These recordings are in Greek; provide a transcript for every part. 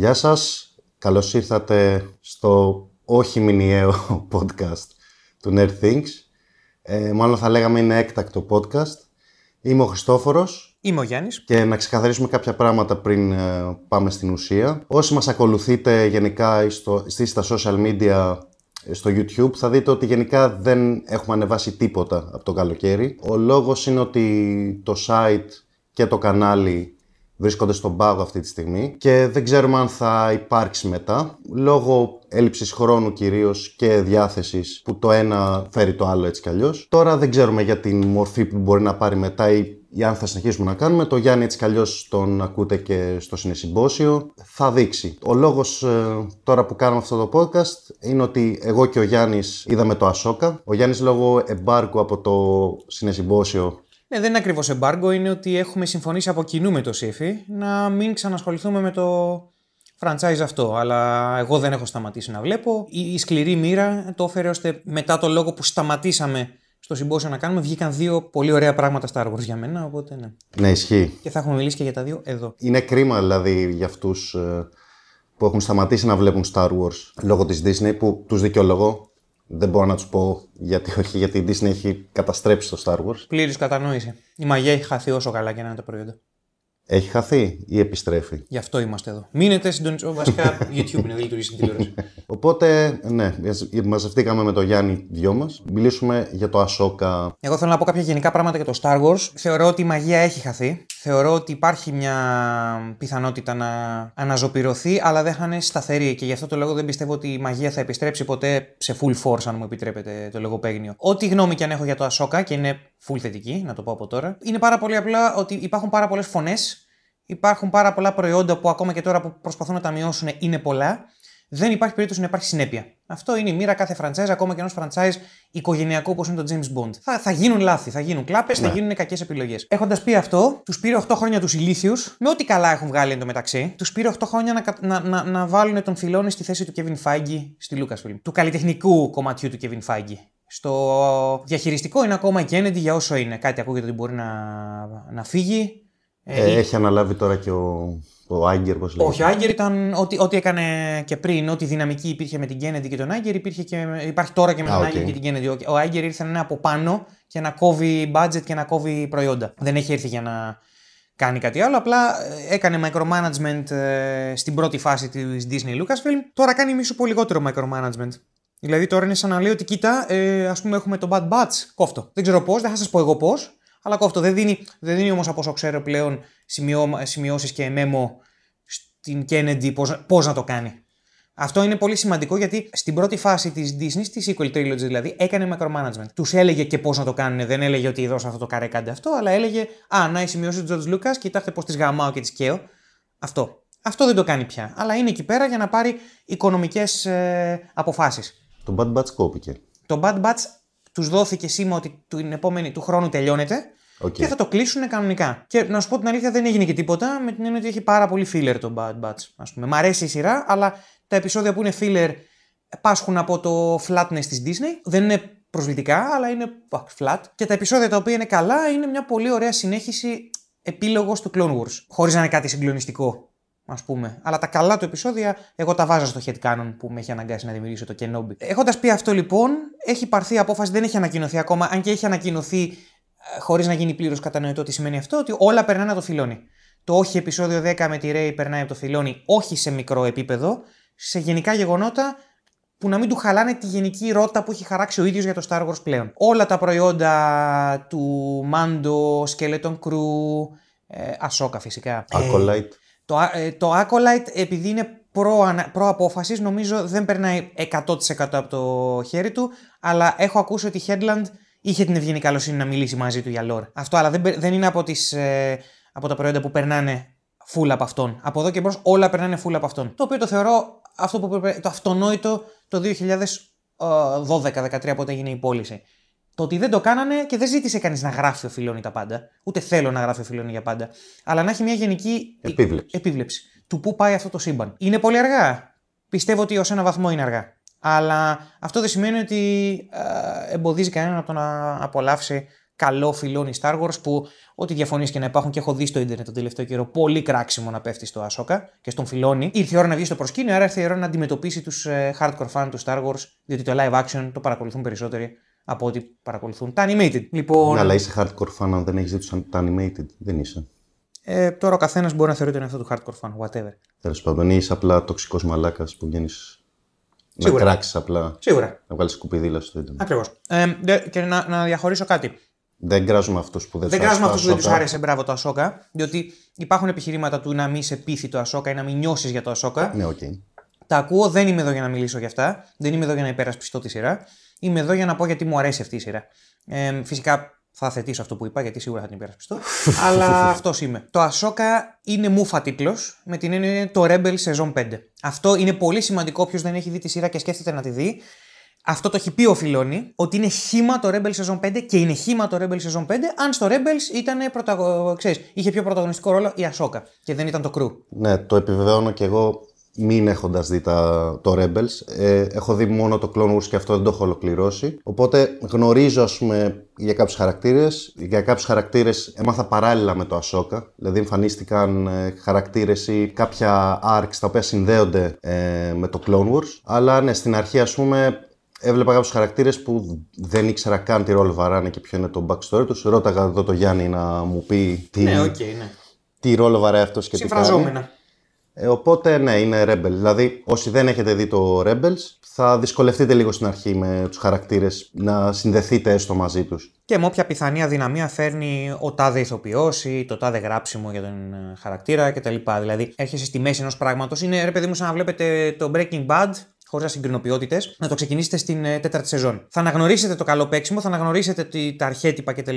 Γεια σας, καλώς ήρθατε στο όχι μηνιαίο podcast του Nerd Things. Ε, μάλλον θα λέγαμε είναι έκτακτο podcast. Είμαι ο Χριστόφορος. Είμαι ο Γιάννης. Και να ξεκαθαρίσουμε κάποια πράγματα πριν ε, πάμε στην ουσία. Όσοι μας ακολουθείτε γενικά στο, στα social media ε, στο YouTube θα δείτε ότι γενικά δεν έχουμε ανεβάσει τίποτα από το καλοκαίρι. Ο λόγος είναι ότι το site και το κανάλι βρίσκονται στον πάγο αυτή τη στιγμή και δεν ξέρουμε αν θα υπάρξει μετά λόγω έλλειψης χρόνου κυρίως και διάθεσης που το ένα φέρει το άλλο έτσι κι αλλιώς. Τώρα δεν ξέρουμε για την μορφή που μπορεί να πάρει μετά ή, ή αν θα συνεχίσουμε να κάνουμε. Το Γιάννη έτσι κι αλλιώς τον ακούτε και στο συνεσυμπόσιο. Θα δείξει. Ο λόγος ε, τώρα που κάνουμε αυτό το podcast είναι ότι εγώ και ο Γιάννης είδαμε το Ασόκα. Ο Γιάννης λόγω εμπάρκου από το συνεσυμπόσιο ναι, δεν είναι ακριβώς εμπάργκο, είναι ότι έχουμε συμφωνήσει από κοινού με το ΣΥΦΗ να μην ξανασχοληθούμε με το franchise αυτό. Αλλά εγώ δεν έχω σταματήσει να βλέπω. Η, σκληρή μοίρα το έφερε ώστε μετά το λόγο που σταματήσαμε στο συμπόσιο να κάνουμε, βγήκαν δύο πολύ ωραία πράγματα Star Wars για μένα. Οπότε ναι. Ναι, ισχύει. Και θα έχουμε μιλήσει και για τα δύο εδώ. Είναι κρίμα δηλαδή για αυτούς ε, που έχουν σταματήσει να βλέπουν Star Wars λόγω της Disney, που τους δικαιολογώ. Δεν μπορώ να τους πω γιατί όχι, γιατί η Disney έχει καταστρέψει το Star Wars. Πλήρης κατανόηση. Η μαγεία έχει χαθεί όσο καλά και να είναι τα προϊόντα. Έχει χαθεί ή επιστρέφει. Γι' αυτό είμαστε εδώ. Μείνετε συντονισμένοι. Βασικά, YouTube είναι, δεν λειτουργεί στην τηλεόραση. Οπότε, ναι, μαζευτήκαμε με τον Γιάννη δυο μας. Μιλήσουμε για το Ασόκα. Εγώ θέλω να πω κάποια γενικά πράγματα για το Star Wars. Θεωρώ ότι η μαγεία έχει χαθεί. Θεωρώ ότι υπάρχει μια πιθανότητα να αναζωπηρωθεί, αλλά δεν θα είναι σταθερή και γι' αυτό το λόγο δεν πιστεύω ότι η μαγεία θα επιστρέψει ποτέ σε full force, αν μου επιτρέπετε το λογοπαίγνιο. Ό,τι γνώμη και αν έχω για το Ασόκα και είναι full θετική, να το πω από τώρα, είναι πάρα πολύ απλά ότι υπάρχουν πάρα πολλές φωνές Υπάρχουν πάρα πολλά προϊόντα που ακόμα και τώρα που προσπαθούν να τα μειώσουν είναι πολλά. Δεν υπάρχει περίπτωση να υπάρχει συνέπεια. Αυτό είναι η μοίρα κάθε franchise, ακόμα και ενός franchise οικογενειακού όπως είναι το James Bond. Θα, θα γίνουν λάθη, θα γίνουν κλάπες, ναι. θα γίνουν κακές επιλογές. Έχοντας πει αυτό, τους πήρε 8 χρόνια τους ηλίθιους, με ό,τι καλά έχουν βγάλει εντωμεταξύ, τους πήρε 8 χρόνια να, να, να, να βάλουν τον Φιλόνι στη θέση του Kevin Feige στη Lucasfilm. Του καλλιτεχνικού κομματιού του Kevin Feige. Στο διαχειριστικό είναι ακόμα η Kennedy για όσο είναι. Κάτι ακούγεται ότι μπορεί να, να φύγει. Ε, ε, έχει αναλάβει τώρα και ο, ο Άγκερ, πώς λέει. Όχι, ο Άγκερ ήταν ό,τι, ό,τι έκανε και πριν, ό,τι δυναμική υπήρχε με την Κέννεντι και τον Άγκερ, υπήρχε και, υπάρχει τώρα και με τον Άγκερ και την Κέννεντι. Ο Άγκερ ήρθε να είναι από πάνω και να κόβει budget και να κόβει προϊόντα. Δεν έχει έρθει για να κάνει κάτι άλλο, απλά ε, έκανε micromanagement ε, στην πρώτη φάση της Disney Lucasfilm. Τώρα κάνει μίσο πολύ λιγότερο micromanagement. Δηλαδή τώρα είναι σαν να λέει ότι κοίτα, ε, ας πούμε έχουμε το Bad Batch, κόφτο. Δεν ξέρω πώς, δεν θα σας πω εγώ πώς, αλλά κόφτο. Δεν δίνει, δεν δίνει όμως από όσο ξέρω πλέον σημειώσεις και μέμο στην Kennedy πώς να το κάνει. Αυτό είναι πολύ σημαντικό γιατί στην πρώτη φάση της Disney, της sequel trilogy δηλαδή, έκανε micromanagement. Τους έλεγε και πώς να το κάνουν. Δεν έλεγε ότι εδώ σε αυτό το καρέ κάντε αυτό, αλλά έλεγε Α, να οι σημειώσει του George Lucas, κοιτάξτε πώς τι γαμάω και τι καίω. Αυτό. Αυτό δεν το κάνει πια. Αλλά είναι εκεί πέρα για να πάρει οικονομικές ε, αποφάσεις. Το Bad Batch κόπηκε. Το Bad Batch τους δόθηκε σήμα ότι την επόμενη του χρόνου τελειώνεται okay. και θα το κλείσουν κανονικά. Και να σου πω την αλήθεια, δεν έγινε και τίποτα με την έννοια ότι έχει πάρα πολύ filler το Bad Batch. Ας πούμε. Μ' αρέσει η σειρά, αλλά τα επεισόδια που είναι filler πάσχουν από το flatness της Disney. Δεν είναι προσβλητικά, αλλά είναι flat. Και τα επεισόδια τα οποία είναι καλά είναι μια πολύ ωραία συνέχιση επίλογος του Clone Wars. Χωρίς να είναι κάτι συγκλονιστικό ας πούμε. Αλλά τα καλά του επεισόδια, εγώ τα βάζα στο head canon που με έχει αναγκάσει να δημιουργήσω το Kenobi. Έχοντας πει αυτό λοιπόν, έχει πάρθει απόφαση, δεν έχει ανακοινωθεί ακόμα, αν και έχει ανακοινωθεί ε, χωρίς να γίνει πλήρως κατανοητό τι σημαίνει αυτό, ότι όλα περνάνε από το φιλόνι. Το όχι επεισόδιο 10 με τη Ray περνάει από το φιλόνι, όχι σε μικρό επίπεδο, σε γενικά γεγονότα που να μην του χαλάνε τη γενική ρότα που έχει χαράξει ο ίδιος για το Star Wars πλέον. Όλα τα προϊόντα του Mando, Skeleton Crew, ε, Ahsoka φυσικά. Acolyte. Το, ε, το Acolyte επειδή είναι προ, προ νομίζω δεν περνάει 100% από το χέρι του, αλλά έχω ακούσει ότι η Headland είχε την ευγενή καλοσύνη να μιλήσει μαζί του για lore. Αυτό, αλλά δεν, δεν είναι από, τις, ε, από τα προϊόντα που περνάνε full από αυτόν. Από εδώ και μπρος όλα περνάνε full από αυτόν. Το οποίο το θεωρώ αυτό που το αυτονόητο το 2012-2013 πότε έγινε η πώληση. Το ότι δεν το κάνανε και δεν ζήτησε κανείς να γράφει ο Φιλόνι τα πάντα. Ούτε θέλω να γράφει ο Φιλόνι για πάντα. Αλλά να έχει μια γενική επίβλεψη, επίβλεψη του πού πάει αυτό το σύμπαν. Είναι πολύ αργά. Πιστεύω ότι ως ένα βαθμό είναι αργά. Αλλά αυτό δεν σημαίνει ότι ε, εμποδίζει κανέναν από το να απολαύσει καλό φιλόνι Star Wars που ό,τι διαφωνίε και να υπάρχουν και έχω δει στο Ιντερνετ τον τελευταίο καιρό πολύ κράξιμο να πέφτει στο Ασόκα και στον φιλόνι. Ήρθε η ώρα να βγει στο προσκήνιο, άρα ήρθε η ώρα να αντιμετωπίσει τους ε, hardcore fan του Star Wars, διότι το live action το παρακολουθούν περισσότεροι από ό,τι παρακολουθούν τα animated. Λοιπόν... Ναι, αλλά είσαι hardcore fan αν δεν έχεις δει τα animated. Δεν είσαι. Ε, τώρα ο καθένας μπορεί να θεωρεί τον εαυτό του hardcore fan, whatever. Τέλος πάντων, είσαι απλά τοξικός μαλάκας που βγαίνεις να κράξεις απλά. Σίγουρα. Να βγάλεις σκουπιδίλα στο Ιντερνετ. Ακριβώς. Ε, και να, να διαχωρίσω κάτι. Δεν κράζουμε αυτούς που δεν Δεν κράζουμε αυτούς που δεν τους άρεσε μπράβο το Ασόκα, διότι υπάρχουν επιχειρήματα του να μην σε πείθει το Ασόκα ή να μην νιώσεις για το Ασόκα. Ναι, okay. Τα ακούω, δεν είμαι εδώ για να μιλήσω για αυτά. Δεν είμαι εδώ για να υπερασπιστώ τη σειρά. Είμαι εδώ για να πω γιατί μου αρέσει αυτή η σειρά. Ε, φυσικά θα αθετήσω αυτό που είπα, γιατί σίγουρα θα την υπερασπιστώ. αλλά αυτός είμαι. Το Ασόκα είναι μούφα τίτλος, με την έννοια το Rebel Season 5. Αυτό είναι πολύ σημαντικό. Όποιος δεν έχει δει τη σειρά και σκέφτεται να τη δει, αυτό το έχει πει ο Φιλόνι, ότι είναι χήμα το Rebel Season 5 και είναι χήμα το Rebel Season 5 αν στο Rebels ήταν πρωταγω... ξέρεις, είχε πιο πρωταγωνιστικό ρόλο η Ασόκα και δεν ήταν το crew. Ναι, το επιβεβαιώνω και εγώ μην έχοντας δει τα, το Rebels. Ε, έχω δει μόνο το Clone Wars και αυτό δεν το έχω ολοκληρώσει. Οπότε γνωρίζω ας πούμε για κάποιους χαρακτήρες. Για κάποιους χαρακτήρες έμαθα παράλληλα με το Ahsoka. Δηλαδή εμφανίστηκαν ε, χαρακτήρες ή κάποια arcs τα οποία συνδέονται ε, με το Clone Wars. Αλλά ναι, στην αρχή ας πούμε Έβλεπα κάποιους χαρακτήρες που δεν ήξερα καν τι ρόλο βαράνε και ποιο είναι το backstory τους. Ρώταγα εδώ το Γιάννη να μου πει τι, ναι, okay, ναι. τι ρόλο βαράει αυτός και τι κάνει. Ε, οπότε ναι, είναι Rebel. Δηλαδή, όσοι δεν έχετε δει το Rebels, θα δυσκολευτείτε λίγο στην αρχή με τους χαρακτήρες να συνδεθείτε έστω μαζί τους. Και με όποια πιθανή αδυναμία φέρνει ο τάδε ηθοποιός ή το τάδε γράψιμο για τον ε, χαρακτήρα κτλ. Δηλαδή, έρχεσαι στη μέση ενός πράγματος. Είναι ρε παιδί μου, σαν να βλέπετε το Breaking Bad χωρίς ασυγκρινοποιότητε, να το ξεκινήσετε στην ε, τέταρτη σεζόν. Θα αναγνωρίσετε το καλό παίξιμο, θα αναγνωρίσετε τα αρχέτυπα κτλ.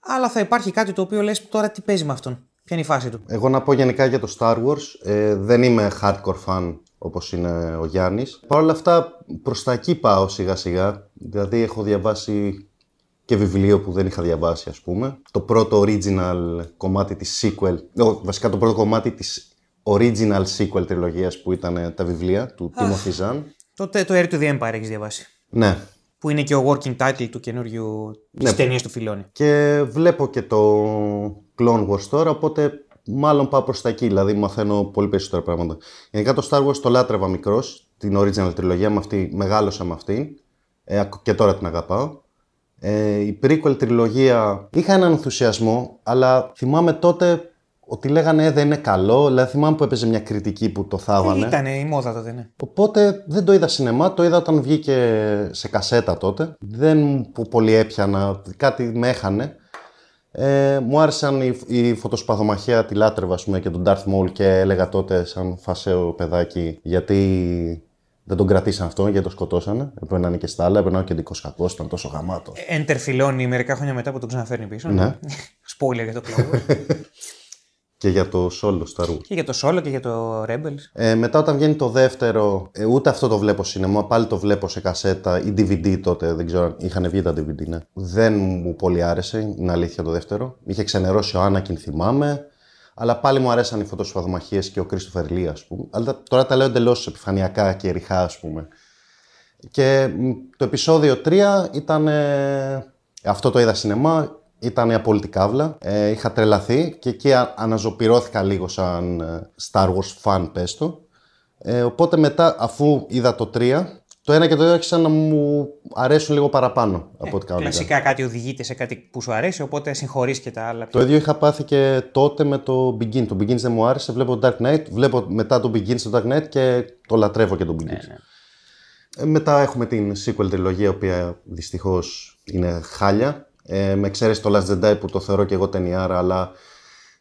Αλλά θα υπάρχει κάτι το οποίο λες τώρα τι παίζει με αυτόν; Ποια είναι η φάση του; Εγώ να πω γενικά για το Star Wars. Ε, δεν είμαι hardcore fan όπως είναι ο Γιάννης. Παρ' όλα αυτά, προς τα εκεί πάω σιγά σιγά. Δηλαδή, έχω διαβάσει και βιβλίο που δεν είχα διαβάσει, ας πούμε. Το πρώτο original κομμάτι της sequel, βασικά το πρώτο κομμάτι της original sequel τριλογίας που ήταν τα βιβλία του Timothy Zahn. Το, το Air to the Empire έχεις διαβάσει. Ναι. Που είναι και ο working title του καινούριου ναι. ταινίας του Φιλόνι. Και βλέπω και το Clone Wars τώρα, οπότε μάλλον πάω προς τα εκεί, δηλαδή μαθαίνω πολύ περισσότερα πράγματα. Γενικά το Star Wars το λάτρευα μικρός, την original τριλογία με αυτή, μεγάλωσα με αυτήν ε, και τώρα την αγαπάω. Ε, η prequel τριλογία είχα έναν ενθουσιασμό, αλλά θυμάμαι τότε ότι λέγανε «Ε, δεν είναι καλό. Δηλαδή θυμάμαι που έπαιζε μια κριτική που το θάβανε. Ήταν η μόδα τότε, ναι. Οπότε δεν το είδα σινεμά, το είδα όταν βγήκε σε κασέτα τότε. Δεν που πολύ έπιανα, κάτι με έχανε. Ε, μου άρεσαν η, η φωτοσπαθομαχία, τη λάτρευα ας πούμε, και τον Darth Maul και έλεγα τότε σαν φασαίο παιδάκι γιατί δεν τον κρατήσαν αυτό γιατί το σκοτώσανε. Έπρεπε να είναι και στα άλλα, έπρεπε να είναι και δικός κακός, ήταν τόσο γαμάτος. Εντερφιλώνει μερικά χρόνια μετά που τον ξαναφέρνει πίσω. Ναι. Spoiler για το κλόβο. Και για το solo Star Wars. Και για το solo και για το Rebels. Ε, μετά όταν βγαίνει το δεύτερο, ε, ούτε αυτό το βλέπω σινεμά, πάλι το βλέπω σε κασέτα ή DVD τότε, δεν ξέρω αν είχαν βγει τα DVD, ναι. Δεν μου πολύ άρεσε, είναι αλήθεια το δεύτερο. Είχε ξενερώσει ο Άννακιν, θυμάμαι. Αλλά πάλι μου αρέσαν οι φωτοσφαδομαχίες και ο Κρίστοφερ Λί, ας πούμε. Αλλά τώρα τα λέω εντελώς επιφανειακά και ρηχά, ας πούμε. Και το επεισόδιο 3 ήταν. αυτό το είδα σινεμά ήταν η απόλυτη καύλα. Ε, είχα τρελαθεί και εκεί αναζωπηρώθηκα λίγο σαν ε, Star Wars fan, πες το. Ε, οπότε μετά, αφού είδα το 3, το ένα και το δύο άρχισαν να μου αρέσουν λίγο παραπάνω από ε, ό,τι κάνω. Κλασικά κάτι οδηγείται σε κάτι που σου αρέσει, οπότε συγχωρείς και τα άλλα. Το ίδιο είχα πάθει και τότε με το Begin. Το Begin δεν μου άρεσε, βλέπω το Dark Knight, βλέπω μετά το Begin στο Dark Knight και το λατρεύω και το Begin. Ναι, ναι. Ε, μετά έχουμε την sequel τριλογία, η οποία δυστυχώς είναι χάλια. Ε, με εξαίρεση το Last Jedi που το θεωρώ και εγώ ταινιάρα, αλλά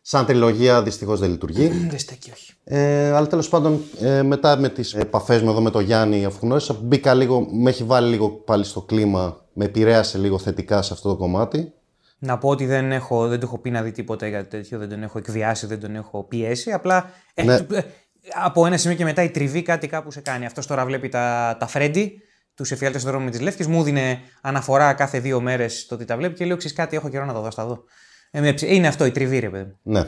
σαν τριλογία δυστυχώς δεν λειτουργεί. Δεν στέκει, όχι. Ε, αλλά τέλος πάντων, ε, μετά με τις επαφές μου εδώ με τον Γιάννη, αφού γνώρισα, μπήκα λίγο, με έχει βάλει λίγο πάλι στο κλίμα, με επηρέασε λίγο θετικά σε αυτό το κομμάτι. Να πω ότι δεν, έχω, δεν του έχω πει να δει τίποτα για τέτοιο, δεν τον έχω εκβιάσει, δεν τον έχω πιέσει. Απλά ε, ναι. ε, από ένα σημείο και μετά η τριβή κάτι κάπου σε κάνει. Αυτός τώρα βλέπει τα, τα Φρέντι τους εφιάλτες στον δρόμο τη Λεύκη, μου δίνει αναφορά κάθε δύο μέρες το τι τα βλέπει και λέω: Ξέρεις κάτι, έχω καιρό να το δω, στα δω. Ε, είναι αυτό, η τριβή, ρε παιδί. Ναι.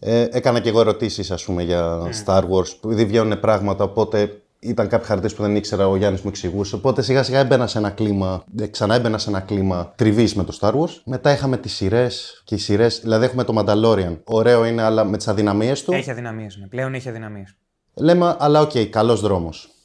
Ε, έκανα και εγώ ερωτήσεις, ας πούμε, για mm. Star Wars, που ήδη βγαίνουν πράγματα, οπότε ήταν κάποιοι χαρακτήρες που δεν ήξερα, ο Γιάννης μου εξηγούσε. Οπότε σιγά σιγά έμπαινα σε ένα κλίμα, ε, ξανά έμπαινα σε ένα κλίμα τριβής με το Star Wars. Μετά είχαμε τις σειρές και οι σειρές, δηλαδή έχουμε το Mandalorian. Ωραίο είναι, αλλά με τις αδυναμίες του. Έχει αδυναμίες, ναι. Πλέον έχει αδυναμίες. Λέμε, αλλά OK, okay, καλός δρόμος.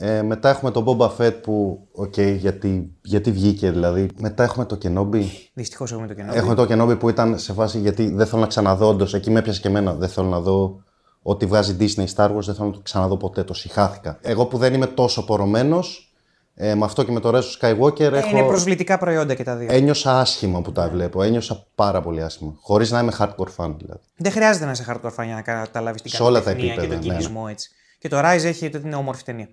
Ε, μετά έχουμε τον Boba Fett που, OK, okay, γιατί, γιατί βγήκε δηλαδή. Μετά έχουμε το Kenobi. Δυστυχώς έχουμε το Kenobi. Έχουμε το Kenobi που ήταν σε φάση γιατί δεν θέλω να ξαναδώ, όντως εκεί με έπιασε και εμένα. Δεν θέλω να δω ό,τι βγάζει Disney Star Wars, δεν θέλω να το ξαναδώ ποτέ. Το συχάθηκα. Εγώ που δεν είμαι τόσο πορωμένος, ε, με αυτό και με το Rise of Skywalker. Ε, έχω... Είναι προσβλητικά προϊόντα και τα δύο. Ένιωσα άσχημα που τα βλέπω. Ένιωσα πάρα πολύ άσχημα. Χωρίς να είμαι hardcore fan δηλαδή. Δεν χρειάζεται να είσαι hardcore fan για να καταλάβει την κατάσταση και τον ναι, ναι. κινησμό έτσι. Και το Rise έχει ότι είναι όμορφη ταινία.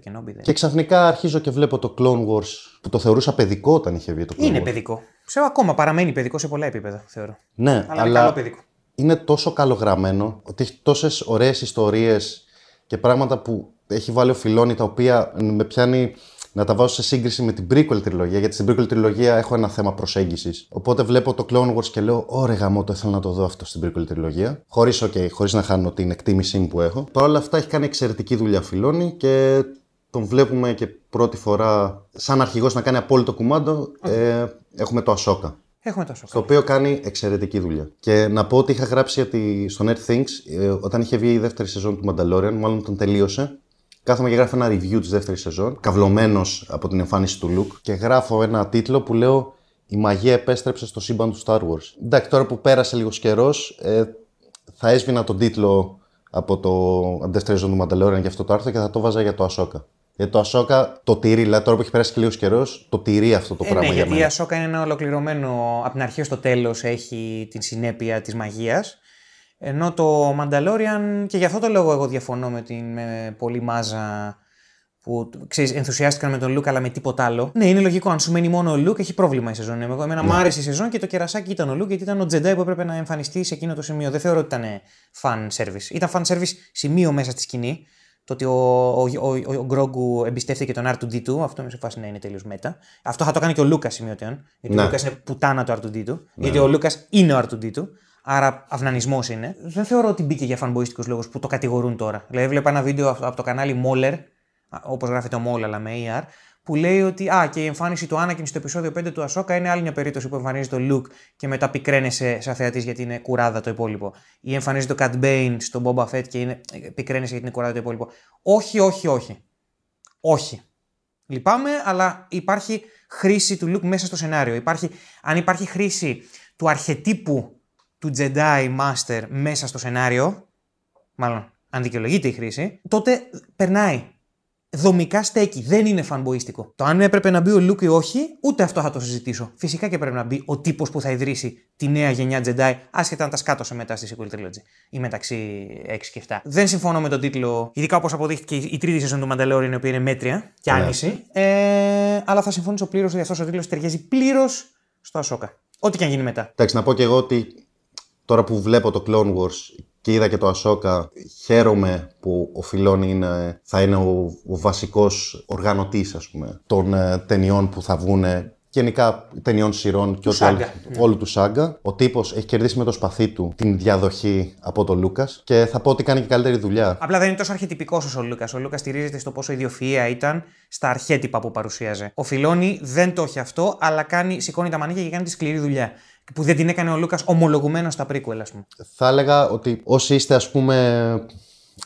Το Kenobi δεν. Και ξαφνικά αρχίζω και βλέπω το Clone Wars που το θεωρούσα παιδικό όταν είχε βγει το Clone Είναι Wars. παιδικό. Ξέρω ακόμα παραμένει παιδικό σε πολλά επίπεδα, θεωρώ. Ναι, αλλά, αλλά... καλό παιδικό είναι τόσο καλογραμμένο ότι έχει τόσες ωραίες ιστορίες και πράγματα που έχει βάλει ο Φιλόνι τα οποία με πιάνει να τα βάζω σε σύγκριση με την prequel τριλογία, γιατί στην prequel τριλογία έχω ένα θέμα προσέγγισης. Οπότε βλέπω το Clone Wars και λέω: Ωραία, γαμό, το ήθελα να το δω αυτό στην prequel τριλογία. Χωρίς, okay, χωρίς να χάνω την εκτίμησή μου που έχω. Παρ' όλα αυτά έχει κάνει εξαιρετική δουλειά Φιλόνι και τον βλέπουμε και πρώτη φορά σαν αρχηγός να κάνει απόλυτο κουμάντο. Ε, έχουμε το Ασόκα. Έχουμε τόσο. Στο οποίο κάνει εξαιρετική δουλειά. Και να πω ότι είχα γράψει ότι στο Net Things, ε, όταν είχε βγει η δεύτερη σεζόν του Mandalorian, μάλλον τον τελείωσε, κάθομαι και γράφω ένα review της δεύτερης σεζόν, καυλωμένος από την εμφάνιση του Luke, και γράφω ένα τίτλο που λέω Η μαγεία επέστρεψε στο σύμπαν του Star Wars. Εντάξει, τώρα που πέρασε λίγος καιρός, ε, θα έσβηνα τον τίτλο από το δεύτερη σεζόν του Mandalorian για αυτό το άρθρο και θα το βάζα για το Ahsoka. Γιατί το Ασόκα το τηρεί, δηλαδή τώρα που έχει περάσει και λίγος καιρός, το τηρεί αυτό το ε, πράγμα. Ναι, για γιατί μένα. η Ασόκα είναι ένα ολοκληρωμένο από την αρχή στο τέλος έχει την συνέπεια της μαγείας. Ενώ το Mandalorian, και γι' αυτό το λόγο εγώ διαφωνώ με την με πολύ μάζα που ξέρεις, ενθουσιάστηκαν με τον Λουκ αλλά με τίποτα άλλο. Ναι, είναι λογικό. Αν σου μένει μόνο ο Λουκ, έχει πρόβλημα η σεζόν. Εγώ, εμένα ναι. μου άρεσε η σεζόν και το κερασάκι ήταν ο Λουκ γιατί ήταν ο Τζεντάι που έπρεπε να εμφανιστεί σε εκείνο το σημείο. Δεν θεωρώ ότι ήταν fan service. Ήταν fan service σημείο μέσα στη σκηνή. Το ότι ο, ο, ο, ο Γκρόγκου εμπιστεύτηκε τον R2D2, αυτό με σε φάση να είναι τελείως μέτα. Αυτό θα το κάνει και ο Λούκας σημειωτέων. Γιατί ναι. ο Λούκας είναι πουτάνα του R2D2. Ναι. Γιατί ο Λούκας είναι ο R2D2. Άρα αυνανισμός είναι. Δεν θεωρώ ότι μπήκε για φανμποϊστικούς λόγους που το κατηγορούν τώρα. Δηλαδή, βλέπα ένα βίντεο από το κανάλι Moller, όπως γράφεται ο Moller αλλά με AR, που λέει ότι α, και η εμφάνιση του Άνακιν στο επεισόδιο 5 του Ασόκα είναι άλλη μια περίπτωση που εμφανίζει το Luke και μετά πικραίνεσαι σαν θεατής γιατί είναι κουράδα το υπόλοιπο. Ή εμφανίζει το Cat Bane στον Boba Fett και είναι, πικραίνεσαι γιατί είναι κουράδα το υπόλοιπο. Όχι, όχι, όχι. Όχι. Λυπάμαι, αλλά υπάρχει χρήση του Luke μέσα στο σενάριο. Υπάρχει, αν υπάρχει χρήση του αρχετύπου του Jedi Master μέσα στο σενάριο, μάλλον αν δικαιολογείται η χρήση, τότε περνάει δομικά στέκει. Δεν είναι φανμποίστικο. Το αν έπρεπε να μπει ο Λουκ ή όχι, ούτε αυτό θα το συζητήσω. Φυσικά και πρέπει να μπει ο τύπος που θα ιδρύσει τη νέα γενιά Jedi, άσχετα αν τα σκάτωσε μετά στη Sequel Trilogy ή μεταξύ 6 και 7. Δεν συμφωνώ με τον τίτλο, ειδικά όπως αποδείχθηκε η τρίτη σεζόν του Mandalorian, η οποία είναι μέτρια και ναι. άνηση. Ε, αλλά θα συμφωνήσω πλήρως ότι αυτός ο τίτλος ταιριάζει πλήρως στο Ασόκα. Ό,τι και αν γίνει μετά. Εντάξει, να πω και εγώ ότι τώρα που βλέπω το Clone Wars και είδα και το Ασόκα. Χαίρομαι που ο Φιλόνι είναι, θα είναι ο, ο βασικός οργανωτής, ας πούμε, των ε, ταινιών που θα βγουν γενικά ταινιών σειρών και ό,τι όλου του Σάγκα. Ο τύπος έχει κερδίσει με το σπαθί του την διαδοχή από τον Λούκας και θα πω ότι κάνει και καλύτερη δουλειά. Απλά δεν είναι τόσο αρχιτυπικός όσο ο Λούκας. Ο Λούκας στηρίζεται στο πόσο ιδιοφυα ήταν στα αρχέτυπα που παρουσίαζε. Ο Φιλόνι δεν το έχει αυτό, αλλά κάνει, σηκώνει τα μανίκια και κάνει τη σκληρή δουλειά που δεν την έκανε ο Λούκας ομολογουμένο στα prequel, ας πούμε. Θα έλεγα ότι όσοι είστε, ας πούμε,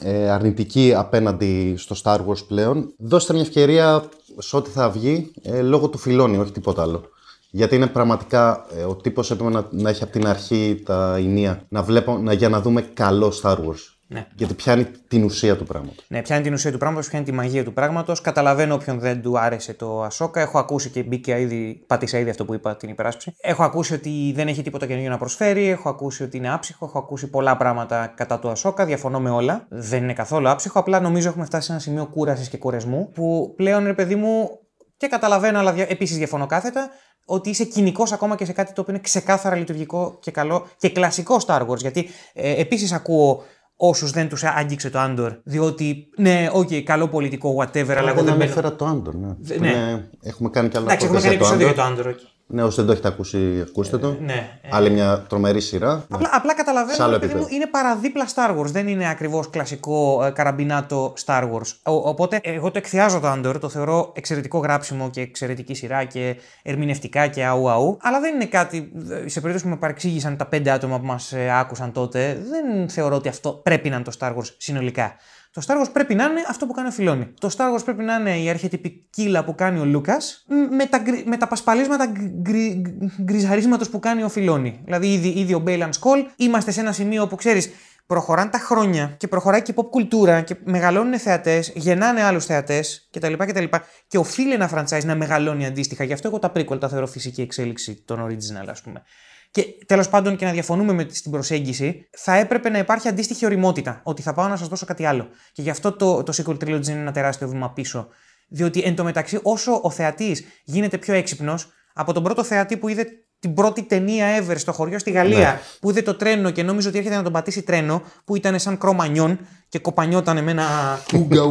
ε, αρνητικοί απέναντι στο Star Wars πλέον, δώστε μια ευκαιρία σε ό,τι θα βγει ε, λόγω του φιλόνι, όχι τίποτα άλλο. Γιατί είναι πραγματικά ε, ο τύπος έπρεπε να, να έχει από την αρχή τα ενία να βλέπω, να, για να δούμε καλό Star Wars. Ναι. Γιατί πιάνει την ουσία του πράγματος. Ναι, πιάνει την ουσία του πράγματος, πιάνει τη μαγεία του πράγματος. Καταλαβαίνω όποιον δεν του άρεσε το Ασόκα. Έχω ακούσει και μπήκε ήδη, πάτησα ήδη αυτό που είπα την υπεράσπιση. Έχω ακούσει ότι δεν έχει τίποτα καινούργιο να προσφέρει. Έχω ακούσει ότι είναι άψυχο. Έχω ακούσει πολλά πράγματα κατά του Ασόκα. Διαφωνώ με όλα. Δεν είναι καθόλου άψυχο. Απλά νομίζω έχουμε φτάσει σε ένα σημείο κούρασης και κουρεσμού που πλέον, ρε παιδί μου, και καταλαβαίνω, αλλά επίσης διαφωνώ κάθετα, ότι είσαι κυνικός ακόμα και σε κάτι το οποίο είναι ξεκάθαρα λειτουργικό και καλό και κλασικό Star Wars. Γιατί ε, επίσης ακούω όσους δεν τους άγγιξε το Andor. Διότι, ναι, OK, okay, καλό πολιτικό, whatever, αλλά εγώ δεν ανέφερα το Andor. Ναι. ναι. έχουμε κάνει κι άλλα Εντάξει, έχουμε κάνει επεισόδιο για το Andor. Okay. Ναι, όσοι δεν το έχετε ακούσει, ακούστε το. Ε, ναι. Άλλη μια τρομερή σειρά. Απλά, απλά καταλαβαίνω ότι είναι παραδίπλα Star Wars. Δεν είναι ακριβώς κλασικό ε, καραμπινάτο Star Wars. Ο, οπότε εγώ το εκθειάζω το Andor, το θεωρώ εξαιρετικό γράψιμο και εξαιρετική σειρά και ερμηνευτικά και αου αου. Αλλά δεν είναι κάτι. Σε περίπτωση που με παρεξήγησαν τα πέντε άτομα που μας ε, άκουσαν τότε, δεν θεωρώ ότι αυτό πρέπει να είναι το Star Wars συνολικά. Το Star Wars πρέπει να είναι αυτό που κάνει ο Φιλόνι. Το Star Wars πρέπει να είναι η αρχετυπική καύλα που κάνει ο Λούκας με τα, με τα πασπαλίσματα γκρι, γκριζαρίσματος που κάνει ο Φιλόνι. Δηλαδή, ήδη, ήδη ο Baylan Skoll, είμαστε σε ένα σημείο που ξέρεις, προχωράνε τα χρόνια και προχωράει και η pop κουλτούρα και μεγαλώνουν θεατές, γεννάνε άλλους θεατές κτλ. κτλ. Και οφείλει ένα franchise να μεγαλώνει αντίστοιχα. Γι' αυτό εγώ τα prequel τα θεωρώ φυσική εξέλιξη των original, ας πούμε. Και τέλος πάντων και να διαφωνούμε με την προσέγγιση, θα έπρεπε να υπάρχει αντίστοιχη οριμότητα. Ότι θα πάω να σας δώσω κάτι άλλο. Και γι' αυτό το, το sequel trilogy είναι ένα τεράστιο βήμα πίσω. Διότι εν τω μεταξύ, όσο ο θεατής γίνεται πιο έξυπνος, από τον πρώτο θεατή που είδε την πρώτη ταινία ever στο χωριό στη Γαλλία, ναι. που είδε το τρένο και νόμιζε ότι έρχεται να τον πατήσει τρένο, που ήταν σαν κρομανιόν και κοπανιόταν με ένα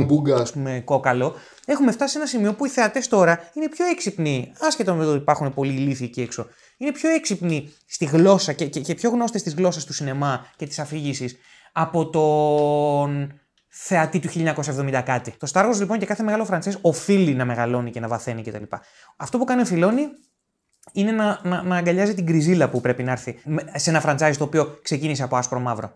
μπούγκα, ας πούμε, κόκαλο. Έχουμε φτάσει σε ένα σημείο που οι θεατές τώρα είναι πιο έξυπνοι, άσχετα με το ότι υπάρχουν πολλοί ηλίθιοι εκεί έξω είναι πιο έξυπνοι στη γλώσσα και, και, και πιο γνώστες της γλώσσας του σινεμά και της αφήγησης από τον θεατή του 1970 κάτι. Το Star Wars λοιπόν και κάθε μεγάλο φραντσές οφείλει να μεγαλώνει και να βαθαίνει κτλ. Αυτό που κάνει ο Φιλόνι είναι να, να, να αγκαλιάζει την κρυζίλα που πρέπει να έρθει σε ένα franchise το οποίο ξεκίνησε από άσπρο μαύρο.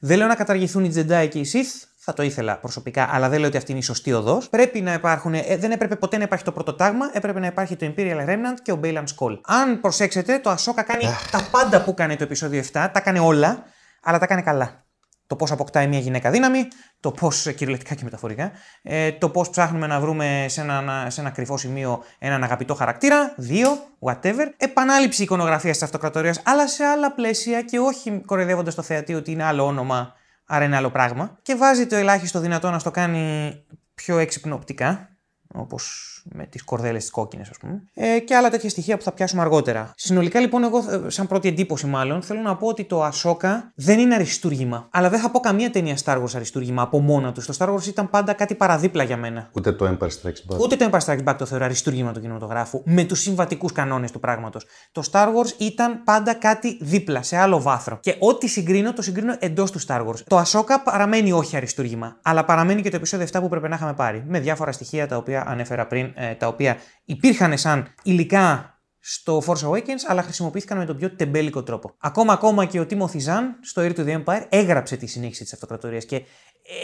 Δεν λέω να καταργηθούν οι Jedi και οι Sith, θα το ήθελα προσωπικά, αλλά δεν λέω ότι αυτή είναι η σωστή οδός. Πρέπει να υπάρχουν, ε, δεν έπρεπε ποτέ να υπάρχει το πρώτο τάγμα, έπρεπε να υπάρχει το Imperial Remnant και ο Bailan Skull. Αν προσέξετε, το Ahsoka κάνει τα πάντα που κάνει το επεισόδιο 7, τα κάνει όλα, αλλά τα κάνει καλά το πώς αποκτάει μια γυναίκα δύναμη, το πώς κυριολεκτικά και μεταφορικά, ε, το πώς ψάχνουμε να βρούμε σε ένα, σε ένα κρυφό σημείο έναν αγαπητό χαρακτήρα, δύο, whatever. Επανάληψη εικονογραφίας της αυτοκρατορίας, αλλά σε άλλα πλαίσια και όχι κοροϊδεύοντας το θεατή ότι είναι άλλο όνομα, άρα είναι άλλο πράγμα. Και βάζει το ελάχιστο δυνατό να στο κάνει πιο έξυπνο οπτικά, όπως με τις κορδέλες τη κόκκινες, ας πούμε. Ε, και άλλα τέτοια στοιχεία που θα πιάσουμε αργότερα. Συνολικά λοιπόν, εγώ, ε, σαν πρώτη εντύπωση μάλλον, θέλω να πω ότι το Ασόκα δεν είναι αριστούργημα. Αλλά δεν θα πω καμία ταινία Star Wars αριστούργημα από μόνα τους. Το Star Wars ήταν πάντα κάτι παραδίπλα για μένα. Ούτε το Empire Strikes Back. Ούτε το Empire Strikes Back το θεωρώ αριστούργημα του κινηματογράφου με τους συμβατικούς κανόνες του πράγματος. Το Star Wars ήταν πάντα κάτι δίπλα, σε άλλο βάθρο. Και ό,τι συγκρίνω, το συγκρίνω εντός του Star Wars. Το Ασόκα παραμένει όχι αριστούργημα, αλλά παραμένει και το επεισόδιο 7 που πρέπει να είχαμε πάρει. Με διάφορα στοιχεία τα οποία ανέφερα πριν ε, τα οποία υπήρχαν σαν υλικά στο Force Awakens, αλλά χρησιμοποιήθηκαν με τον πιο τεμπέλικο τρόπο. Ακόμα, ακόμα και ο Timothy Zahn στο Air to the Empire έγραψε τη συνέχιση της αυτοκρατορίας και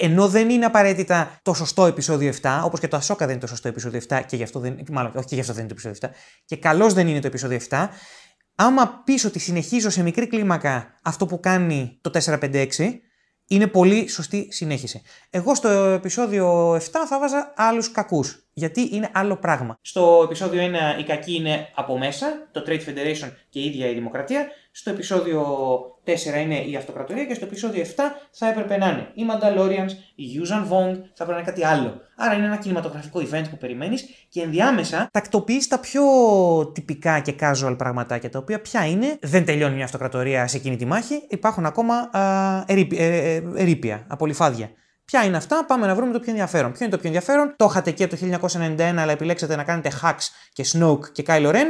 ενώ δεν είναι απαραίτητα το σωστό επεισόδιο 7, όπως και το Ashoka δεν είναι το σωστό επεισόδιο 7, και γι' αυτό δεν, μάλλον, όχι και γι' αυτό δεν είναι το επεισόδιο 7, και καλώς δεν είναι το επεισόδιο 7, άμα πεις ότι συνεχίζω σε μικρή κλίμακα αυτό που κάνει το 456, είναι πολύ σωστή συνέχιση. Εγώ στο επεισόδιο 7 θα βάζα άλλους κακούς. Γιατί είναι άλλο πράγμα. Στο επεισόδιο 1 η κακή είναι από μέσα, το Trade Federation και η ίδια η Δημοκρατία. Στο επεισόδιο 4 είναι η Αυτοκρατορία και στο επεισόδιο 7 θα έπρεπε να είναι οι Mandalorians, η Yuuzhan Vong, θα έπρεπε να είναι κάτι άλλο. Άρα είναι ένα κινηματογραφικό event που περιμένεις και ενδιάμεσα τακτοποιείς τα πιο τυπικά και casual πραγματάκια τα οποία πια είναι. Δεν τελειώνει μια Αυτοκρατορία σε εκείνη τη μάχη, υπάρχουν ακόμα α, ερήπια, ε, ε, ερήπια, απολυφάδια. Ποια είναι αυτά, πάμε να βρούμε το πιο ενδιαφέρον. Ποιο είναι το πιο ενδιαφέρον, το είχατε και από το 1991, αλλά επιλέξατε να κάνετε Hacks και Snoke και Kylo Ren.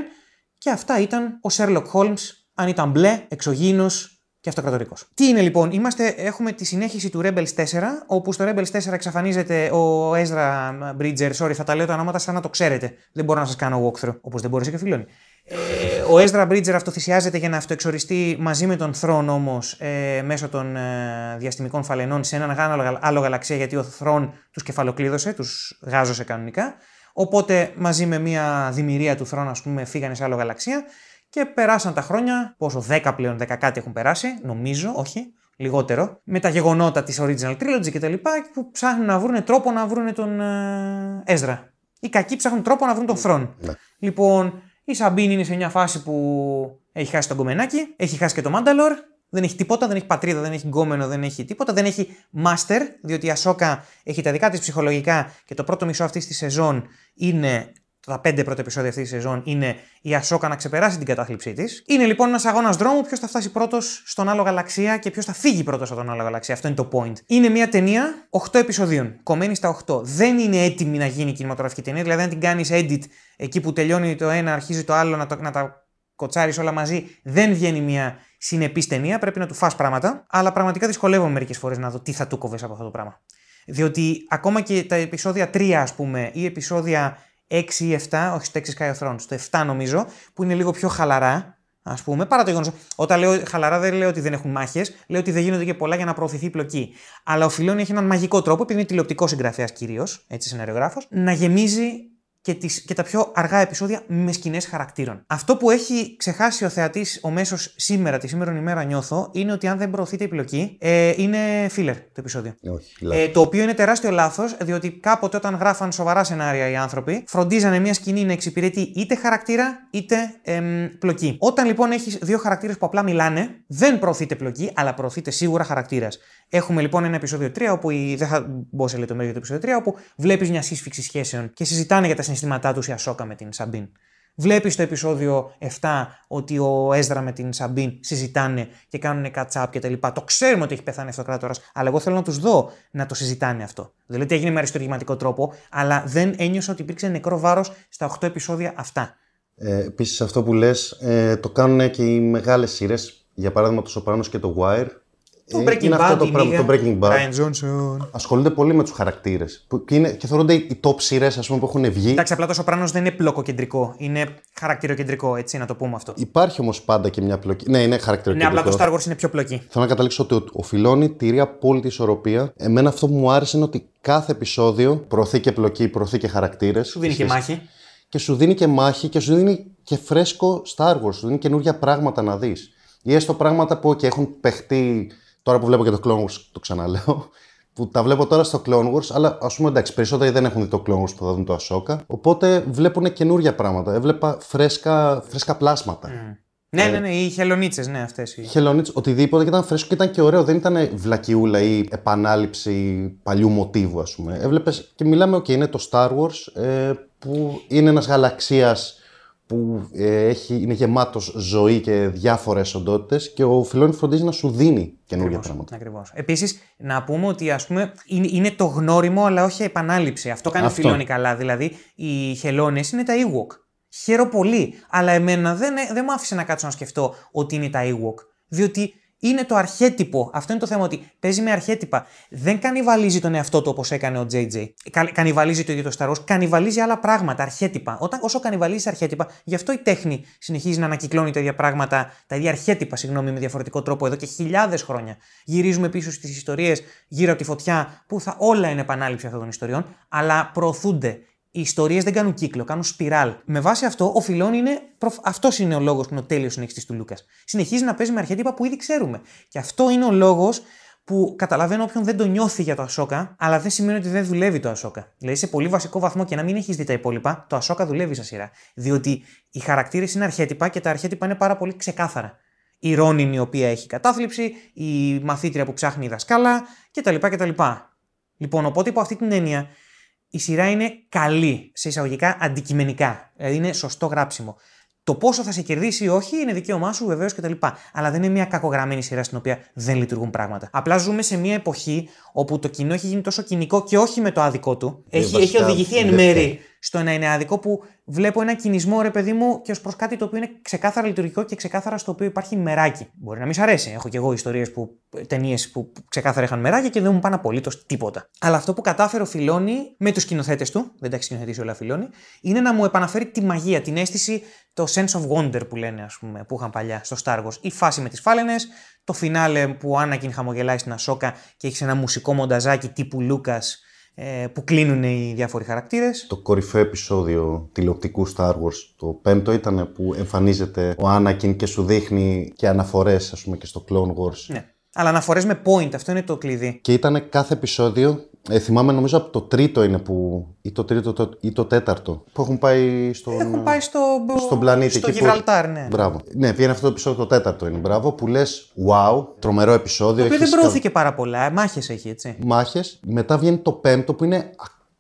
Και αυτά ήταν ο Sherlock Holmes, αν ήταν μπλε, εξωγήινος και αυτοκρατορικός. Τι είναι λοιπόν, είμαστε, έχουμε τη συνέχιση του Rebels 4, όπου στο Rebels 4 εξαφανίζεται ο Ezra Bridger. Sorry, θα τα λέω τα ονόματα σαν να το ξέρετε. Δεν μπορώ να σας κάνω walkthrough, όπως δεν μπορούσε και φιλώνει. Ε, ο Έζρα Μπρίτζερ αυτοθυσιάζεται για να αυτοεξοριστεί μαζί με τον Θρόν όμως ε, μέσω των ε, διαστημικών φαλενών σε έναν άλλο, άλλο γαλαξία γιατί ο Θρόν τους κεφαλοκλείδωσε, τους γάζωσε κανονικά. Οπότε μαζί με μια δημιουργία του Θρόν, ας πούμε, φύγανε σε άλλο γαλαξία και περάσαν τα χρόνια. Πόσο, 10 πλέον, 10 κάτι έχουν περάσει, νομίζω, όχι, λιγότερο, με τα γεγονότα της Original Trilogy κτλ. που ψάχνουν να βρουν τρόπο να βρουν τον Έζρα. Οι κακοί ψάχνουν τρόπο να βρουν τον Θρόν. Ναι. Λοιπόν, η Σαμπίν είναι σε μια φάση που έχει χάσει τον κομμενάκι, έχει χάσει και το Μάνταλορ, δεν έχει τίποτα, δεν έχει πατρίδα, δεν έχει γκόμενο, δεν έχει τίποτα, δεν έχει μάστερ, διότι η Ασόκα έχει τα δικά της ψυχολογικά και το πρώτο μισό αυτής της σεζόν είναι τα πέντε πρώτα επεισόδια αυτής της σεζόν είναι η Ασόκα να ξεπεράσει την κατάθλιψή της. Είναι λοιπόν ένας αγώνας δρόμου ποιος θα φτάσει πρώτος στον άλλο γαλαξία και ποιος θα φύγει πρώτος από τον άλλο γαλαξία. Αυτό είναι το point. Είναι μια ταινία 8 επεισοδίων, κομμένη στα 8. Δεν είναι έτοιμη να γίνει κινηματογραφική ταινία, δηλαδή αν την κάνεις edit εκεί που τελειώνει το ένα, αρχίζει το άλλο να, το, να τα κοτσάρεις όλα μαζί, δεν βγαίνει μια συνεπής ταινία. Πρέπει να του φας πράγματα. Αλλά πραγματικά δυσκολεύομαι μερικές φορές να δω τι θα του κόβε από αυτό το πράγμα. Διότι ακόμα και τα επεισόδια 3, ας πούμε, ή επεισόδια 6 ή 7, όχι στο 6 Sky of Thrones, στο 7 νομίζω, που είναι λίγο πιο χαλαρά, ας πούμε, παρά το γεγονός. Όταν λέω χαλαρά, δεν λέω ότι δεν έχουν μάχες, λέω ότι δεν γίνονται και πολλά για να προωθηθεί η πλοκή. Αλλά ο Φιλόνι έχει έναν μαγικό τρόπο, επειδή είναι τηλεοπτικός συγγραφέας κυρίως, έτσι σεναριογράφος, να γεμίζει και, τις, και τα πιο αργά επεισόδια με σκηνές χαρακτήρων. Αυτό που έχει ξεχάσει ο θεατής ο μέσος σήμερα, τη σήμερα ημέρα νιώθω, είναι ότι αν δεν προωθείται η πλοκή, ε, είναι filler το επεισόδιο. Όχι, ε, το οποίο είναι τεράστιο λάθος, διότι κάποτε όταν γράφαν σοβαρά σενάρια οι άνθρωποι, φροντίζανε μια σκηνή να εξυπηρετεί είτε χαρακτήρα είτε εμ, πλοκή. Όταν λοιπόν έχεις δύο χαρακτήρες που απλά μιλάνε, δεν προωθείται πλοκή, αλλά προωθείται σίγουρα χαρακτήρας. Έχουμε λοιπόν ένα επεισόδιο 3, όπου η, δεν θα μπω σε λεπτομέρειες για το επεισόδιο 3, όπου βλέπεις μια σύσφυξη σχέσεων και συζητάνε για τα συναισθήματά τους η Ασόκα με την Σαμπίν. Βλέπεις στο επεισόδιο 7 ότι ο Έζρα με την Σαμπίν συζητάνε και κάνουν catch-up κτλ. Το ξέρουμε ότι έχει πεθάνει αυτοκράτορα, αλλά εγώ θέλω να τους δω να το συζητάνε αυτό. Δεν λέω ότι έγινε με αριστουργηματικό τρόπο, αλλά δεν ένιωσα ότι υπήρξε νεκρό βάρος στα 8 επεισόδια αυτά. Ε, Επίσης, αυτό που λες, ε, το κάνουν και οι μεγάλες σειρές. Για παράδειγμα, το Σοπράνο και το Wire το Breaking είναι Bad, αυτό το, πράγμα, το Breaking Bad. Ryan Johnson. Ασχολούνται πολύ με τους χαρακτήρες. Και, και θεωρούνται οι top σειρές που έχουν βγει. Εντάξει, απλά το Σοπράνο δεν είναι πλοκοκεντρικό. Είναι χαρακτηροκεντρικό, έτσι να το πούμε αυτό. Υπάρχει όμως πάντα και μια πλοκή. Ναι, είναι χαρακτηροκεντρικό. Ναι, απλά το Star Wars είναι πιο πλοκή. Θέλω να καταλήξω ότι ο Φιλόνι τηρεί απόλυτη ισορροπία. Εμένα αυτό που μου άρεσε είναι ότι κάθε επεισόδιο προωθεί και πλοκή, προωθεί και χαρακτήρες. Σου δίνει και μάχη. Και σου δίνει και μάχη και σου δίνει και φρέσκο Star Wars. Σου δίνει καινούργια πράγματα να δεις. Ή έστω πράγματα που και έχουν παιχτεί Τώρα που βλέπω και το Clone Wars, το ξαναλέω, που τα βλέπω τώρα στο Clone Wars, αλλά ας πούμε εντάξει, περισσότεροι δεν έχουν δει το Clone Wars που θα δουν το Ahsoka. Οπότε βλέπουν καινούργια πράγματα. Έβλεπα φρέσκα, φρέσκα πλάσματα. Mm. Ναι, ναι, ναι, οι χελονίτσες, ναι, αυτές. Οι χελονίτσες, οτιδήποτε και ήταν φρέσκο και ήταν και ωραίο. Δεν ήταν βλακιούλα ή επανάληψη παλιού μοτίβου, ας πούμε. Έβλεπες και μιλάμε, OK, είναι το Star Wars ε, που είναι ένας γαλαξίας που ε, έχει, είναι γεμάτος ζωή και διάφορες οντότητες και ο Φιλόνι φροντίζει να σου δίνει καινούργια πράγματα. Ακριβώς. Επίσης, να πούμε ότι ας πούμε, είναι, είναι το γνώριμο, αλλά όχι επανάληψη. Αυτό κάνει ο Φιλόνι καλά. Δηλαδή, οι χελώνες είναι τα Ewok. Χαίρο πολύ. Αλλά εμένα δεν, δεν μου άφησε να κάτσω να σκεφτώ ότι είναι τα Ewok. Διότι είναι το αρχέτυπο. Αυτό είναι το θέμα, ότι παίζει με αρχέτυπα. Δεν κανιβαλίζει τον εαυτό του όπως έκανε ο JJ. Κανιβαλίζει το ίδιο το Star Wars, κανιβαλίζει άλλα πράγματα, αρχέτυπα. Όταν, όσο κανιβαλίζει αρχέτυπα, γι' αυτό η τέχνη συνεχίζει να ανακυκλώνει τα ίδια πράγματα, τα ίδια αρχέτυπα, συγγνώμη, με διαφορετικό τρόπο εδώ και χιλιάδες χρόνια. Γυρίζουμε πίσω στις ιστορίες γύρω από τη φωτιά, που θα όλα είναι επανάληψη αυτών των ιστοριών, αλλά προωθούνται οι ιστορίες δεν κάνουν κύκλο, κάνουν σπιράλ. Με βάση αυτό, ο Φιλόν είναι. Αυτός είναι ο λόγος που είναι ο τέλειος συνεχιστή του Λούκας. Συνεχίζει να παίζει με αρχέτυπα που ήδη ξέρουμε. Και αυτό είναι ο λόγος που καταλαβαίνω όποιον δεν το νιώθει για το Ασόκα, αλλά δεν σημαίνει ότι δεν δουλεύει το Ασόκα. Δηλαδή σε πολύ βασικό βαθμό και να μην έχεις δει τα υπόλοιπα, το Ασόκα δουλεύει σαν σειρά. Διότι οι χαρακτήρες είναι αρχέτυπα και τα αρχέτυπα είναι πάρα πολύ ξεκάθαρα. Η Ρόνιν η οποία έχει κατάθλιψη, η μαθήτρια που ψάχνει η δασκάλα κτλ. κτλ. Λοιπόν, οπότε υπό αυτή την έννοια η σειρά είναι καλή, σε εισαγωγικά αντικειμενικά. Δηλαδή είναι σωστό γράψιμο. Το πόσο θα σε κερδίσει ή όχι είναι δικαίωμά σου βεβαίως κτλ. Αλλά δεν είναι μια κακογραμμένη σειρά στην οποία δεν λειτουργούν πράγματα. Απλά ζούμε σε μια εποχή όπου το κοινό έχει γίνει τόσο κοινικό και όχι με το άδικό του. Ε, έχει, έχει οδηγηθεί εν μέρη στο να είναι άδικο που βλέπω ένα κινησμό, ρε παιδί μου, και ως προς κάτι το οποίο είναι ξεκάθαρα λειτουργικό και ξεκάθαρα στο οποίο υπάρχει μεράκι. Μπορεί να μην σ' αρέσει. Έχω και εγώ ιστορίες που ταινίες που ξεκάθαρα είχαν μεράκι και δεν μου πάνε απολύτως τίποτα. Αλλά αυτό που κατάφερε ο Φιλόνι με τους σκηνοθέτες του, δεν τα έχει σκηνοθετήσει όλα Φιλόνι, είναι να μου επαναφέρει τη μαγεία, την αίσθηση, το sense of wonder που λένε, ας πούμε, που είχαν παλιά στο Star Wars. Η φάση με τις φάλαινες, το φινάλε που ο Άννακιν χαμογελάει στην Ασόκα και έχεις ένα μουσικό μονταζάκι τύπου Λούκα ε, που κλείνουν οι διάφοροι χαρακτήρες. Το κορυφαίο επεισόδιο τηλεοπτικού Star Wars, το πέμπτο, ήταν που εμφανίζεται ο Άννακιν και σου δείχνει και αναφορές, ας πούμε, και στο Clone Wars. Ναι. Αλλά αναφορές με point, αυτό είναι το κλειδί. Και ήταν κάθε επεισόδιο ε, θυμάμαι νομίζω από το τρίτο είναι που. ή το τρίτο το, ή το τέταρτο. Που έχουν πάει στον. Έχουν πάει στο, στον πλανήτη. Στο Γιβραλτάρ, ναι. Μπράβο. Ναι, πήγαινε αυτό το επεισόδιο το τέταρτο είναι. Μπράβο. Που λες, wow, τρομερό επεισόδιο. Το οποίο δεν προώθηκε πάρα πολλά. Μάχες έχει, έτσι. Μάχες. Μετά βγαίνει το πέμπτο που είναι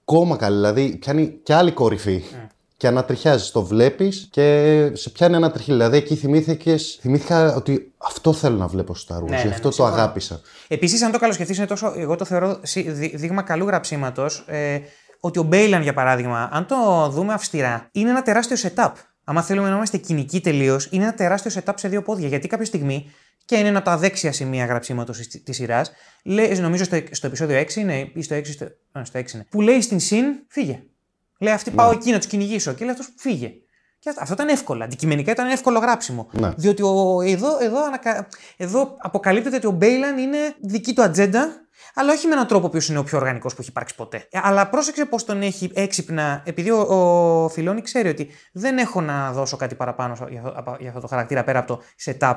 ακόμα καλύτερο. Δηλαδή πιάνει και άλλη κορυφή. Mm. Και ανατριχιάζεις. Το βλέπεις και σε πιάνει ανατριχή. Δηλαδή εκεί θυμήθηκες, θυμήθηκα ότι αυτό θέλω να βλέπω στο Star Wars. Ναι, ναι, Γι' ναι, αυτό το συμφωνώ. αγάπησα. Επίσης, αν το καλοσκεφτείς, είναι τόσο. Εγώ το θεωρώ σι- δει- δείγμα καλού γραψίματος. Ε, ότι ο Μπέιλαν, για παράδειγμα, αν το δούμε αυστηρά, είναι ένα τεράστιο setup. Άμα θέλουμε να είμαστε κοινικοί τελείως, είναι ένα τεράστιο setup σε δύο πόδια. Γιατί κάποια στιγμή, και είναι ένα από τα δέξια σημεία γραψίματος της σειράς, νομίζω στο, στο επεισόδιο 6 είναι, ή στο 6, στο, α, στο 6 είναι, που λέει στην Συν, φύγε. Λέει αυτή πάω εκεί να τους κυνηγήσω. Και λέει αυτός φύγε. Και αυτό, αυτό ήταν εύκολο. Αντικειμενικά ήταν εύκολο γράψιμο. Ναι. Διότι ο, εδώ, εδώ, ανακα... εδώ αποκαλύπτεται ότι ο Μπέιλαν είναι δική του ατζέντα, αλλά όχι με έναν τρόπο που είναι ο πιο οργανικός που έχει υπάρξει ποτέ. Ε, Αλλά πρόσεξε πώς τον έχει έξυπνα, επειδή ο, ο Φιλόνι ξέρει ότι δεν έχω να δώσω κάτι παραπάνω για αυτό, απα- για αυτό το χαρακτήρα πέρα από το setup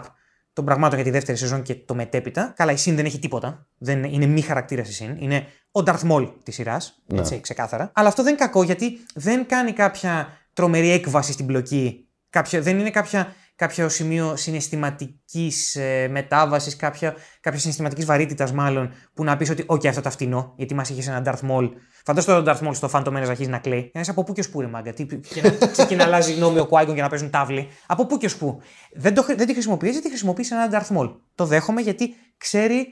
των πραγμάτων για τη δεύτερη σεζόν και το μετέπειτα. Καλά, η Συν δεν έχει τίποτα. Δεν, είναι μη χαρακτήρας η Συν. Είναι ο Darth Maul της σειράς. Έτσι, ξεκάθαρα. Αλλά αυτό δεν είναι κακό γιατί δεν κάνει κάποια τρομερή έκβαση στην πλοκή. Κάποια, δεν είναι κάποια, κάποιο σημείο συναισθηματικής ε, μετάβασης, κάποια, κάποια συναισθηματικής βαρύτητας μάλλον, που να πεις ότι, OK, αυτό τα φτηνό, γιατί μας είχες έναν Darth Maul. Φαντάζομαι τον Darth Maul στο Phantom Menace να αρχίζει να κλαίει. Ένας από πού και ως πού, ρε μάγκα. Τι, και να ξεκινά να αλλάζει γνώμη ο Qui-Gon και να παίζουν τάβλη. Από πού και ως πού. Δεν, το, χρη- δεν τη χρησιμοποιείς, γιατί χρησιμοποιείς έναν Darth Maul. Το δέχομαι γιατί ξέρει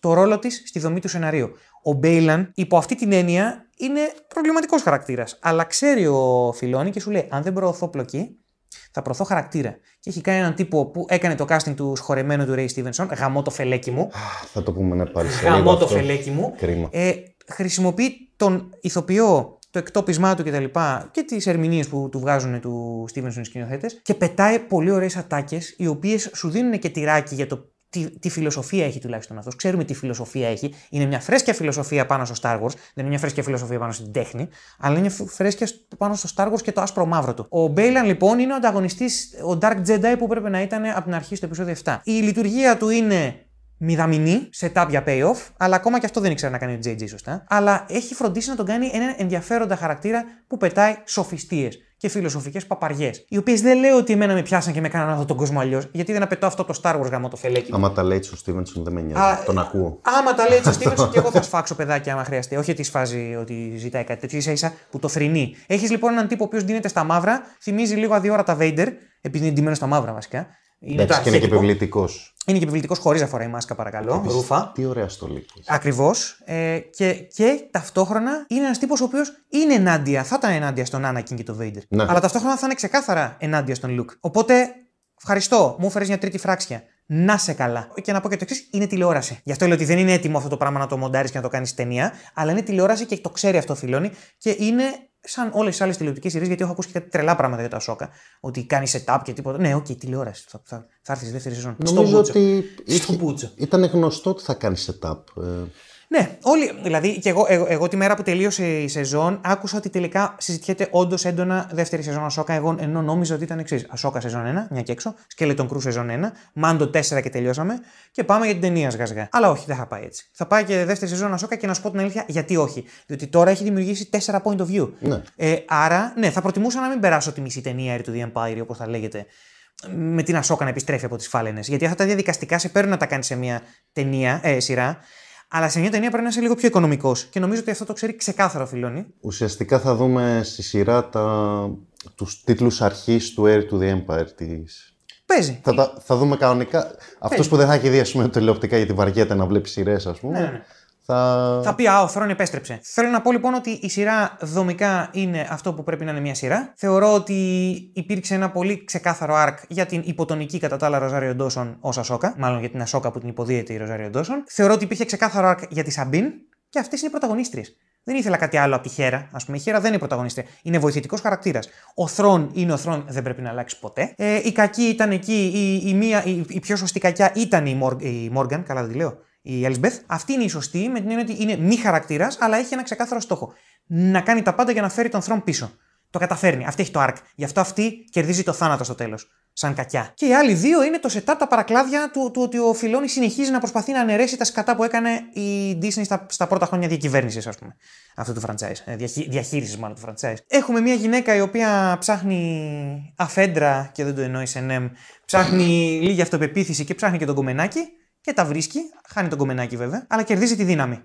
το ρόλο της στη δομή του σεναρίου. Ο Μπέιλαν, υπό αυτή την έννοια, είναι προβληματικός χαρακτήρας. Αλλά ξέρει ο Φιλόνι και σου λέει: Αν δεν προωθώ πλοκή, θα προωθώ χαρακτήρα. Και έχει κάνει έναν τύπο που έκανε το casting του σχορεμένου του Ray Stevenson, γαμώ το φελέκι μου. Θα το πούμε ναι, πάλι σε λίγο Γαμώ το αυτό. φελέκι μου. Κρίμα. Ε, χρησιμοποιεί τον ηθοποιό, το εκτόπισμά του κτλ. Και, και τις ερμηνείες που του βγάζουν του Stevenson οι σκηνοθέτες και πετάει πολύ ωραίες ατάκες, οι οποίες σου δίνουν και τυράκι για το τι, τι φιλοσοφία έχει τουλάχιστον αυτός. Ξέρουμε τι φιλοσοφία έχει. Είναι μια φρέσκια φιλοσοφία πάνω στο Star Wars. Δεν είναι μια φρέσκια φιλοσοφία πάνω στην τέχνη, αλλά είναι φ- φρέσκια σ- πάνω στο Star Wars και το άσπρο μαύρο του. Ο Μπέιλαν λοιπόν είναι ο ανταγωνιστής, ο Dark Jedi που πρέπει να ήταν από την αρχή στο επεισόδιο 7. Η λειτουργία του είναι μηδαμινή σε tab για payoff, αλλά ακόμα και αυτό δεν ήξερε να κάνει ο JJ σωστά. Αλλά έχει φροντίσει να τον κάνει έναν ενδιαφέροντα χαρακτήρα που πετάει σοφιστίες και φιλοσοφικές παπαριές. Οι οποίες δεν λέω ότι εμένα με πιάσαν και με κάναν να δω τον κόσμο αλλιώς, γιατί δεν απαιτώ αυτό το Star Wars γαμό το φελέκι. μου. Άμα τα λέει ο Στίβενσον δεν με Α, νοιάζει. Τον ακούω. Άμα τα λέει ο Στίβενσον και εγώ θα σφάξω παιδάκι άμα χρειαστεί. Όχι ότι σφάζει ότι ζητάει κάτι τέτοιο, ίσα ίσα που το θρυνεί. Έχεις λοιπόν έναν τύπο ο οποίος ντύνεται στα μαύρα, θυμίζει λίγο αδιόρατα Vader, επειδή είναι ντυμένος στα μαύρα βασικά. Είναι Εντάξει, και είναι και αρχέτυπο. επιβλητικό. Είναι και επιβλητικό χωρίς να φοράει μάσκα, παρακαλώ. Ρούφα. Τι ωραία στολή. έχει. Ακριβώς. Ε, και, και ταυτόχρονα είναι ένας τύπος ο οποίος είναι ενάντια, θα ήταν ενάντια στον Anakin και τον Vader. Ναι. Αλλά ταυτόχρονα θα είναι ξεκάθαρα ενάντια στον Luke. Οπότε, ευχαριστώ, μου έφερε μια τρίτη φράξια. Να σε καλά. Και να πω και το εξής: είναι τηλεόραση. Γι' αυτό λέω ότι δεν είναι έτοιμο αυτό το πράγμα να το μοντάρεις και να το κάνεις ταινία, αλλά είναι τηλεόραση και το ξέρει αυτό ο Φιλόνι και είναι σαν όλες τις άλλες τηλεοπτικές σειρές, γιατί έχω ακούσει και κάτι τρελά πράγματα για το Ahsoka. Ότι κάνει setup και τίποτα. Ναι, οκ, τηλεόραση. Θα, θα, θα έρθεις στη δεύτερη σεζόν. Νομίζω Στον πούτσο. ότι Στον είχε- πούτσο. ήταν γνωστό ότι θα κάνει setup. Ε, Ναι, όλοι. Δηλαδή, και εγώ, εγώ, εγώ τη μέρα που τελείωσε η σεζόν, άκουσα ότι τελικά συζητιέται όντως έντονα δεύτερη σεζόν Ahsoka. Εγώ ενώ νόμιζα ότι ήταν εξής. Ahsoka σεζόν 1, μια και έξω. Skeleton Crew σεζόν 1. Mando 4 και τελειώσαμε. Και πάμε για την ταινία σγασγά. Αλλά όχι, δεν θα πάει έτσι. Θα πάει και δεύτερη σεζόν Ahsoka και να σου πω την αλήθεια γιατί όχι. Διότι τώρα έχει δημιουργήσει 4 point of view. Ναι. Ε, άρα, ναι, θα προτιμούσα να μην περάσω τη μισή ταινία Heir to the Empire, όπως θα λέγεται, με την Ασόκα να επιστρέφει από τις φάλαινες. Γιατί αυτά τα διαδικαστικά σε παίρνουν να τα κάνει σε μια ταινία, ε, σειρά. Αλλά σε μια ταινία πρέπει να είσαι λίγο πιο οικονομικός. Και νομίζω ότι αυτό το ξέρει ξεκάθαρο ο Φιλόνι. ουσιαστικά θα δούμε στη σειρά τα, τους τίτλους αρχής του Air to the Empire της... Παίζει. Θα, τα- θα δούμε κανονικά. Αυτός που δεν θα έχει δει, ας πούμε, τηλεοπτικά γιατί βαριέται να βλέπει σειρές, ας πούμε. Ναι, ναι. Θα... Θα πει, Α, ο Θρόν επέστρεψε. Θέλω να πω λοιπόν ότι η σειρά δομικά είναι αυτό που πρέπει να είναι μια σειρά. Θεωρώ ότι υπήρξε ένα πολύ ξεκάθαρο arc για την υποτονική κατά τα άλλα Ροζάριο Ντόσον ως Ασόκα. Μάλλον για την Ασόκα που την υποδίεται η Ροζάριο Ντόσον. Θεωρώ ότι υπήρχε ξεκάθαρο arc για τη Σαμπίν και αυτές είναι οι πρωταγωνίστριες. Δεν ήθελα κάτι άλλο από τη Χέρα. Α πούμε, η Χέρα δεν είναι πρωταγωνίστρια. Είναι βοηθητικός χαρακτήρας. Ο Θρόν είναι ο Θρόν, δεν πρέπει να αλλάξει ποτέ. Ε, η κακή ήταν εκεί. Η, η, μία, η, η πιο σωστή κακιά ήταν η, Μορ, η Μόργαν, καλά δεν τη λέω. Η Elizabeth. Αυτή είναι η σωστή, με την έννοια ότι είναι μη χαρακτήρας, αλλά έχει ένα ξεκάθαρο στόχο. Να κάνει τα πάντα για να φέρει τον Θρόν πίσω. Το καταφέρνει. Αυτή έχει το arc. Γι' αυτό αυτή κερδίζει το θάνατο στο τέλος. Σαν κακιά. Και οι άλλοι δύο είναι το setup, τα παρακλάδια του, του ότι ο Φιλόνι συνεχίζει να προσπαθεί να αναιρέσει τα σκατά που έκανε η Disney στα, στα πρώτα χρόνια διακυβέρνησης, ας πούμε. Αυτού του franchise. Ε, διαχει, Διαχείρισης, μάλλον του franchise. Έχουμε μια γυναίκα η οποία ψάχνει αφέντρα, και δεν το εννοεί σε νεμ, ψάχνει λίγη αυτοπεποίθηση και ψάχνει και τον κομμενάκι και τα βρίσκει. Χάνει το γκομενάκι βέβαια, αλλά κερδίζει τη δύναμη.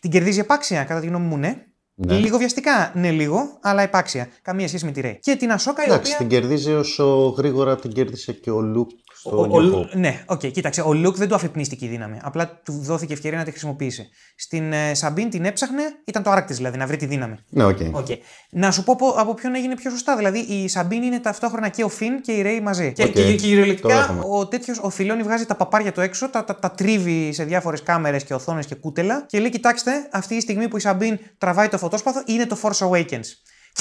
Την κερδίζει επάξια, κατά τη γνώμη μου, ναι. Ναι. Λίγο βιαστικά, ναι, λίγο, αλλά επάξια. Καμία σχέση με τη Ρέι. Και την Ασόκα η Εντάξει, οποία. την κερδίζει όσο γρήγορα την κέρδισε και ο Λουκ στο Ο, ο, New ο- Hope. ναι, οκ, κοίταξε. Ο Λουκ δεν του αφυπνίστηκε η δύναμη. Απλά του δόθηκε ευκαιρία να τη χρησιμοποιήσει. Στην ε, Σαμπίν την έψαχνε, ήταν το arc της δηλαδή, να βρει τη δύναμη. Ναι, OK. OK. Να σου πω πο- από ποιον έγινε πιο σωστά. Δηλαδή η Σαμπίν είναι ταυτόχρονα και ο Φιν και η Ρέι μαζί. Και, Οκ. και, και Το κυριολεκτικά δέχομαι. ο τέτοιος, ο Φιλόνι βγάζει τα παπάρια του έξω, τα, τα, τα τρίβει σε διάφορες κάμερες και οθόνες και κούτελα και λέει: Κοιτάξτε, αυτή η στιγμή που η Σαμπίν τραβάει το φωτόσπαθο είναι το Force Awakens.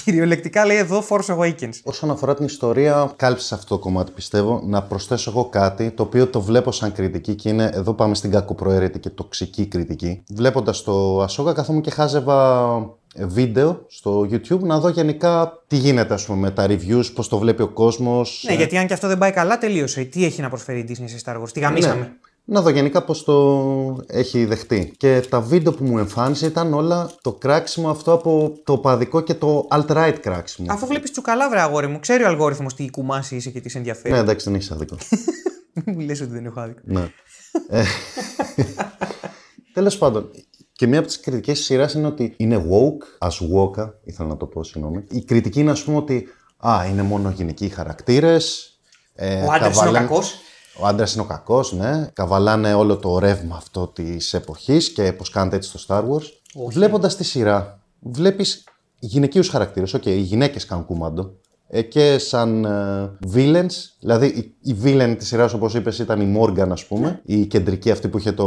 Κυριολεκτικά λέει εδώ Force Awakens. Όσον αφορά την ιστορία, κάλυψες αυτό το κομμάτι πιστεύω. Να προσθέσω εγώ κάτι το οποίο το βλέπω σαν κριτική και είναι εδώ πάμε στην κακοπροαίρετη και τοξική κριτική. Βλέποντας το Ασόκα, καθόμουν και χάζευα βίντεο στο YouTube να δω γενικά τι γίνεται ας πούμε, με τα reviews, πώς το βλέπει ο κόσμος. Ναι, γιατί αν και αυτό δεν πάει καλά, τελείωσε. Τι έχει να προσφέρει η Disney σε Star Wars, τη γαμίσαμε. Ναι. Να δω γενικά πώς το έχει δεχτεί. Και τα βίντεο που μου εμφάνισε ήταν όλα το κράξιμο αυτό από το παδικό και το alt-right κράξιμο. Αφού βλέπεις τσουκαλάβρα, αγόρι μου, ξέρει ο αλγόριθμος τι κουμάσι είσαι και τις σε ενδιαφέρει. Ναι, εντάξει, δεν έχεις άδικο. Μην μου λες ότι δεν έχω άδικο. ναι. ε, Τέλος πάντων, και μία από τις κριτικές της σειράς είναι ότι είναι woke, as woke, ήθελα να το πω, συγγνώμη. Η κριτική είναι, ας πούμε, ότι α, είναι μόνο γυναικοί χαρακτήρες. Ε, Ο άντρας είναι ο κακός. Ο άντρας είναι ο κακός, ναι. Καβαλάνε όλο το ρεύμα αυτό της εποχής και πώς κάνετε έτσι στο Star Wars. Βλέποντας τη σειρά, βλέπεις γυναικείους χαρακτήρες. Οκ, οι γυναίκες κάνουν κουμάντο. Ε, και σαν ε, villains, δηλαδή η, η villain της σειράς, όπως είπες, ήταν η Morgan, ας πούμε, η κεντρική αυτή που είχε το,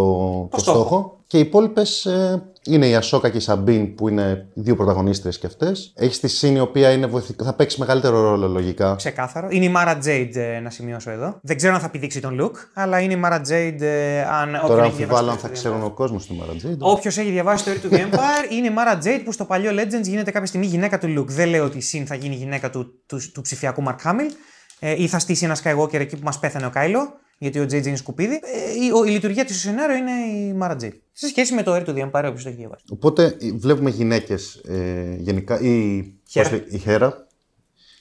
το, στόχο. στόχο. Και οι υπόλοιπες ε, είναι η Ασόκα και η Σαμπίν, που είναι οι δύο πρωταγωνίστριες και αυτές. Έχεις τη Σιν, η οποία είναι βοηθη... θα παίξει μεγαλύτερο ρόλο λογικά. Ξεκάθαρο. Είναι η Mara Jade, ε, να σημειώσω εδώ. Δεν ξέρω αν θα πηδήξει τον Luke, αλλά είναι η Mara Jade. ε, αν όποιον Τώρα έχει αμφιβάλλω αν διαβάσει θα το ξέρουν ο κόσμος τη Μαρατζέιντ. Όποιος έχει διαβάσει το Story to the Empire είναι η Mara Jade που στο παλιό Legends γίνεται κάποια στιγμή γυναίκα του Luke. Δεν λέω ότι η Sin θα γίνει γυναίκα του, του, του ψηφιακού Mark Hamill ε, ή θα στήσει ένα Skywalker εκεί που μας πέθανε ο Κάιλο, γιατί ο JJ είναι σκουπίδι. Ε, η, ο- η λειτουργία του στο σενάριο είναι η Mara Jade. Σε σχέση με το Story to the Empire, όποιο το έχει διαβάσει. Οπότε ε, βλέπουμε γυναίκες ε, γενικά. Η Χέρα. πώς λέει, η Χέρα.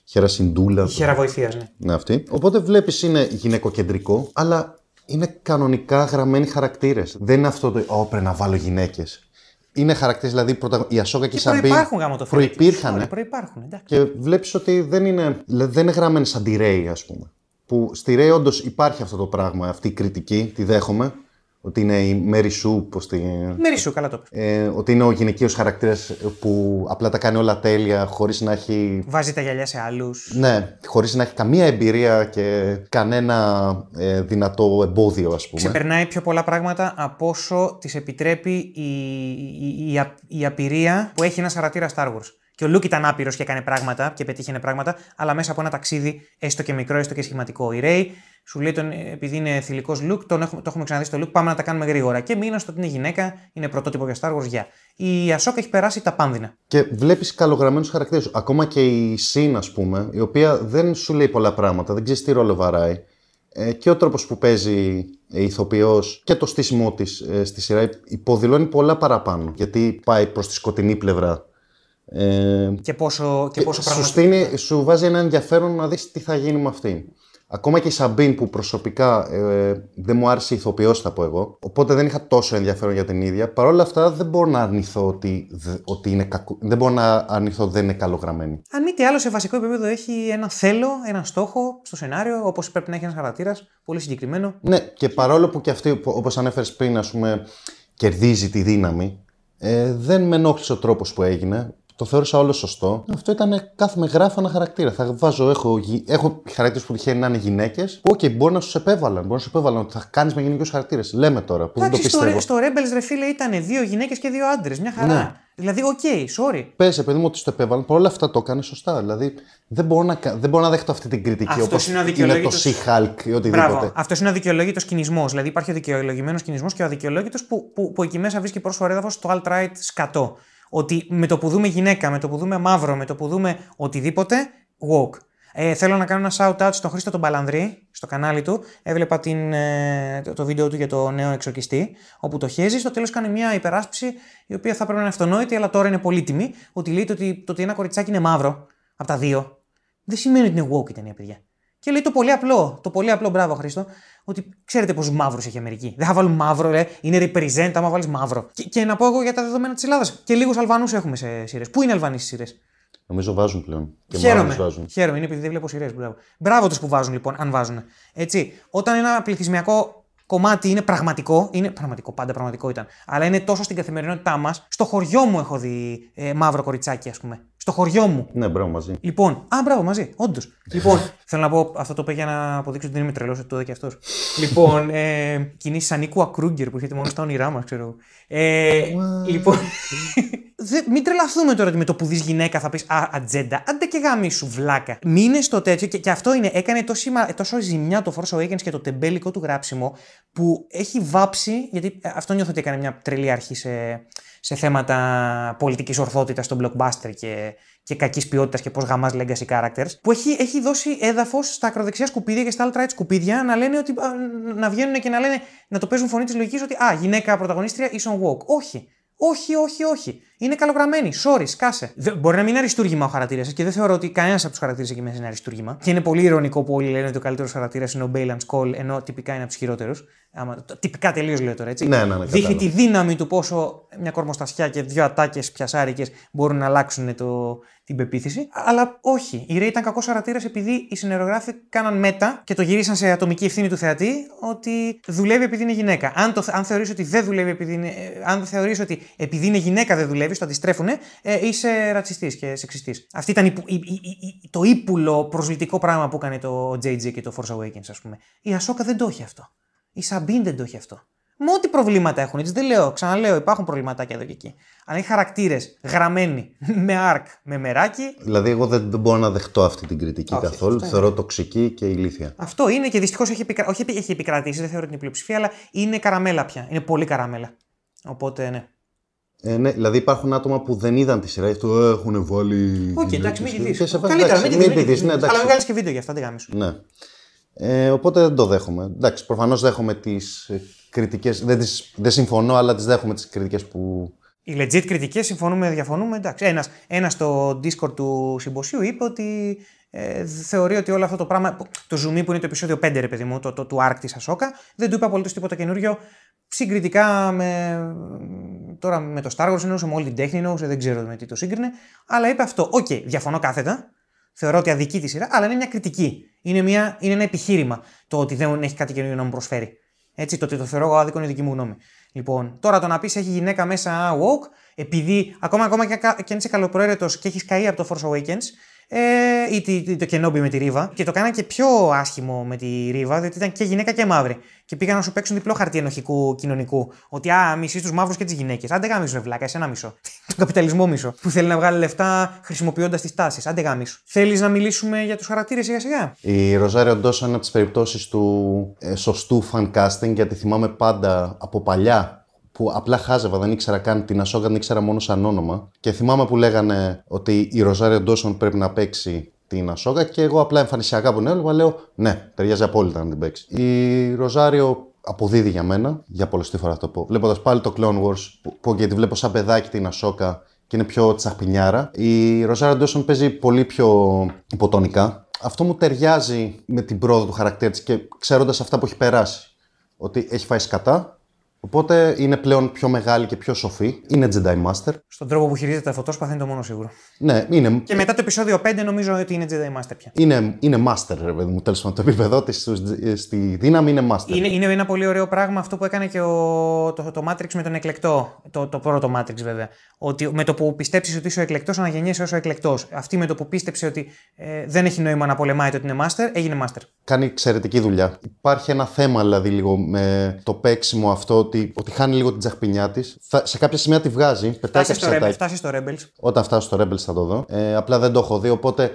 Χέρα Συντούλα. Η χέρα βοηθείας, ναι. Ναι, αυτή. Οπότε βλέπεις είναι γυναικοκεντρικό, αλλά είναι κανονικά γραμμένοι χαρακτήρες. Δεν είναι αυτό το. Ω, πρέπει να βάλω γυναίκες. Είναι χαρακτήρες, δηλαδή πρωτα... η Ασόκα και η Σαμπίν. Προϋπάρχουν γάμο το φίλε. Προϋπήρχαν. Ωραία, Προϋπάρχουν, εντάξει. Και βλέπεις ότι δεν είναι, δηλαδή δεν είναι γραμμένοι σαν τη Ρέι, ας πούμε. Που στη Ρέι όντως υπάρχει αυτό το πράγμα, αυτή η κριτική, τη δέχομαι. Ότι είναι η Μέρι Σου, πώς τη... Μερίσου, καλά το πες. ε, ότι είναι ο γυναικείος χαρακτήρας που απλά τα κάνει όλα τέλεια, χωρίς να έχει Βάζει τα γυαλιά σε άλλους. ναι, χωρίς να έχει καμία εμπειρία και κανένα ε, δυνατό εμπόδιο, ας πούμε. Ξεπερνάει πιο πολλά πράγματα από όσο της επιτρέπει η, η, η, α- η απειρία που έχει ένα χαρακτήρα Star Wars. Και ο Λουκ ήταν άπειρος και έκανε πράγματα και πετύχαινε πράγματα, αλλά μέσα από ένα ταξίδι, έστω και μικρό, έστω και σχηματικό. Η Ρέι σου λέει, τον, επειδή είναι θηλυκός Λουκ, τον έχουμε, το έχουμε ξαναδεί στο Λουκ, πάμε να τα κάνουμε γρήγορα. Και μείνω στο ότι είναι γυναίκα, είναι πρωτότυπο για Star Wars, γεια. Η Ασόκα έχει περάσει τα πάνδυνα. Και βλέπεις καλογραμμένους χαρακτήρες. Ακόμα και η Σιν, ας πούμε, η οποία δεν σου λέει πολλά πράγματα, δεν ξέρεις τι ρόλο βαράει. Ε, και ο τρόπος που παίζει ε, ηθοποιός και το στήσιμό της ε, στη σειρά υποδηλώνει πολλά παραπάνω. Γιατί πάει προς τη σκοτεινή πλευρά. Ε, Και πόσο, και πόσο σου, πραγματικό. στείνει, σου βάζει ένα ενδιαφέρον να δεις τι θα γίνει με αυτή. Ακόμα και η Σαμπίν που προσωπικά ε, δεν μου άρεσε η ηθοποιός θα πω εγώ, οπότε δεν είχα τόσο ενδιαφέρον για την ίδια. Παρ' όλα αυτά δεν μπορώ να αρνηθώ ότι, δε- ότι είναι κακο... δεν μπορώ να αρνηθώ ότι δεν είναι καλογραμμένη. Αν μη τι άλλο, σε βασικό επίπεδο έχει ένα θέλω, ένα στόχο στο σενάριο, όπως πρέπει να έχει ένας χαρακτήρας, πολύ συγκεκριμένο. Ναι, και παρόλο που και αυτή, όπως ανέφερες πριν, ας πούμε, κερδίζει τη δύναμη, ε, δεν με ενόχλησε ο τρόπος που έγινε. Το θεώρησα όλο σωστό. Αυτό ήταν κάθομαι γράφω ένα χαρακτήρα. Θα βάζω, έχω, γυ- έχω χαρακτήρες που τυχαίνει να είναι γυναίκες. Που, οκ, μπορεί να σου επέβαλαν. Μπορεί να σου επέβαλαν ότι θα κάνεις με γυναικείους χαρακτήρες. Λέμε τώρα, που δεν το Εντάξει, στο, πιστεύω. Re- στο Rebels, ρε φίλε, ήταν δύο γυναίκες και δύο άντρες. Μια χαρά. Ναι. Δηλαδή, οκ, sorry. Πες, επειδή μου ότι στο επέβαλαν, παρόλα αυτά το έκανε σωστά. Δηλαδή δεν μπορώ να, κα- δεν μπορώ να δέχτω αυτή την κριτική Αυτός όπως είναι ο είναι το αδικαιολόγητος- Sea-Hulk ή οτιδήποτε. Μπράβο. Αυτός είναι ο αδικαιολόγητο κινησμός. Δηλαδή, υπάρχει ο δικαιολογημένος κινησμός και ο αδικαιολόγητος που, που, που εκεί μέσα βρίσκει πρόσφορο έδαφος στο alt-right σκατό. Ότι με το που δούμε γυναίκα, με το που δούμε μαύρο, με το που δούμε οτιδήποτε, woke. Ε, θέλω να κάνω ένα shout-out στον Χρήστο τον Παλανδρή, στο κανάλι του. Έβλεπα την, ε, το, το βίντεο του για το νέο εξορκιστή, όπου το χέζει. Στο τέλος κάνει μια υπεράσπιση, η οποία θα πρέπει να είναι αυτονόητη, αλλά τώρα είναι πολύτιμη. Ότι λέει το ότι, το ότι ένα κοριτσάκι είναι μαύρο, από τα δύο, δεν σημαίνει ότι είναι woke η ταινία, παιδιά. Και λέει το πολύ απλό, το πολύ απλό, μπράβο Χρήστο, ότι ξέρετε πόσου μαύρου έχει η Αμερική. Δεν θα βάλουν μαύρο, ρε. είναι represent άμα βάλεις μαύρο. Και, και, να πω εγώ για τα δεδομένα της Ελλάδας. Και λίγους Αλβανούς έχουμε σε σειρές. Πού είναι Αλβανοί στις σειρές; Νομίζω βάζουν πλέον. Και Χαίρομαι. Βάζουν. Χαίρομαι, είναι επειδή δεν βλέπω σειρές. Μπράβο. Μπράβο τους που βάζουν λοιπόν, αν βάζουν. Έτσι, όταν ένα πληθυσμιακό κομμάτι είναι πραγματικό, είναι πραγματικό, πάντα πραγματικό ήταν, αλλά είναι τόσο στην καθημερινότητά μας. Στο χωριό μου έχω δει ε, μαύρο κοριτσάκι, ας πούμε. Στο χωριό μου. Ναι, μπράβο μαζί. Λοιπόν, α, μπράβο μαζί, όντως. λοιπόν, θέλω να πω αυτό το πω για να αποδείξω ότι δεν είμαι τρελός, ότι το είδα και αυτός. λοιπόν, ε, κινήσεις Ανίκου Ακρούγκερ που έχετε μόνο στα όνειρά μας, ξέρω. Ε, λοιπόν. Δε, μην τρελαθούμε τώρα ότι με το που δεις γυναίκα θα πεις Α, ατζέντα. Άντε και γάμι σου, βλάκα. Μείνες στο τέτοιο και, και αυτό είναι. Έκανε τόσο, τόσο ζημιά το Force Awakens και το τεμπέλικο του γράψιμο που έχει βάψει. Γιατί αυτό νιώθω ότι έκανε μια τρελή αρχή σε, σε θέματα πολιτικής ορθότητας στο blockbuster και, και κακής ποιότητας και πώς γαμάς legacy characters. Που έχει, έχει δώσει έδαφος στα ακροδεξιά σκουπίδια και στα alt-right σκουπίδια να λένε ότι. να βγαίνουν και να λένε. να το παίζουν φωνή της λογικής ότι Α, γυναίκα πρωταγωνίστρια is on walk. Όχι. Όχι, όχι, όχι. Είναι καλογραμμένη. Sorry, σκάσε. μπορεί να μην είναι αριστούργημα ο χαρακτήρας και δεν θεωρώ ότι κανένας από τους χαρακτήρες εκεί μέσα είναι αριστούργημα. Και είναι πολύ ηρωνικό που όλοι λένε ότι ο καλύτερος χαρακτήρας είναι ο Μπέιλαν Σκόλ, ενώ τυπικά είναι από τους χειρότερους. Τυπικά τελείως λέω τώρα έτσι. Ναι, ναι, ναι, Δείχνει τη δύναμη του πόσο μια κορμοστασιά και δύο ατάκες πιασάρικες μπορούν να αλλάξουν το, την πεποίθηση. Αλλά όχι. Η Ρέι ήταν κακός χαρακτήρας επειδή οι συνεργογράφοι κάναν μέτα και το γυρίσαν σε ατομική ευθύνη του θεατή ότι δουλεύει επειδή είναι γυναίκα. Αν, το, αν θεωρείς ότι δεν δουλεύει επειδή είναι. Ε, αν θεωρείς ότι επειδή είναι γυναίκα δεν δουλεύεις, το αντιστρέφουν, ε, είσαι ρατσιστής και σεξιστής. Αυτή ήταν η, η, η, το ύπουλο προσβλητικό πράγμα που έκανε το JJ και το Force Awakens, ας πούμε. Η Ασόκα δεν το έχει αυτό. Η Σαμπίν δεν το έχει αυτό. Με ό,τι προβλήματα έχουν. Έτσι δεν λέω, ξαναλέω, υπάρχουν προβληματάκια εδώ και εκεί. Αλλά είναι χαρακτήρες γραμμένοι με arc, με μεράκι. Δηλαδή, εγώ δεν, δεν μπορώ να δεχτώ αυτή την κριτική Όχι, καθόλου. Θεωρώ τοξική και ηλίθια. Αυτό είναι και δυστυχώς έχει, επικρα... Όχι, έχει επικρατήσει, δεν θεωρώ την πλειοψηφία, αλλά είναι καραμέλα πια. Είναι πολύ καραμέλα. Οπότε ναι. Ε, ναι, δηλαδή υπάρχουν άτομα που δεν είδαν τη σειρά, αυτό έχουν βάλει. OK, okay, εντάξει, μην τη δει. Καλύτερα, μην τη δει. Αλλά μην βγάλεις και βίντεο για αυτά, δεν γάμισου. Ναι. Ε, οπότε δεν το δέχομαι. Εντάξει, προφανώς δέχομαι τις κριτικές. Δεν, τις, δεν συμφωνώ, αλλά τις δέχομαι τις κριτικές που. Οι legit κριτικές συμφωνούμε, διαφωνούμε. Εντάξει. Ένα ένας στο Discord του συμποσίου είπε ότι ε, θεωρεί ότι όλο αυτό το πράγμα. Το zoom που είναι το επεισόδιο 5, ρε παιδί μου, το, το, του Ark τη Ασόκα, δεν του είπε απολύτως τίποτα καινούριο. Συγκριτικά με. Τώρα με το Star Wars εννοούσε, με όλη την τέχνη εννοούσε, δεν ξέρω με τι το σύγκρινε. Αλλά είπε αυτό. OK, okay, διαφωνώ κάθετα. Θεωρώ ότι αδικεί τη σειρά, αλλά είναι μια κριτική. Είναι, μια, είναι ένα επιχείρημα το ότι δεν έχει κάτι καινούριο να μου προσφέρει. Έτσι, το ότι το θεωρώ άδικο είναι δική μου γνώμη. Λοιπόν, τώρα το να πεις έχει γυναίκα μέσα walk, επειδή ακόμα, ακόμα και, και αν είσαι καλοπροαίρετος και έχεις καεί από το Force Awakens, ε, ή το Kenobi με τη Ρίβα. Και το κάναν και πιο άσχημο με τη Ρίβα, διότι ήταν και γυναίκα και μαύρη. Και πήγαν να σου παίξουν διπλό χαρτί ενοχικού κοινωνικού. Ότι α, μισείς τους μαύρους και τις γυναίκες. Άντε γάμισου, βλάκα, ένα μισό. τον καπιταλισμό μισό. Που θέλει να βγάλει λεφτά χρησιμοποιώντας τις τάσεις. Άντε γάμισου. Θέλεις να μιλήσουμε για τους χαρακτήρες σιγά σιγά; Η Ροζάριο Ντόσο είναι από τις περιπτώσεις του ε, σωστού fan casting, γιατί θυμάμαι πάντα από παλιά που απλά χάζευα, δεν ήξερα καν την Ασόγκα, την ήξερα μόνο σαν όνομα. Και θυμάμαι που λέγανε ότι η Ροζάριο Ντόσον πρέπει να παίξει την Ασόγκα και εγώ απλά εμφανισιακά που έβλεπα λέω ναι, ταιριάζει απόλυτα να την παίξει. Η Ροζάριο αποδίδει για μένα, για πολλωστή φορά αυτό πω. Βλέποντας πάλι το Clone Wars, που, που γιατί βλέπω σαν παιδάκι την Ασόκα και είναι πιο τσαχπινιάρα. Η Ροζάριο Ντόσον παίζει πολύ πιο υποτονικά. Αυτό μου ταιριάζει με την πρόοδο του χαρακτήρα της και ξέροντας αυτά που έχει περάσει. Ότι έχει φάει σκατά, Οπότε είναι πλέον πιο μεγάλη και πιο σοφή. Είναι Jedi Master. Στον τρόπο που χειρίζεται τα φωτόσπαθα είναι το μόνο σίγουρο. Ναι, είναι. Και μετά το επεισόδιο 5 νομίζω ότι είναι Jedi Master πια. Είναι, είναι Master, ρε παιδί μου. Τέλος πάντων, το επίπεδο της στη δύναμη είναι Master. Είναι, είναι ένα πολύ ωραίο πράγμα αυτό που έκανε και ο, το, το Matrix με τον εκλεκτό. Το, το πρώτο Matrix βέβαια. Ότι με το που πιστέψεις ότι είσαι ο εκλεκτός, αναγεννιέσαι ως ο εκλεκτός. Αυτή με το που πίστεψε ότι ε, δεν έχει νόημα να πολεμάει το ότι είναι Master, έγινε Master. Κάνει εξαιρετική δουλειά. Υπάρχει ένα θέμα δηλαδή λίγο με το παίξιμο αυτό ότι, ότι χάνει λίγο την τσαχπινιά της. Σε κάποια σημεία τη βγάζει, πετάει φτάσεις στο, Rebels, φτάσεις στο Rebels. Όταν φτάσει στο Rebels θα το δω. Ε, απλά δεν το έχω δει, οπότε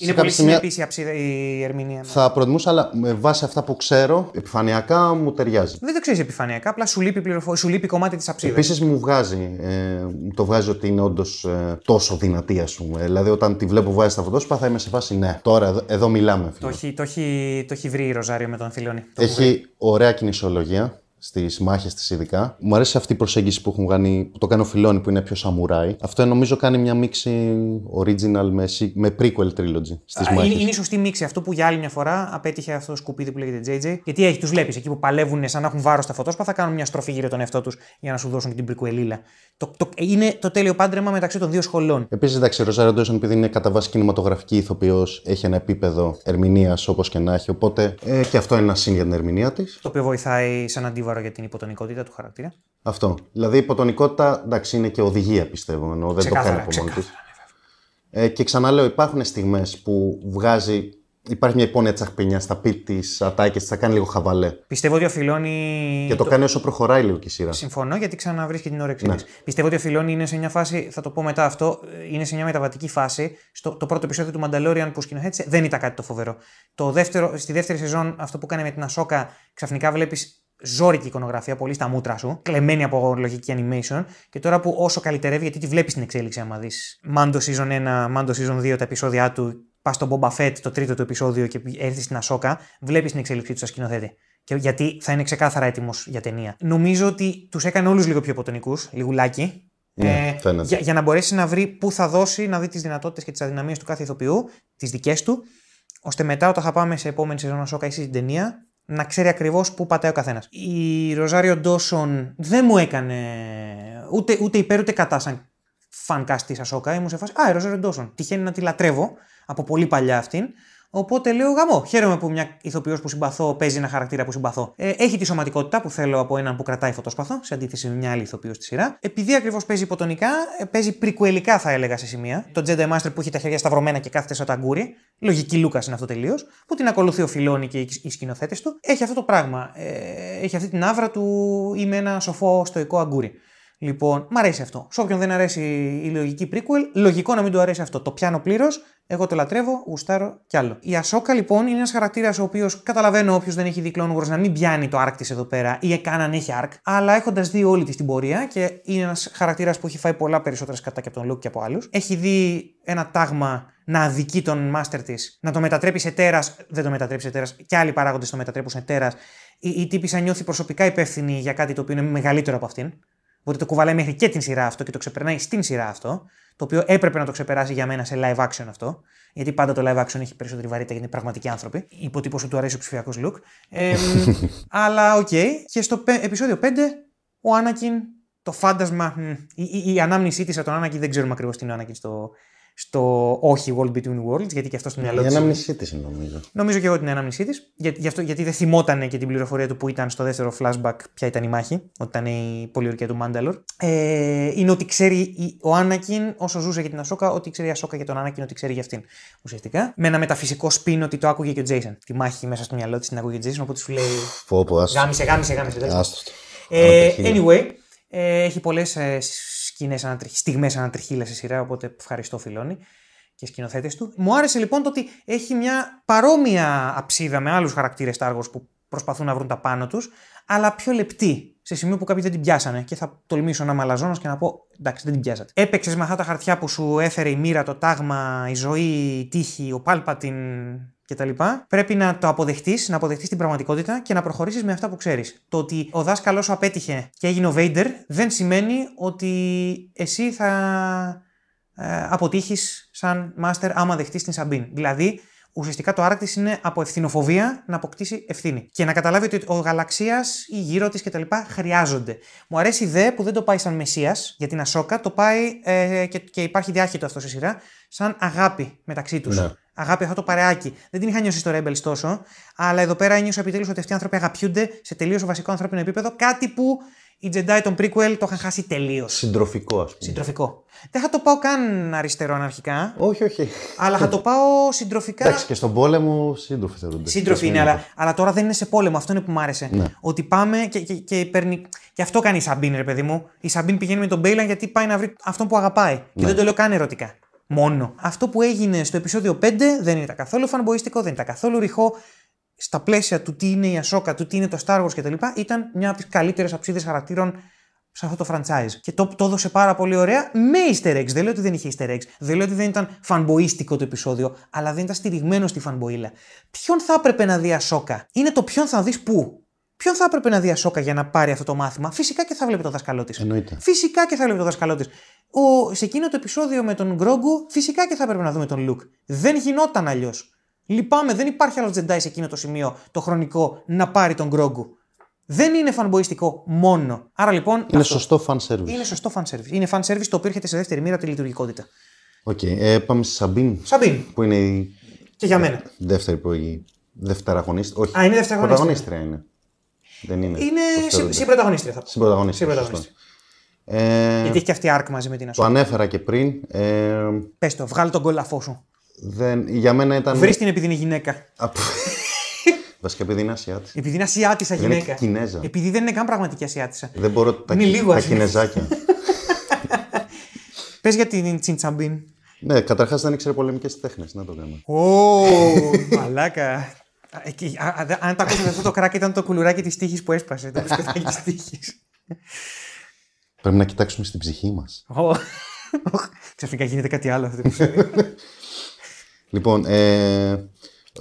είναι πολύ σημεία... συνεπής η ερμηνεία. Θα προτιμούσα, αλλά με βάση αυτά που ξέρω, επιφανειακά μου ταιριάζει. Δεν το ξέρεις επιφανειακά, απλά σου λείπει, πληροφο... σου λείπει κομμάτι της αψίδας. Επίσης μου βγάζει, ε, το βγάζει ότι είναι όντως ε, τόσο δυνατή, ας πούμε. Δηλαδή, όταν τη βλέπω βάζει τα φωτόσπα, θα είμαι σε φάση ναι. Τώρα εδώ, εδώ μιλάμε. Το έχει, το, έχει, το έχει βρει η Ροζάριο με τον Φιλόνι. Έχει ωραία κινησιολογία στις μάχες της ειδικά. Μου αρέσει αυτή η προσέγγιση που, έχουν κάνει, που το κάνει ο Φιλόνι που είναι πιο σαμουράι. Αυτό νομίζω κάνει μια μίξη original με, με prequel trilogy στις μάχες. Είναι, είναι η σωστή μίξη. Αυτό που για άλλη μια φορά απέτυχε αυτό το σκουπίδι που λέγεται JJ. Γιατί έχει, τους βλέπεις εκεί που παλεύουν σαν να έχουν βάρος στα φωτόσπαθα, κάνουν μια στροφή γύρω τον εαυτό τους για να σου δώσουν και την prequelίλα. Το, το, είναι το τέλειο πάντρεμα μεταξύ των δύο σχολών. Επίσης, εντάξει, Ροζάριο Ντόσον, επειδή είναι κατά βάση κινηματογραφική ηθοποιός, έχει ένα επίπεδο ερμηνείας όπως και να έχει. Οπότε ε, και αυτό είναι ένα σύν για την ερμηνεία της. Το οποίο βοηθάει σαν αντίβαρο για την υποτονικότητα του χαρακτήρα. Αυτό. Δηλαδή η υποτονικότητα εντάξει, είναι και οδηγία πιστεύω. Ενώ δεν ξεκάθαρα, το κάνει από μόνη τη. Ναι, ε, και ξαναλέω, υπάρχουν στιγμές που βγάζει Υπάρχει μια υπόνοια τσαχπινιά στα πει της ατάκε, θα κάνει λίγο χαβαλέ. Πιστεύω ότι ο Φιλόνι. Και το, το... κάνει όσο προχωράει λίγο και η σειρά. Συμφωνώ γιατί ξαναβρίσκει την όρεξή ναι. Πιστεύω ότι ο Φιλόνι είναι σε μια φάση, θα το πω μετά αυτό, είναι σε μια μεταβατική φάση. Στο το πρώτο επεισόδιο του Mandalorian που σκηνοθέτησε δεν ήταν κάτι το φοβερό. Το δεύτερο, στη δεύτερη σεζόν, αυτό που κάνει με την Ασόκα, ξαφνικά βλέπεις ζώρικη εικονογραφία, πολύ στα μούτρα σου, κλεμμένη από λογική animation. Και τώρα που όσο καλυτερεύει, γιατί τη βλέπεις την εξέλιξη, άμα δεις Mando Season 1, Mando Season 2, τα επεισόδια του πας στο Boba Fett το τρίτο του επεισόδιο και έρθεις στην Ασόκα, βλέπεις την εξέλιξή του σαν σκηνοθέτη. Και γιατί θα είναι ξεκάθαρα έτοιμος για ταινία. Νομίζω ότι τους έκανε όλους λίγο πιο υποτονικούς, λιγουλάκι. Ναι, ε, για, για, να μπορέσει να βρει πού θα δώσει, να δει τις δυνατότητες και τις αδυναμίες του κάθε ηθοποιού, τις δικές του, ώστε μετά όταν θα πάμε σε επόμενη σεζόν Ασόκα ή στην ταινία, να ξέρει ακριβώς πού πατάει ο καθένας. Η Ροζάριο Ντόσον δεν μου έκανε ούτε, ούτε υπέρ ούτε κατά σαν φανκά τη Ασόκα. Ήμουν σε φάση. Α, η Ροζάριο Ντόσον. Τυχαίνει να τη λατρεύω από πολύ παλιά αυτήν. Οπότε λέω γαμό. Χαίρομαι που μια ηθοποιός που συμπαθώ παίζει ένα χαρακτήρα που συμπαθώ. Ε, έχει τη σωματικότητα που θέλω από έναν που κρατάει φωτόσπαθο, σε αντίθεση με μια άλλη ηθοποιός στη σειρά. Επειδή ακριβώς παίζει υποτονικά, ε, παίζει πρικουελικά θα έλεγα σε σημεία. Το Jedi Master που έχει τα χέρια σταυρωμένα και κάθεται σαν ταγκούρι. Λογική Λούκας είναι αυτό τελείως. Που την ακολουθεί ο Φιλόνι και οι σκηνοθέτες του. Έχει αυτό το πράγμα. Ε, έχει αυτή την άβρα του είμαι ένα σοφό στοικό αγκούρι. Λοιπόν, μ' αρέσει αυτό. Σε όποιον δεν αρέσει η λογική prequel, λογικό να μην του αρέσει αυτό. Το πιάνω πλήρως, εγώ το λατρεύω, γουστάρω κι άλλο. Η Ασόκα λοιπόν είναι ένας χαρακτήρας ο οποίος καταλαβαίνω όποιος δεν έχει δει Clone Wars να μην πιάνει το arc της εδώ πέρα ή καν αν έχει arc, αλλά έχοντας δει όλη της την πορεία και είναι ένας χαρακτήρας που έχει φάει πολλά περισσότερε κατά και από τον Luke και από άλλους. Έχει δει ένα τάγμα να αδικεί τον master της, να το μετατρέπει σε τέρας, δεν το μετατρέπει σε τέρας, και άλλοι παράγοντες το μετατρέπουν σε τέρας. Η, η τύπησα νιώθει προσωπικά υπεύθυνη για κάτι το οποίο είναι μεγαλύτερο από αυτήν. Οπότε το κουβαλάει μέχρι και την σειρά αυτό και το ξεπερνάει στην σειρά αυτό. Το οποίο έπρεπε να το ξεπεράσει για μένα σε live action αυτό. Γιατί πάντα το live action έχει περισσότερη βαρύτητα γιατί είναι πραγματικοί άνθρωποι. Υποτύπωση του αρέσει ο ψηφιακός Λουκ. Ε, αλλά OK. Okay. Και στο επεισόδιο 5, ο Άνακιν, το φάντασμα, η, η, η ανάμνησή της από τον Άνακιν, δεν ξέρουμε ακριβώς τι είναι ο Άνακιν στο, στο όχι World Between Worlds, γιατί και αυτό στο μυαλό τη. Η ανάμνησή της νομίζω. Νομίζω και εγώ την ανάμνησή της. Για, γιατί δεν θυμόταν και την πληροφορία του που ήταν στο δεύτερο flashback ποια ήταν η μάχη, ότι ήταν η πολιορκία του Μάνταλορ. Ε, είναι ότι ξέρει ο Άνακιν, όσο ζούσε για την Ασόκα, ότι ξέρει η Ασόκα για τον Άνακιν, ότι ξέρει για αυτήν. Ουσιαστικά. Με ένα μεταφυσικό σπίν ότι το άκουγε και ο Τζέισον. Τη μάχη μέσα στο μυαλό της την άκουγε ο Τζέισον, οπότε σου λέει. Φόπο, Γάμισε, γάμισε, γάμισε. Ε, anyway, ε, έχει πολλές ε, σκηνές ανατριχ... στιγμές ανατριχίλα στη σειρά, οπότε ευχαριστώ Φιλόνι και σκηνοθέτες του. Μου άρεσε λοιπόν το ότι έχει μια παρόμοια αψίδα με άλλους χαρακτήρες Star που προσπαθούν να βρουν τα πάνω τους, αλλά πιο λεπτή. Σε σημείο που κάποιοι δεν την πιάσανε. Και θα τολμήσω να είμαι αλαζόνα και να πω: Εντάξει, δεν την πιάσατε. Έπαιξες με αυτά τα χαρτιά που σου έφερε η μοίρα, το τάγμα, η ζωή, η τύχη, ο πάλπατιν κτλ. Πρέπει να το αποδεχτείς, να αποδεχτείς την πραγματικότητα και να προχωρήσεις με αυτά που ξέρεις. Το ότι ο δάσκαλός σου απέτυχε και έγινε ο Vader δεν σημαίνει ότι εσύ θα ε, αποτύχεις σαν master άμα δεχτείς την Σαμπίν. Δηλαδή, ουσιαστικά το άρακτη είναι από ευθυνοφοβία να αποκτήσει ευθύνη. Και να καταλάβει ότι ο γαλαξίας ή γύρω της κτλ. χρειάζονται. Μου αρέσει η ιδέα που δεν το πάει σαν μεσίας για την Ασόκα, το πάει ε, και, και υπάρχει διάχυτο αυτό σε σειρά, σαν αγάπη μεταξύ τους. Ναι αγάπη αυτό το παρεάκι. Δεν την είχα νιώσει στο Rebels τόσο, αλλά εδώ πέρα ένιωσα επιτέλους ότι αυτοί οι άνθρωποι αγαπιούνται σε τελείως βασικό ανθρώπινο επίπεδο. Κάτι που οι Jedi των prequel το είχαν χάσει τελείως. Συντροφικό, ας πούμε. Συντροφικό. Δεν θα το πάω καν αριστερό αναρχικά. Όχι, όχι. Αλλά θα το πάω συντροφικά. Εντάξει, και στον πόλεμο σύντροφοι θεωρούνται. Σύντροφοι είναι, αλλά, αλλά τώρα δεν είναι σε πόλεμο. Αυτό είναι που μου άρεσε. Ναι. Ότι πάμε και, και, και, παίρνει. Και αυτό κάνει η Σαμπίν, ρε παιδί μου. Η Σαμπίν πηγαίνει με τον Μπέιλαν γιατί πάει να βρει αυτόν που αγαπάει. Ναι. Και δεν το λέω καν ερωτικά μόνο. Αυτό που έγινε στο επεισόδιο 5 δεν ήταν καθόλου φανμποϊστικό, δεν ήταν καθόλου ρηχό. Στα πλαίσια του τι είναι η Ασόκα, του τι είναι το Star Wars κτλ. ήταν μια από τις καλύτερες αψίδες χαρακτήρων σε αυτό το franchise. Και το, το έδωσε πάρα πολύ ωραία με easter eggs. Δεν λέω ότι δεν είχε easter eggs. Δεν λέω ότι δεν ήταν φανμποϊστικό το επεισόδιο, αλλά δεν ήταν στηριγμένο στη φανμποίλα. Ποιον θα έπρεπε να δει Ασόκα. Είναι το ποιον θα δεις πού; Ποιον θα έπρεπε να δει Ασόκα για να πάρει αυτό το μάθημα; Φυσικά και θα βλέπει το δάσκαλό της. Εννοείται. Φυσικά και θα βλέπει το δάσκαλό της. Ο, σε εκείνο το επεισόδιο με τον Γκρόγκου, φυσικά και θα έπρεπε να δούμε τον Λουκ. Δεν γινόταν αλλιώς. Λυπάμαι, δεν υπάρχει άλλος Jedi σε εκείνο το σημείο το χρονικό να πάρει τον Γκρόγκου. Δεν είναι φανμποϊστικό μόνο. Άρα λοιπόν. Είναι αυτό. σωστό fan service. Είναι σωστό fan service. Είναι fan service το οποίο έρχεται σε δεύτερη μοίρα από τη λειτουργικότητα. OK. Okay. Ε, πάμε στη Σαμπίν. Σαμπίν. Που είναι η. Και για μένα. Δεύτερη που η Δευτεραγωνίστρια. Όχι. Α, είναι δευτεραγωνίστρια. Πρωταγωνίστρια είναι. Δεν είναι. Είναι συμπροταγωνίστρια θα πω. Συμπροταγωνίστρια. Συμπροταγωνίστρια. Ε, Γιατί έχει και αυτή άρκ μαζί με την Ασόκα. Το ανέφερα και πριν. Ε, Πες το, βγάλει τον κολαφό σου. δεν, για μένα ήταν. Βρεις την επειδή είναι γυναίκα. Απ- Βασικά επειδή είναι Ασιάτης. Επειδή είναι Ασιάτισα Δεν είναι γυναίκα. και Κινέζα. Επειδή δεν είναι καν πραγματική Ασιάτισα. Δεν μπορώ τα, Είναι κι- λίγο τα Ασιάτη. κινεζάκια. Πες για την Τσιντσαμπίν. ναι, καταρχάς δεν ήξερε πολεμικές τέχνες. Να το κάνω. Ω, μαλάκα. Εκεί, α, α, δε- αν τα ακούσατε αυτό το κράκ ήταν το κουλουράκι της τύχης που έσπασε. Το μπισκοτάκι της τύχης. Πρέπει να κοιτάξουμε στην ψυχή μας. Ξαφνικά γίνεται κάτι άλλο αυτό το επεισόδιο. Λοιπόν, ε,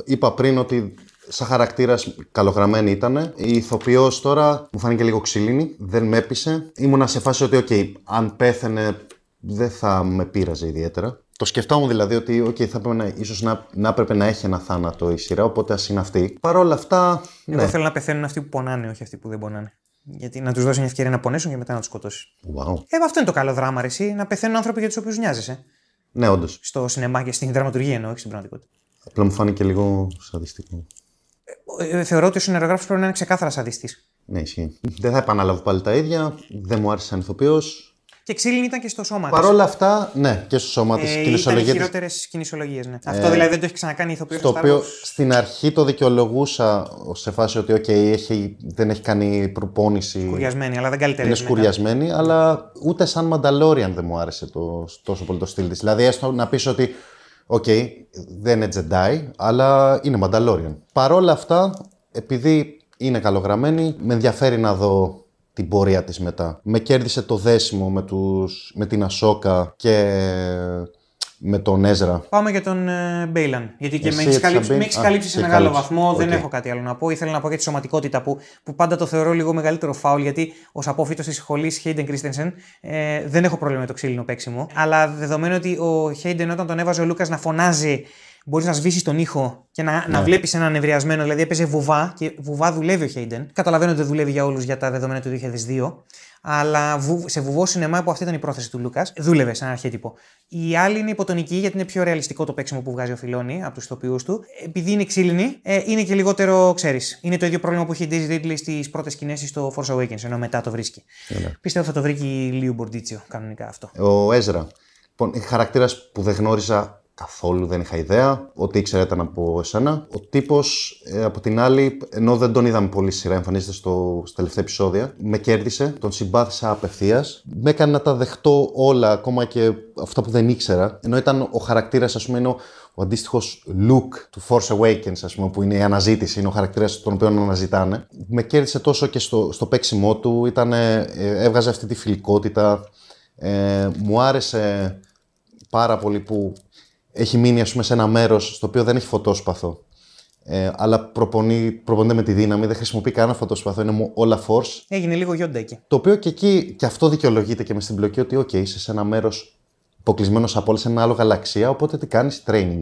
είπα πριν ότι σαν χαρακτήρας καλογραμμένη ήταν. Η ηθοποιός τώρα μου φάνηκε λίγο ξύλινη, δεν με έπεισε. Ήμουνα σε φάση ότι, οκ, αν πέθαινε δεν θα με πείραζε ιδιαίτερα. Το σκεφτόμουν δηλαδή ότι okay, θα έπρεπε να, ίσως να, να έπρεπε να έχει ένα θάνατο η σειρά, οπότε ας είναι αυτή. Παρ' όλα αυτά, ναι. Εγώ θέλω να πεθαίνουν αυτοί που πονάνε, όχι αυτοί που δεν πονάνε. Γιατί να τους δώσει μια ευκαιρία να πονέσουν και μετά να τους σκοτώσει. Wow. Ε, αυτό είναι το καλό δράμα, ρε, εσύ, να πεθαίνουν άνθρωποι για τους οποίους νοιάζεσαι. Ναι, όντως. Στο σινεμά και στην δραματουργία εννοώ, όχι στην πραγματικότητα. Απλά μου φάνηκε λίγο σαδιστικό. Ε, θεωρώ ότι ο συνεργάτη πρέπει να είναι ξεκάθαρα σαδιστής. Ναι, ισχύει. Δεν θα επαναλάβω πάλι τα ίδια. Δεν μου άρεσε σαν ηθοποιός. Και ξύλινη ήταν και στο σώμα Παρ' της. όλα αυτά, ναι, και στο σώμα της Ε, ήταν οι κινησιολογία της χειρότερε κινησιολογίε. Ναι. Αυτό δηλαδή δεν το έχει ξανακάνει η ηθοποιός Το οποίο στην αρχή το δικαιολογούσα σε φάση ότι okay, έχει, δεν έχει κάνει προπόνηση. Σκουριασμένη, αλλά δεν καλύτερη. Είναι σκουριασμένη, αλλά ούτε σαν Mandalorian δεν μου άρεσε το, τόσο πολύ το στυλ της. Δηλαδή, έστω να πεις ότι, οκ, δεν είναι Jedi, αλλά είναι Mandalorian. Παρ' όλα αυτά, επειδή είναι καλογραμμένη, με ενδιαφέρει να δω την πορεία της μετά. Με κέρδισε το δέσιμο με, τους, με την Ασόκα και με τον Έζρα. Πάμε για τον ε, Μπέιλαν. Γιατί και Εσύ με έχεις έτσι, καλύψει, Σαμπίν. με έχεις Α, καλύψει σε σε μεγάλο κάλυψε. βαθμό. Δεν Οκ. έχω κάτι άλλο να πω. Ήθελα να πω για τη σωματικότητα που, που πάντα το θεωρώ λίγο μεγαλύτερο φάουλ. Γιατί ως απόφοιτος της σχολής Hayden Christensen ε, δεν έχω πρόβλημα με το ξύλινο παίξιμο. Αλλά δεδομένου ότι ο Hayden όταν τον έβαζε ο Λούκας να φωνάζει. Μπορείς να σβήσεις τον ήχο και να, Ναι. να βλέπεις έναν νευριασμένο. Δηλαδή έπαιζε βουβά και βουβά δουλεύει ο Hayden. Καταλαβαίνω ότι δεν δουλεύει για όλους για τα δεδομένα του 2002. Αλλά βου- σε βουβό σινεμά που αυτή ήταν η πρόθεση του Λούκας, δούλευε σαν αρχέτυπο. Η άλλη είναι υποτονική γιατί είναι πιο ρεαλιστικό το παίξιμο που βγάζει ο Φιλόνι από τους ηθοποιού του. Επειδή είναι ξύλινη, ε, είναι και λιγότερο, ξέρεις. Είναι το ίδιο πρόβλημα που είχε η Daisy Ridley στις πρώτες σκηνές στο Force Awakens, ενώ μετά το βρίσκει. Πιστεύω θα το βρει και η Λίου Μπορντίτσιο κανονικά αυτό. Ο Έζρα. Λοιπόν, χαρακτήρας που δεν γνώριζα καθόλου, δεν είχα ιδέα. Ό,τι ήξερα ήταν από εσένα. Ο τύπος, από την άλλη, ενώ δεν τον είδαμε πολύ σειρά, εμφανίζεται στο, στα τελευταία επεισόδια, με κέρδισε, τον συμπάθησα απευθείας. Με έκανε να τα δεχτώ όλα, ακόμα και αυτά που δεν ήξερα. Ενώ ήταν ο χαρακτήρας, ας πούμε, είναι ο, ο αντίστοιχος look του Force Awakens, ας πούμε, που είναι η αναζήτηση, είναι ο χαρακτήρας τον οποίο αναζητάνε. Με κέρδισε τόσο και στο, στο παίξιμό του, ήταν, ε, έβγαζε αυτή τη φιλικότητα. Ε, μου άρεσε πάρα πολύ που έχει μείνει ας πούμε, σε ένα μέρος στο οποίο δεν έχει φωτόσπαθο. Ε, αλλά προπονεί, προπονείται με τη δύναμη, δεν χρησιμοποιεί κανένα φωτόσπαθο, είναι μου όλα force. Έγινε λίγο γιόντα εκεί. Το οποίο και εκεί και αυτό δικαιολογείται και με στην πλοκή ότι, OK, είσαι σε ένα μέρος αποκλεισμένος από όλες, σε ένα άλλο γαλαξία, οπότε τι κάνεις, training.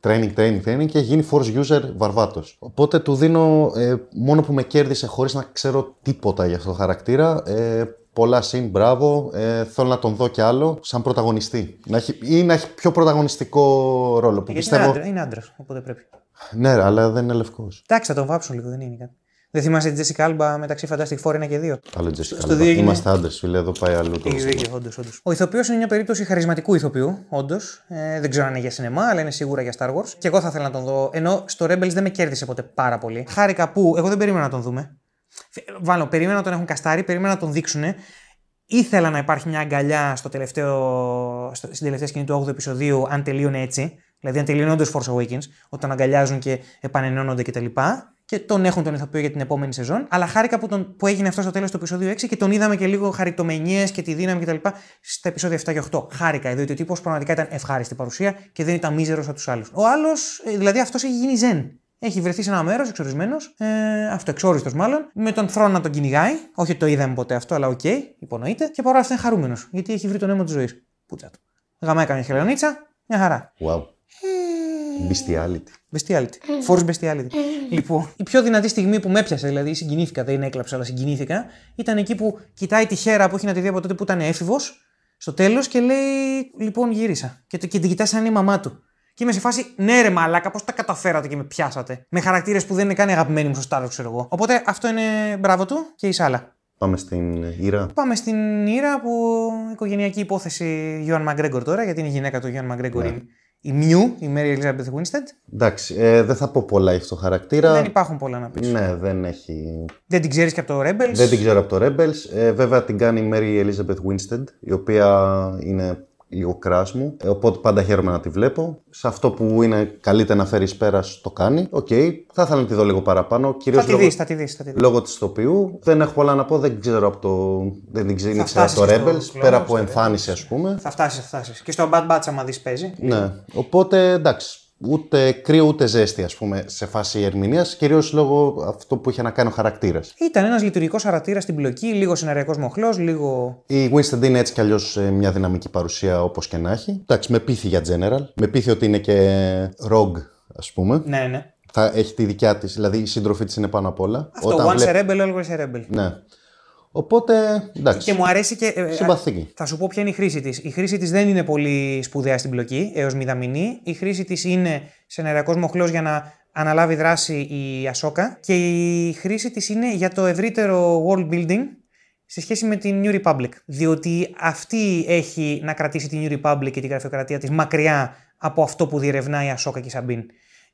Training, training, training και γίνει force user βαρβάτος. Οπότε του δίνω ε, μόνο που με κέρδισε χωρίς να ξέρω τίποτα για αυτό το χαρακτήρα. Ε, πολλά συν, μπράβο. Ε, θέλω να τον δω κι άλλο σαν πρωταγωνιστή. Να έχει, ή να έχει πιο πρωταγωνιστικό ρόλο. Που Γιατί πιστεύω. είναι άντρας, είναι άντρας, οπότε πρέπει. Ναι, ρε, αλλά δεν είναι λευκός. Εντάξει, θα τον βάψουν λίγο, δεν είναι κάτι. Δεν θυμάσαι τη Jessica Alba μεταξύ Fantastic Four 1 και 2. Άλλο Jessica στο Alba. δύο έγινε- Είμαστε άντρες, φίλε, εδώ πάει αλλού το. Έχει δίκιο, όντως. Όντως. Ο ηθοποιός είναι μια περίπτωση χαρισματικού ηθοποιού, όντως. Ε, δεν ξέρω αν είναι για σινεμά, αλλά είναι σίγουρα για Star Wars. Και εγώ θα ήθελα να τον δω. Ενώ στο Rebels δεν με κέρδισε ποτέ πάρα πολύ. Χάρηκα που εγώ δεν περίμενα να τον δούμε. Βάλω, περίμενα να τον έχουν καστάρει, περίμενα να τον δείξουν. Ήθελα να υπάρχει μια αγκαλιά στο τελευταίο, στο, στην τελευταία σκηνή του 8ου επεισοδίου, αν τελείωνε έτσι. Δηλαδή, αν τελείωνε όντως Force Awakens, όταν αγκαλιάζουν και επανενώνονται κτλ. Και τον έχουν τον ηθοποιό για την επόμενη σεζόν. Αλλά χάρηκα που, τον, που έγινε αυτό στο τέλος του επεισοδίου 6 και τον είδαμε και λίγο χαριτωμενιά και τη δύναμη κτλ. στα επεισόδια 7 και 8. Χάρηκα, διότι ο τύπος πραγματικά ήταν ευχάριστη παρουσία και δεν ήταν μίζερος από τους άλλους. Ο άλλος, δηλαδή αυτός έχει γίνει ζεν. Έχει βρεθεί σε ένα μέρος εξορισμένος, ε, αυτοεξόριστος μάλλον, με τον Θρον να τον κυνηγάει. Όχι ότι το είδαμε ποτέ αυτό, αλλά OK, okay, υπονοείται. Και παρόλα αυτά είναι χαρούμενος, γιατί έχει βρει τον αίμα της ζωής. Πούτσα του. Γαμάει μια χελονίτσα, μια χαρά. Wow. Bestiality. Bestiality. Force bestiality. λοιπόν, η πιο δυνατή στιγμή που με έπιασε, δηλαδή συγκινήθηκα, δεν έκλαψα, αλλά συγκινήθηκα, ήταν εκεί που κοιτάει τη χέρα που έχει να τη δει από τότε που ήταν έφηβος, στο τέλος και λέει: Λοιπόν, γύρισα. Και, και την κοιτάει σαν η μαμά του. Και είμαι σε φάση, ναι, ρε μαλάκα, πώς τα καταφέρατε και με πιάσατε; Με χαρακτήρες που δεν είναι καν αγαπημένοι μου στο Star ξέρω εγώ. Οπότε αυτό είναι μπράβο του και η Σάλα. Πάμε στην Ήρα. Πάμε στην Ήρα που οικογενειακή υπόθεση Ewan McGregor τώρα, γιατί είναι η γυναίκα του Ewan McGregor. Ναι. Η Μιου, η Mary Elizabeth Winstead. Εντάξει, ε, δεν θα πω πολλά για αυτό το χαρακτήρα. Δεν υπάρχουν πολλά να πεις. Ναι, δεν έχει. Δεν την ξέρεις και από το Rebels. Δεν την ξέρω από το Rebels. Ε, βέβαια την κάνει η Mary Elizabeth Winstead, η οποία είναι λίγο crush μου. Ε, οπότε πάντα χαίρομαι να τη βλέπω. Σε αυτό που καλείται να φέρει εις πέρας το κάνει. OK, okay. θα ήθελα να τη δω λίγο παραπάνω. Κυρίως θα τη δεις, θα τη δεις. Θα τη Λόγω της ηθοποιού. Δεν έχω πολλά να πω, δεν ξέρω από το. Δεν την ξέρω από το Rebels, πέρα από εμφάνιση ας πούμε. Θα φτάσεις, θα φτάσεις. Και στο Bad Batch, άμα δεις, παίζει. Ναι. Οπότε εντάξει ούτε κρύο ούτε ζέστη, ας πούμε, σε φάση ερμηνείας, κυρίως λόγω αυτό που είχε να κάνει ο χαρακτήρας. Ήταν ένας λειτουργικός χαρακτήρας στην πλοκή, λίγο σεναριακός μοχλός, λίγο. Η Winston είναι έτσι κι αλλιώς ε, μια δυναμική παρουσία όπως και να έχει. Εντάξει, με πείθει για General. Με πείθει ότι είναι και Rogue, ας πούμε. Ναι, ναι. Θα έχει τη δικιά της, δηλαδή η σύντροφή της είναι πάνω απ' όλα. Αυτό, Όταν once βλέ... a rebel, always a rebel. Ναι. Οπότε εντάξει. Και μου αρέσει και. Ε, Συμπαθήκη. Θα σου πω ποια είναι η χρήση της. Η χρήση της δεν είναι πολύ σπουδαία στην πλοκή, έως μηδαμινή. Η χρήση της είναι σενεριακό μοχλό για να αναλάβει δράση η Ασόκα. Και η χρήση της είναι για το ευρύτερο world building σε σχέση με την New Republic. Διότι αυτή έχει να κρατήσει την New Republic και την γραφειοκρατία της μακριά από αυτό που διερευνάει η Ασόκα και η Σαμπίν.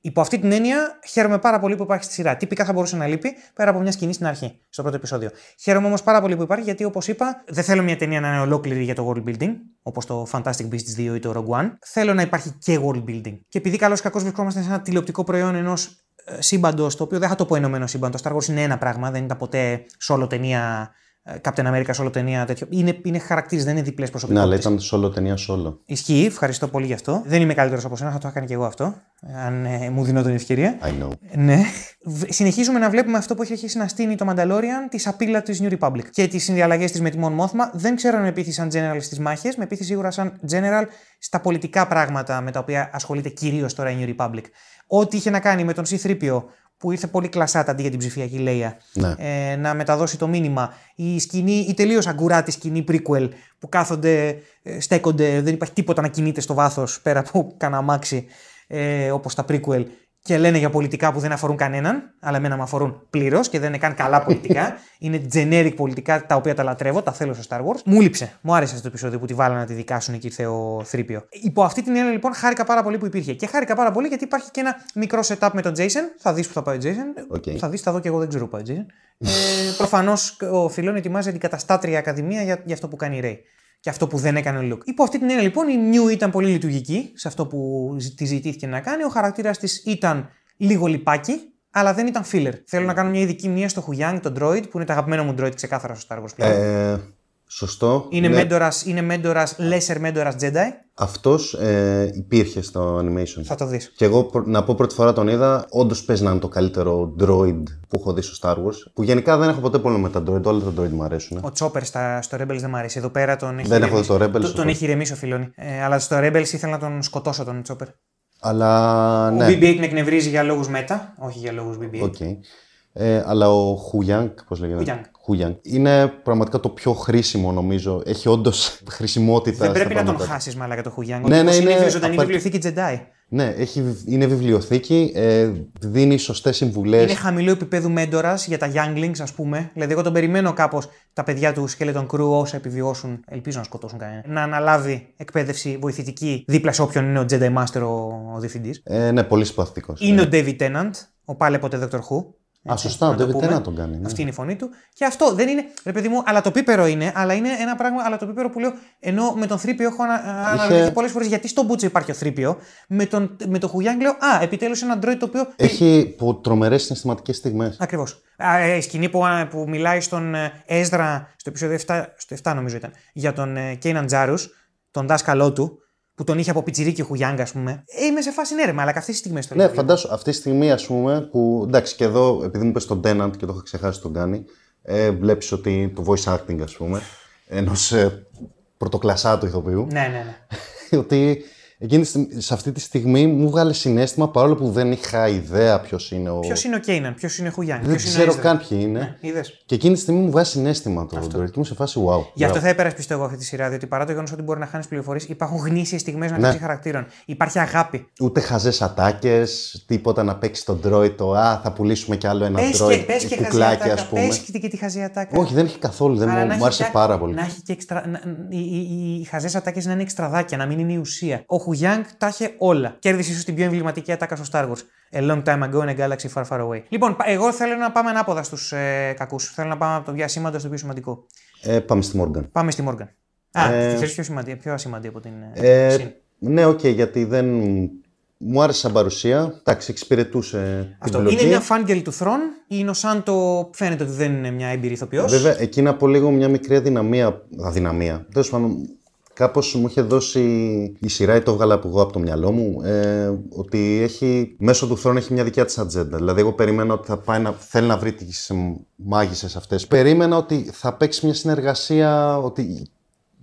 Υπό αυτή την έννοια, χαίρομαι πάρα πολύ που υπάρχει στη σειρά. Τυπικά θα μπορούσε να λείπει πέρα από μια σκηνή στην αρχή, στο πρώτο επεισόδιο. Χαίρομαι όμως πάρα πολύ που υπάρχει, γιατί όπως είπα, δεν θέλω μια ταινία να είναι ολόκληρη για το world building, όπως το Fantastic Beasts 2 ή το Rogue One. Θέλω να υπάρχει και world building. Και επειδή καλώς ή κακώς βρισκόμαστε σε ένα τηλεοπτικό προϊόν ενός ε, σύμπαντος, το οποίο δεν θα το πω ενωμένο σύμπαντο. Το Star Wars είναι ένα πράγμα, δεν ήταν ποτέ σόλο ταινία Captain America όλο ταινία τέτοιο. Είναι, είναι χαρακτήρες, δεν είναι διπλές προσωπικότητες. Ναι, αλλά ήταν όλο ταινία όλο. Ισχύει, ευχαριστώ πολύ γι' αυτό. Δεν είμαι καλύτερος από σένα, θα το έκανα και εγώ αυτό. Αν ε, μου δίνω την ευκαιρία. I know. Ναι. Συνεχίζουμε να βλέπουμε αυτό που έχει αρχίσει να στείλει το Mandalorian, τη σαπίλα της New Republic και τις συνδιαλλαγές της με τη Mon Mothma. Δεν ξέρω αν με πείθεις σαν general στις μάχες, με πείθεις σίγουρα σαν general στα πολιτικά πράγματα με τα οποία ασχολείται κυρίως τώρα η New Republic. Ό,τι είχε να κάνει με τον C3PO, που ήρθε πολύ κλασάτα αντί για την ψηφιακή Λέια ναι. ε, να μεταδώσει το μήνυμα. Η σκηνή, η τελείως αγκουράτη σκηνή prequel που κάθονται, ε, στέκονται, δεν υπάρχει τίποτα να κινείται στο βάθος πέρα από κανένα αμάξι ε, όπως τα prequel και λένε για πολιτικά που δεν αφορούν κανέναν, αλλά εμένα με αφορούν πλήρως και δεν είναι καν καλά πολιτικά. είναι generic πολιτικά τα οποία τα λατρεύω, τα θέλω στο Star Wars. Μου λείψε. Μου άρεσε αυτό το επεισόδιο που τη βάλανε να τη δικάσουν και ήρθε ο Θρύπιο. Υπό αυτή την έννοια λοιπόν χάρηκα πάρα πολύ που υπήρχε. Και χάρηκα πάρα πολύ γιατί υπάρχει και ένα μικρό setup με τον Jason. Θα δεις που θα πάει ο Jason. Okay. Θα δεις, θα δω και εγώ δεν ξέρω που πάει ο Jason. ε, Προφανώς ο Φιλόν ετοιμάζει την καταστάτρια ακαδημία για, για αυτό που κάνει η Ray και αυτό που δεν έκανε ο Λουκ. Υπό αυτή την έννοια λοιπόν η Νιου ήταν πολύ λειτουργική σε αυτό που τη ζητήθηκε να κάνει. Ο χαρακτήρας της ήταν λίγο λιπάκι, αλλά δεν ήταν filler. Θέλω να κάνω μια ειδική μνήμα στο Χουγιάνγκ, τον Droid, που είναι το αγαπημένο μου Droid ξεκάθαρα στο Star Wars πλέον. Ε, σωστό. Είναι, ναι. μέντορας, είναι μέντορας, lesser μέντορας Jedi. Αυτός ε, υπήρχε στο animation. Θα το δεις. Και εγώ να πω πρώτη φορά τον είδα, όντως παίζει να είναι το καλύτερο droid που έχω δει στο Star Wars. Που γενικά δεν έχω ποτέ πρόβλημα με τα droid, όλα τα droid μου αρέσουν. Ο Chopper στα, στο Rebels δεν μου αρέσει. Εδώ πέρα τον έχει Δεν έχω δει το Rebels. Το, τον έχει ηρεμήσει ο Φιλόνι. Ε, αλλά στο Rebels ήθελα να τον σκοτώσω τον Chopper. Αλλά, ναι. Ο BB-8 με εκνευρίζει για λόγους μετα, όχι για λόγους BB-8. Okay. Ε, αλλά ο Χουγιάνγκ, πώς λέγεται; Χουγιάνγκ. Είναι πραγματικά το πιο χρήσιμο νομίζω. Έχει όντως χρησιμότητα. Δεν πρέπει να τον χάσεις μάλλον το Χουγιάνγκ. Ναι, ναι, είναι, είναι ζωντανή βιβλιοθήκη Jedi. Ναι, έχει, είναι βιβλιοθήκη, ε, δίνει σωστές συμβουλές. Είναι χαμηλό επίπεδο μέντορας για τα younglings, ας πούμε. Δηλαδή, εγώ τον περιμένω κάπως τα παιδιά του Skeleton Crew όσα επιβιώσουν, ελπίζω να σκοτώσουν κανένα, να αναλάβει εκπαίδευση βοηθητική δίπλα σε όποιον είναι ο Jedi Master ο, ο διευθυντής. Ε, ναι, πολύ συμπαθητικός. Είναι ο David Tennant, ο πάλι ποτέ Dr. Who. Α, σωστά, ο David να τον κάνει. Ναι. Αυτή είναι η φωνή του. Και αυτό δεν είναι, ρε παιδί μου, αλλά το πίπερο είναι, αλλά είναι ένα πράγμα, αλλά το πίπερο που λέω, ενώ με τον Θρύπιο έχω ανα, Είχε... αναρωτηθεί πολλές φορές γιατί στον Μπούτσο υπάρχει ο Θρύπιο. Με, τον, με το Χουγιάνγκ λέω, Α, επιτέλους ένα ντρόι το οποίο. Έχει τρομερές συναισθηματικές στιγμές. Ακριβώς. Ε, η σκηνή που, που μιλάει στον Έζρα, στο επεισόδιο 7, στο 7 νομίζω ήταν, για τον Κέιναν Τζάρους, τον δάσκαλό του, που τον είχε από πιτσιρίκι ο Χουγιάνγκ, ας πούμε. Ε, είμαι σε φάση ναι, ρε, αλλά και αυτή τη στιγμή στο Ναι, φαντάσου αυτή τη στιγμή, ας πούμε, που εντάξει και εδώ, επειδή μου είπες τον Tenant και το έχω ξεχάσει τον κάνει, ε, βλέπεις ότι το voice acting, ας πούμε, ενός ε, πρωτοκλασσάτου ηθοποιού. Ναι, ναι, ναι. ότι Εκείνη, σε αυτή τη στιγμή μου βγάλε συνέστημα παρόλο που δεν είχα ιδέα ποιος είναι ο. Ποιος είναι ο Κέιναν, ποιος είναι ο Χουγιάνγκ. Δεν ξέρω καν ποιοι είναι. Ναι, είδες. και εκείνη τη στιγμή μου βγάζει συνέστημα το Ντόρι και μου σε φάση wow. Γι' αυτό θα υπερασπιστώ εγώ αυτή τη σειρά, διότι παρά το γεγονός ότι μπορεί να χάνεις πληροφορίες, υπάρχουν γνήσιες στιγμές να ναι. χαρακτήρων. Υπάρχει αγάπη. Ούτε χαζές ατάκες, τίποτα να παίξει τον Ντρόι το Α, θα πουλήσουμε κι άλλο ένα Ντρόι. Πες και κουκλάκι, ας πούμε. Πες και τη χαζή ατάκα. Όχι, δεν έχει καθόλου. Δεν μου άρεσε πάρα πολύ. Να έχει και Οι χαζές ατάκες να είναι εξτραδάκια, να μην είναι η ουσία. Ο Χουγιάνγκ τα είχε όλα. Κέρδισε ίσως την πιο εμβληματική ατάκα στο Star Wars. A long time ago in a galaxy far far away. Λοιπόν, εγώ θέλω να πάμε ανάποδα στους ε, κακούς. Θέλω να πάμε από το πιο ασήμαντο στο πιο σημαντικό. Ε, πάμε στη Morgan. Πάμε στη Morgan. Α, ε, τη πιο, σημαντική, πιο ασήμαντη από την. Ε, ε ναι, OK, okay, γιατί δεν. Μου άρεσε σαν παρουσία. Εντάξει, εξυπηρετούσε Αυτό. την Είναι μια φάγγελ του Θρόν. Η Νοσάντο φαίνεται ότι δεν είναι μια έμπειρη ηθοποιός. Βέβαια, εκείνα από λίγο μια μικρή αδυναμία. Αδυναμία. Τέλος πάντων, Κάπως μου είχε δώσει η σειρά ή το έβγαλα από εγώ από το μυαλό μου ε, ότι έχει, μέσω του θρόνου έχει μια δικιά της ατζέντα. Δηλαδή, εγώ περίμενα ότι θα πάει να θέλει να βρει τις μάγισσες αυτές. Περίμενα ότι θα παίξει μια συνεργασία, ότι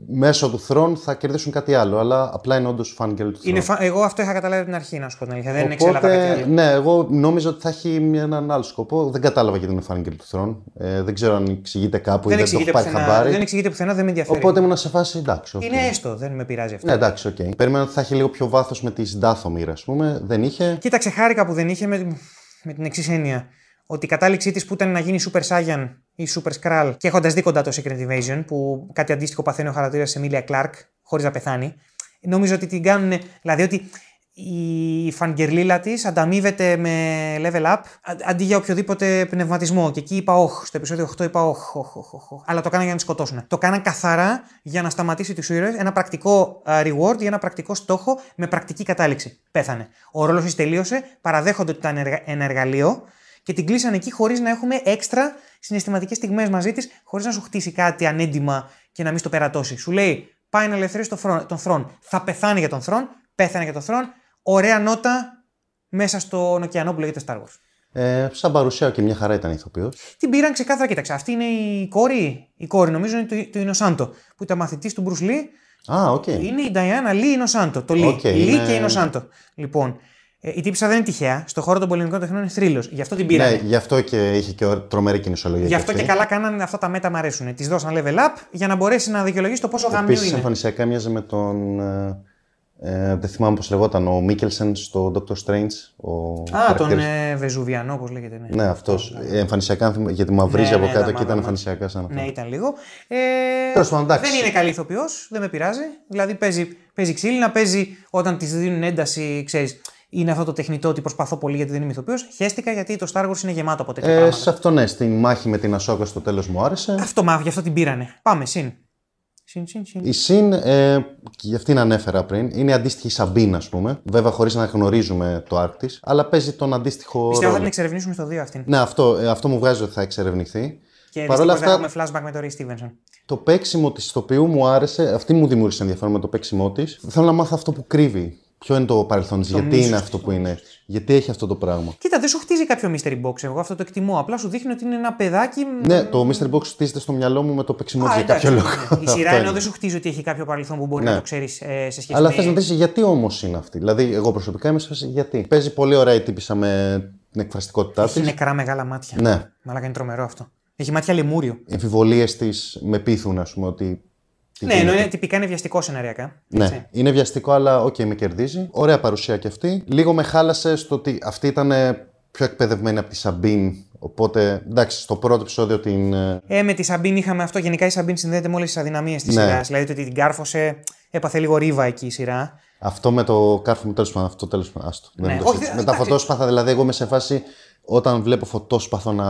μέσω του θρόν θα κερδίσουν κάτι άλλο. Αλλά απλά είναι όντως φάνγκελ του θρόν. Φα... Εγώ αυτό είχα καταλάβει από την αρχή, να σου πω την αλήθεια. Δεν Οπότε, κάτι άλλο. Ναι, εγώ νόμιζα ότι θα έχει έναν άλλο σκοπό. Δεν κατάλαβα γιατί είναι fangirl του Θρόν. Ε, δεν ξέρω αν εξηγείται κάπου δεν ή δεν το πάρει χαμπάρι. Δεν εξηγείται πουθενά, δεν με ενδιαφέρει. Οπότε ήμουν σε φάση εντάξει. Okay. Είναι έστω, δεν με πειράζει αυτό. Ναι, εντάξει, ok. Okay. Περίμενα ότι θα έχει λίγο πιο βάθος με τη Ντάθομιρα, ας πούμε. Δεν είχε. Κοίταξε, χάρηκα που δεν είχε με, με την εξής έννοια ότι η κατάληξή της που ήταν να γίνει Super Saiyan ή Super Skrull και έχοντας δει κοντά το Secret Invasion, που κάτι αντίστοιχο παθαίνει ο χαρακτήρα της Emilia Clarke, χωρίς να πεθάνει, νομίζω ότι την κάνουν. Δηλαδή ότι η φανγκερλίλα της ανταμείβεται με level up αντί για οποιοδήποτε πνευματισμό. Και εκεί είπα, Όχι, στο επεισόδιο 8 είπα, Όχι, όχι, όχι. Αλλά το κάναν για να τη σκοτώσουν. Το κάναν καθαρά για να σταματήσει τους ήρωες ένα πρακτικό reward ή ένα πρακτικό στόχο με πρακτική κατάληξη. Πέθανε. Ο ρόλος της τελείωσε, παραδέχονται ότι ήταν ένα εργαλείο και την κλείσανε εκεί χωρίς να έχουμε έξτρα συναισθηματικές στιγμές μαζί της, χωρίς να σου χτίσει κάτι ανέντιμα και να μην στο περατώσει. Σου λέει, πάει να ελευθερώσει τον Θρόν. Θα πεθάνει για τον Θρόν, πέθανε για τον Θρόν. Ωραία νότα μέσα στον ωκεανό που λέγεται Star Wars. Ε, σαν παρουσία και μια χαρά ήταν ηθοποιός. Την πήραν ξεκάθαρα, κοίταξε. Αυτή είναι η κόρη, η κόρη νομίζω είναι του, του Ινοσάντο, που ήταν μαθητής του Μπρους Λι. Α, ok. Okay. Είναι η Νταϊάννα Λί Ινοσάντο. Το Λί. Okay, Λί είναι... και Ινοσάντο. Λοιπόν, ε, η τύπισσα δεν είναι τυχαία. Στον χώρο των πολεμικών τεχνών είναι θρύλος. Γι' αυτό την πήραν. Ναι, γι' αυτό και είχε και τρομερή κινησιολογία. Γι' αυτό και, και καλά κάνανε αυτά τα meta μου αρέσουν. Της δώσαν level up για να μπορέσει να δικαιολογήσει το πόσο γαμάει είναι. Επίση, εμφανισιακά μοιάζε με τον. Ε, ε, δεν θυμάμαι πώς λεγόταν, ο Μίκελσεν στο Doctor Strange. Ο Α, τον ε, Βεζουβιανό, όπως λέγεται. Ναι, ναι αυτός. Ε, εμφανισιακά, γιατί μαυρίζει ναι, από ναι, κάτω και ήταν εμφανισιακά σαν αυτό. Ναι, ήταν λίγο. Ε, δεν είναι καλή ηθοποιός, δεν με πειράζει. Δηλαδή παίζει, παίζει ξύλινα, παίζει όταν της δίνουν ένταση, ξέρεις είναι αυτό το τεχνητό ότι προσπαθώ πολύ γιατί δεν είμαι ηθοποιός. Χαίστηκα γιατί το Star Wars είναι γεμάτο από τέτοια ε, πράγματα. Σε αυτό ναι, στη μάχη με την Ασόκα στο τέλος μου άρεσε. Αυτό μάθει, γι' αυτό την πήρανε. Πάμε, συν. Συν, συν, συν. Η Συν, ε, και γι' αυτήν ανέφερα πριν, είναι αντίστοιχη Σαμπίν, ας πούμε. Βέβαια, χωρίς να γνωρίζουμε το άρκ αλλά παίζει τον αντίστοιχο. Πιστεύω θα την εξερευνήσουμε στο 2 αυτήν. Ναι, αυτό, ε, αυτό μου βγάζει ότι θα εξερευνηθεί. Και Παρ' όλα αυτά. Έχουμε flashback με τον Ray Stevenson. Το παίξιμο της οποίο μου άρεσε, αυτή μου δημιούργησε ενδιαφέρον με το παίξιμο της. Θέλω να μάθω αυτό που κρύβει Ποιο είναι το παρελθόν της, γιατί είναι αυτό που είναι, γιατί έχει αυτό το πράγμα. Κοίτα, δεν σου χτίζει κάποιο mystery box. Εγώ αυτό το εκτιμώ. Απλά σου δείχνει ότι είναι ένα παιδάκι. Ναι, το mystery box χτίζεται στο μυαλό μου με το παίξιμό για κάποιο λόγο. Ναι. Η σειρά ενώ δεν σου χτίζει ότι έχει κάποιο παρελθόν που μπορεί ναι. να το ξέρεις ε, σε σχέση Αλλά με. Αλλά θες να δει γιατί όμως είναι αυτή; Δηλαδή, εγώ προσωπικά είμαι σε γιατί; Παίζει πολύ ωραία η τύπισσα με την εκφραστικότητά της. Έχει νεκρά μεγάλα μάτια. Ναι. Μαλάκα είναι τρομερό αυτό. Έχει μάτια λεμούριου. Οι αμφιβολίες της με πείθουν, ας πούμε, ότι ναι, ενώ είναι τυπικά είναι βιαστικό σεναριακά. Ναι, είναι βιαστικό, αλλά ok, okay, με κερδίζει. Ωραία παρουσία και αυτή. Λίγο με χάλασε στο ότι αυτή ήταν πιο εκπαιδευμένη από τη Σαμπίν. Οπότε, εντάξει, στο πρώτο επεισόδιο την. Ε, ε με τη Σαμπίν είχαμε αυτό. Γενικά η Σαμπίν συνδέεται με όλες τις αδυναμίες της ναι. σειράς. Δηλαδή ότι την κάρφωσε, έπαθε λίγο Reva εκεί η σειρά. Αυτό με το κάρφωμα τέλος πάντων. Αυτό τέλος πάντων. Ναι. με τα φωτόσπαθα, δηλαδή, εγώ είμαι σε φάση όταν βλέπω φωτόσπαθο να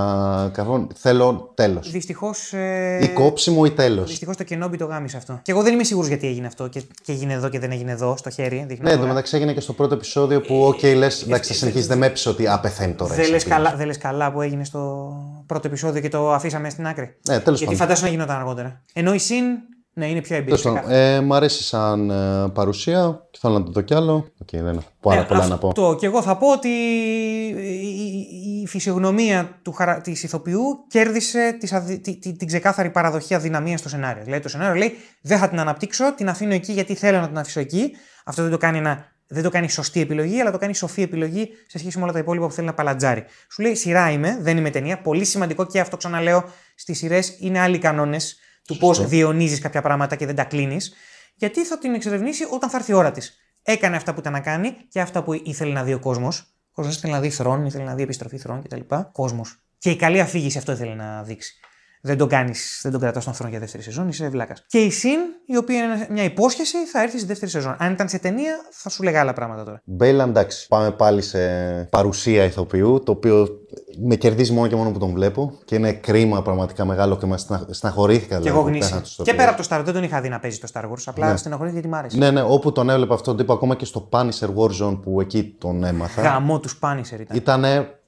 καρφώνει, θέλω τέλος. Δυστυχώς. Ε... Ή κόψιμο ή τέλος. Δυστυχώς το Kenobi το γάμησε αυτό. Και εγώ δεν είμαι σίγουρος γιατί έγινε αυτό και, και έγινε εδώ και δεν έγινε εδώ στο χέρι. Δείχνω ναι, μεταξύ έγινε και στο πρώτο επεισόδιο που, ok, okay, λες, εντάξει, θα συνεχίσει, δεν με ψήνει ότι απεθαίνει τώρα. Δεν λες καλά, λες καλά που έγινε στο πρώτο επεισόδιο και το αφήσαμε στην άκρη. Ναι, τέλος πάντων. Γιατί φαντάζομαι να γινόταν αργότερα. Ενώ η Shin Ναι, είναι πιο εμπειρία. Ε, μ' αρέσει σαν ε, παρουσία και θέλω να το δω κι άλλο. Okay, δεν έχω πάρα ε, πολλά να πω. Το, και εγώ θα πω ότι η, η φυσιογνωμία του, της ηθοποιού κέρδισε της αδυ, τη, τη, την ξεκάθαρη παραδοχή αδυναμίας στο σενάριο. Δηλαδή το σενάριο λέει δεν θα την αναπτύξω, την αφήνω εκεί γιατί θέλω να την αφήσω εκεί. Αυτό δεν το κάνει ένα δεν το κάνει σωστή επιλογή, αλλά το κάνει σοφή επιλογή σε σχέση με όλα τα υπόλοιπα που θέλει να παλατζάρει. Σου λέει σειρά είμαι, δεν είμαι ταινία. Πολύ σημαντικό και αυτό ξαναλέω στις σειρές είναι άλλοι κανόνες του πώς διονύζει κάποια πράγματα και δεν τα κλείνεις. Γιατί θα την εξερευνήσει όταν θα έρθει η ώρα της. Έκανε αυτά που ήταν να κάνει και αυτά που ήθελε να δει ο κόσμος. Ο κόσμος ήθελε να δει θρόν, ήθελε να δει επιστροφή θρόν κτλ. Κόσμος. Και η καλή αφήγηση αυτό ήθελε να δείξει δεν τον κάνεις, δεν τον κρατάς στον θρόνο για δεύτερη σεζόν, είσαι βλάκας. Και η Συν, η οποία είναι μια υπόσχεση, θα έρθει στη δεύτερη σεζόν. Αν ήταν σε ταινία, θα σου λέγα άλλα πράγματα τώρα. Μπέιλα, εντάξει. Πάμε πάλι σε παρουσία ηθοποιού, το οποίο με κερδίζει μόνο και μόνο που τον βλέπω. Και είναι κρίμα πραγματικά μεγάλο και με στεναχωρήθηκα. Και εγώ γνήσια. Και πέρα από το Star Wars, δεν τον είχα δει να παίζει το Star Wars. Απλά ναι. στεναχωρήθηκα γιατί μ' άρεσε. Ναι, ναι, όπου τον έβλεπα αυτό τον τύπο, ακόμα και στο Punisher Warzone που εκεί τον έμαθα. Γαμό τους Punisher ήταν. Ήτανε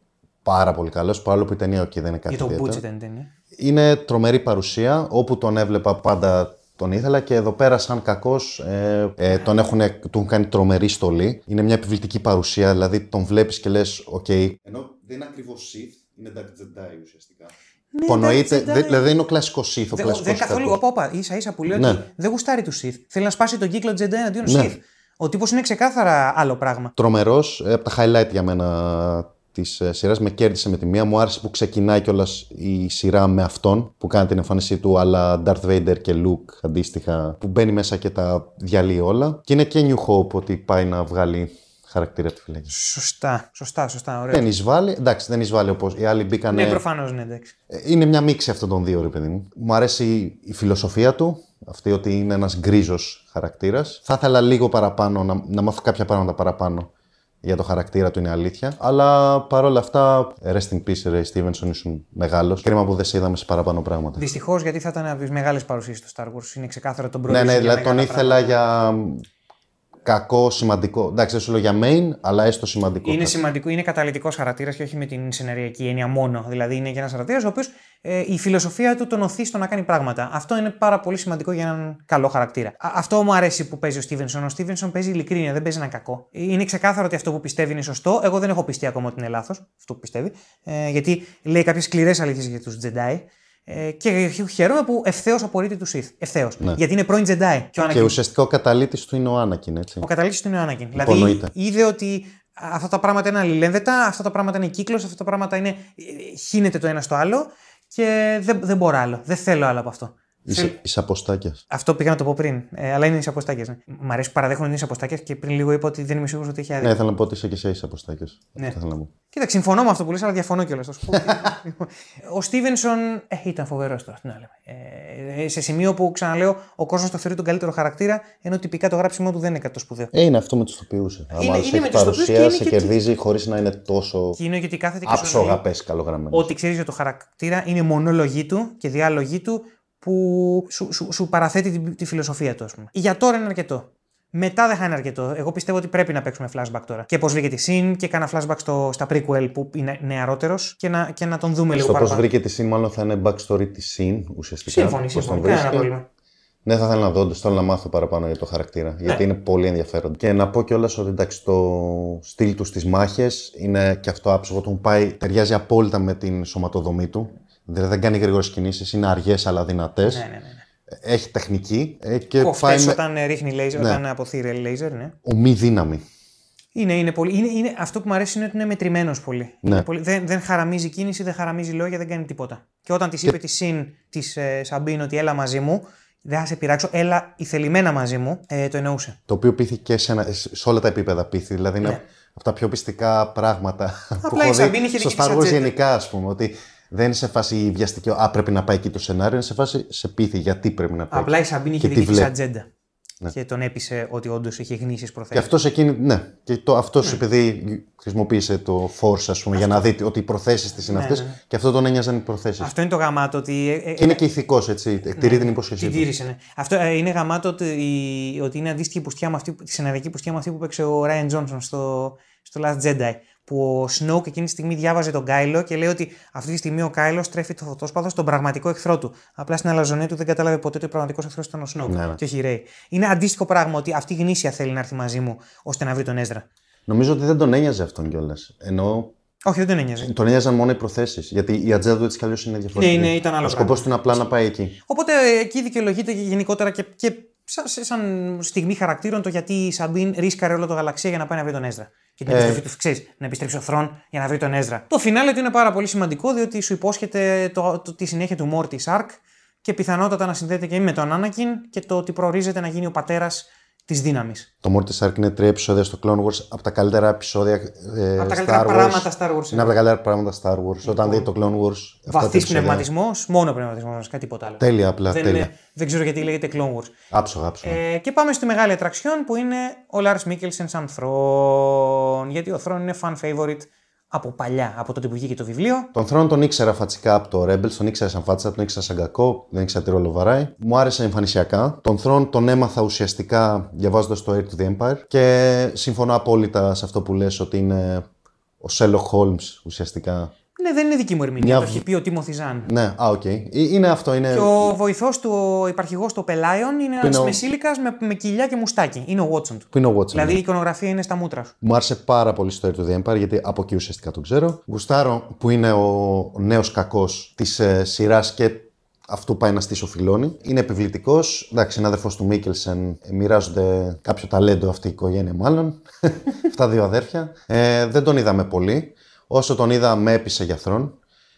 πάρα πολύ καλός, παρόλο που η ταινία okay, δεν είναι κάτι τέτοιο. Για τον Butch ήταν ταινία. Είναι τρομερή παρουσία. Όπου τον έβλεπα πάντα τον ήθελα και εδώ πέρα, σαν κακός, ε, ε, τον έχουν, του έχουν κάνει τρομερή στολή. Είναι μια επιβλητική παρουσία, δηλαδή τον βλέπεις και λες: Οκ. Ενώ δεν είναι ακριβώς Sith, είναι Dark Jedi ουσιαστικά. Ναι, Υπονοείται, δηλαδή δεν είναι ο κλασικός Sith. Ο δεν δεν καθόλου. Όπα, ίσα ίσα που λέω ναι. ότι δεν γουστάρει τους Sith. Θέλει να σπάσει τον κύκλο Jedi εναντίον ναι. Sith. Ο τύπος είναι ξεκάθαρα άλλο πράγμα. Τρομερός. Ε, από τα highlight για μένα της ε, σειράς με κέρδισε με τη μία. Μου άρεσε που ξεκινάει κιόλας η σειρά με αυτόν που κάνει την εμφάνισή του, αλλά Darth Vader και Luke αντίστοιχα, που μπαίνει μέσα και τα διαλύει όλα. Και είναι και New Hope ότι πάει να βγάλει χαρακτήρα του φυλακή. Σωστά, σωστά, σωστά. Ωραία. Δεν εισβάλλει, εντάξει, δεν εισβάλλει όπως οι άλλοι μπήκαν. Ναι, προφανώς, ναι, εντάξει. Ε, είναι μια μίξη αυτών των δύο, ρε παιδί μου. Μου αρέσει η φιλοσοφία του, αυτή ότι είναι ένας γκρίζος χαρακτήρας. Θα ήθελα λίγο παραπάνω, να, να μάθω κάποια πράγματα παραπάνω για το χαρακτήρα του είναι αλήθεια. Αλλά παρόλα αυτά, rest in peace, Ray Stevenson, ήσουν μεγάλος. Κρίμα που δεν σε είδαμε σε παραπάνω πράγματα. Δυστυχώς, γιατί θα ήταν από τις μεγάλες παρουσίες του Star Wars. Είναι ξεκάθαρο τον πρώτο. Ναι, ναι, δηλαδή τον ήθελα για κακό, σημαντικό. Εντάξει, δεν σου λέω για main, αλλά έστω σημαντικό. Είναι σημαντικό, είναι καταλητικός χαρακτήρας και όχι με την σενεριακή έννοια μόνο. Δηλαδή είναι και ένας χαρακτήρας ο οποίος ε, η φιλοσοφία του τον οθεί στο να κάνει πράγματα. Αυτό είναι πάρα πολύ σημαντικό για έναν καλό χαρακτήρα. Α, αυτό μου αρέσει που παίζει ο Στίβενσον. Ο Στίβενσον παίζει ειλικρίνεια, δεν παίζει ένα κακό. Είναι ξεκάθαρο ότι αυτό που πιστεύει είναι σωστό. Εγώ δεν έχω πιστεί ακόμα ότι είναι λάθος αυτό που πιστεύει. Ε, γιατί λέει κάποιες σκληρές αλήθειες για τους Jedi. Ε, και χαίρομαι που ευθέως απορρίπτει τους Sith. Ευθέως. Ναι. Γιατί είναι πρώην Jedi. Και, και ουσιαστικά ο καταλήτης του είναι ο Άνακιν, έτσι. Ο καταλήτης του είναι ο Άνακιν. Δηλαδή είδε ότι αυτά τα πράγματα είναι αλληλένδετα, αυτά τα πράγματα είναι κύκλος, αυτά τα πράγματα είναι. Ε, χύνεται το ένα στο άλλο και δεν, δεν μπορώ άλλο. Δεν θέλω άλλο από αυτό. Είσαι αποστάκιας. Αυτό πήγα να το πω πριν. Ε, αλλά είναι αποστάκιας. Ναι. Μ' αρέσει που παραδέχομαι ότι είναι αποστάκιας και πριν λίγο είπα ότι δεν είμαι σίγουρος ότι έχει άδικο. Ναι, θέλω να πω ότι είσαι και εσύ αποστάκιας. Ναι. Κοίτα, συμφωνώ με αυτό που λες, αλλά διαφωνώ κιόλας. ο Στίβενσον ε, ήταν φοβερός τώρα. Τι να λέμε. Ε, σε σημείο που ξαναλέω, ο κόσμος το θεωρεί τον καλύτερο χαρακτήρα, ενώ τυπικά το γράψιμο του δεν είναι κάτι σπουδαίο. Ε, είναι αυτό με τους τοπιού. Αν είναι με παρουσία, σε κερδίζει χωρίς να είναι τόσο. Και είναι γιατί κάθεται και καλογραμμένος. Ότι ξέρεις για το χαρακτήρα είναι μονόλογοι του και διάλογοι του που σου, σου, σου παραθέτει τη, τη, φιλοσοφία του, ας πούμε. Για τώρα είναι αρκετό. Μετά δεν θα είναι αρκετό. Εγώ πιστεύω ότι πρέπει να παίξουμε flashback τώρα. Και πώς βρήκε τη Συν και κάνα flashback στο, στα prequel που είναι νεαρότερος και να, και να τον δούμε λίγο παραπάνω. Στο πώς βρήκε τη Συν, μάλλον θα είναι backstory της Συν ουσιαστικά. Σύμφωνοι, σύμφωνοι. Κανένα πρόβλημα. Ναι, θα ήθελα να δω, θέλω να μάθω παραπάνω για το χαρακτήρα. Ναι. Γιατί είναι πολύ ενδιαφέρον. Και να πω κιόλας ότι εντάξει, το στυλ του στις μάχες είναι και αυτό άψογο. Του πάει, ταιριάζει απόλυτα με την σωματοδομή του. Δηλαδή δεν κάνει γρήγορες κινήσεις, είναι αργές αλλά δυνατές. Ναι, ναι, ναι, ναι. Έχει τεχνική. Ε, και Κοφτές με... όταν ρίχνει λέιζερ, ναι. όταν αποθύρει λέιζερ, ναι. Ομή δύναμη. Είναι, είναι πολύ. Είναι, είναι, αυτό που μου αρέσει είναι ότι είναι μετρημένος πολύ. Ναι. πολύ δεν, δεν χαραμίζει κίνηση, δεν χαραμίζει λόγια, δεν κάνει τίποτα. Και όταν της είπε τη συν της ε, Σαμπίν ότι έλα μαζί μου, δεν θα σε πειράξω, έλα ηθελημένα μαζί μου, ε, το εννοούσε. Το οποίο πήθηκε σε, ένα, σε όλα τα επίπεδα πήθη. Δηλαδή είναι ναι. από τα πιο πιστικά πράγματα Απλά που έχω δει στο Star Wars γενικά, ας πούμε. Ότι δεν είναι σε φάση βιαστική. Α, πρέπει να πάει εκεί το σενάριο. Είναι σε φάση σε πείθει γιατί πρέπει να πάει. Απλά η Σαμπίνη είχε δική τη ατζέντα. Ναι. Και τον έπεισε ότι όντως είχε γνήσιες προθέσεις. Και αυτός εκείνη. Ναι. Και το, αυτός ναι. επειδή χρησιμοποίησε το force, ας πούμε, για να δει ότι οι προθέσεις της είναι ναι, αυτές. Ναι, ναι. Και αυτό τον ένοιαζαν οι προθέσεις. Αυτό είναι το γαμάτο. Ότι... Ε, ε, και είναι και ηθικός, έτσι. Ναι, τηρεί την υπόσχεσή του. Την τήρησε, ναι. Αυτό ε, είναι γαμάτο ότι, ότι είναι αντίστοιχη πουστιά με αυτή, τη σεναρική πουστιά με αυτή που παίξε ο Ράιν Τζόνσον στο, στο Last Jedi που ο Σνόουκ εκείνη τη στιγμή διάβαζε τον Κάιλο και λέει ότι αυτή τη στιγμή ο Κάιλο στρέφει το φωτόσπαθο στον πραγματικό εχθρό του. Απλά στην αλαζονεία του δεν κατάλαβε ποτέ ότι ο πραγματικός εχθρός ήταν ο Σνόουκ Ναι, ναι. και όχι η Ρέι. Είναι αντίστοιχο πράγμα ότι αυτή η γνήσια θέλει να έρθει μαζί μου ώστε να βρει τον Έζρα. Νομίζω ότι δεν τον ένοιαζε αυτόν κιόλας. Ενώ Όχι, δεν τον ένοιαζε. τον ένοιαζαν μόνο οι προθέσεις. Γιατί η ατζέντα του έτσι κι αλλιώς είναι διαφορετική. Ναι, ναι, ήταν άλλο Ο σκοπός πράγμα. του είναι απλά να πάει εκεί. Οπότε ε, εκεί δικαιολογείται και γενικότερα και, και σαν, σαν στιγμή χαρακτήρων το γιατί η Σαμπίν ρίσκαρε όλο το γαλαξία για να πάει να βρει τον Έζρα. Και την Ε. επιστροφή του, ξέρεις, να επιστρέψει ο Θρόν για να βρει τον Έζρα. Το φινάλε του είναι πάρα πολύ σημαντικό διότι σου υπόσχεται το, το, τη συνέχεια του Μόρτι Σάρκ και πιθανότατα να συνδέεται και με τον Άνακιν και το ότι προορίζεται να γίνει ο πατέρας της δύναμης. Το Mortis Ark είναι τρία επεισόδια στο Clone Wars από τα καλύτερα επεισόδια. Ε, Από τα Star καλύτερα Wars. πράγματα Star Wars. Είναι από τα καλύτερα πράγματα Star Wars. Όταν δείτε το Clone Wars. αυτά τα Βαθύς επεισόδια- πνευματισμός, μόνο πνευματισμός, κάτι τίποτα άλλο. Τέλεια, απλά δεν, τέλεια. είναι- δεν ξέρω γιατί λέγεται Clone Wars. Άψογα, άψογα. Ε, και πάμε στη μεγάλη ατραξιόν που είναι ο Lars Mikkelsen σαν Θρόν. Γιατί ο Θρόν είναι fan favorite από παλιά, από τότε που βγήκε το βιβλίο. Τον Θρόν τον ήξερα φατσικά από το Rebels, τον ήξερα σαν φάτσα, τον ήξερα σαν κακό, δεν ήξερα τι ρόλο βαράει. Μου άρεσε εμφανισιακά. Τον Θρόν τον έμαθα ουσιαστικά διαβάζοντας το Heir to the Empire και συμφωνώ απόλυτα σε αυτό που λες ότι είναι ο Sherlock Holmes ουσιαστικά. Ναι, δεν είναι δική μου ερμηνεία. Μια Το β- έχει πει ο Τίμωθη Ζαν. Ναι, α, οκ. Ε, Είναι αυτό, είναι. Και ο βοηθός του, ο υπαρχηγός του Πελάιον είναι είναι ένας ο- μεσήλικας με, με κοιλιά και μουστάκι. Είναι ο Watson του. Που είναι ο Watson. Δηλαδή ναι. η εικονογραφία είναι στα μούτρα σου. Μου άρεσε πάρα πολύ στο Air to the Empire γιατί από εκεί ουσιαστικά τον ξέρω. Γουστάρω που είναι ο, ο νέος κακός της ε, σειράς και αυτού πάει να στήσει ο Φιλόνι. Είναι επιβλητικός. Εντάξει, είναι αδερφός του Μίκελσεν. Ε, μοιράζονται κάποιο ταλέντο αυτή η οικογένεια, μάλλον. Αυτά δύο αδέρφια. Ε, δεν τον είδαμε πολύ. Όσο τον είδα, με έπεισε για θρόν.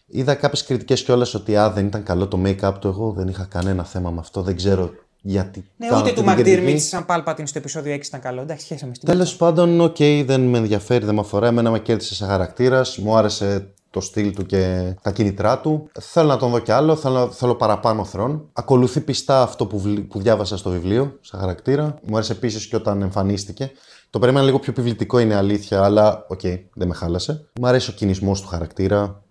Είδα κάποιες κριτικές κιόλας ότι α, δεν ήταν καλό το make-up του. Εγώ δεν είχα κανένα θέμα με αυτό. Δεν ξέρω γιατί. Ναι, κάνω ούτε αυτή του την κριτική. Μακντήρμιτ σαν Πάλπατιν στο επεισόδιο 6 ήταν καλό. Εντάξει, σχέση με στην Τέλος πάντων, οκ, δεν με ενδιαφέρει, δεν με αφορά. Εμένα με κέρδισε σαν χαρακτήρας. Μου άρεσε το στυλ του και τα κίνητρά του. Θέλω να τον δω κι άλλο. Θέλω, θέλω παραπάνω Θρόν. Ακολουθεί πιστά αυτό που, βλ- που διάβασα στο βιβλίο, σαν χαρακτήρα. Μου άρεσε επίσης και όταν εμφανίστηκε. Το περίμενα λίγο πιο επιβλητικό είναι αλήθεια, αλλά οκ, δεν με χάλασε. Μου αρέσει ο κυνισμός του χαρακτήρα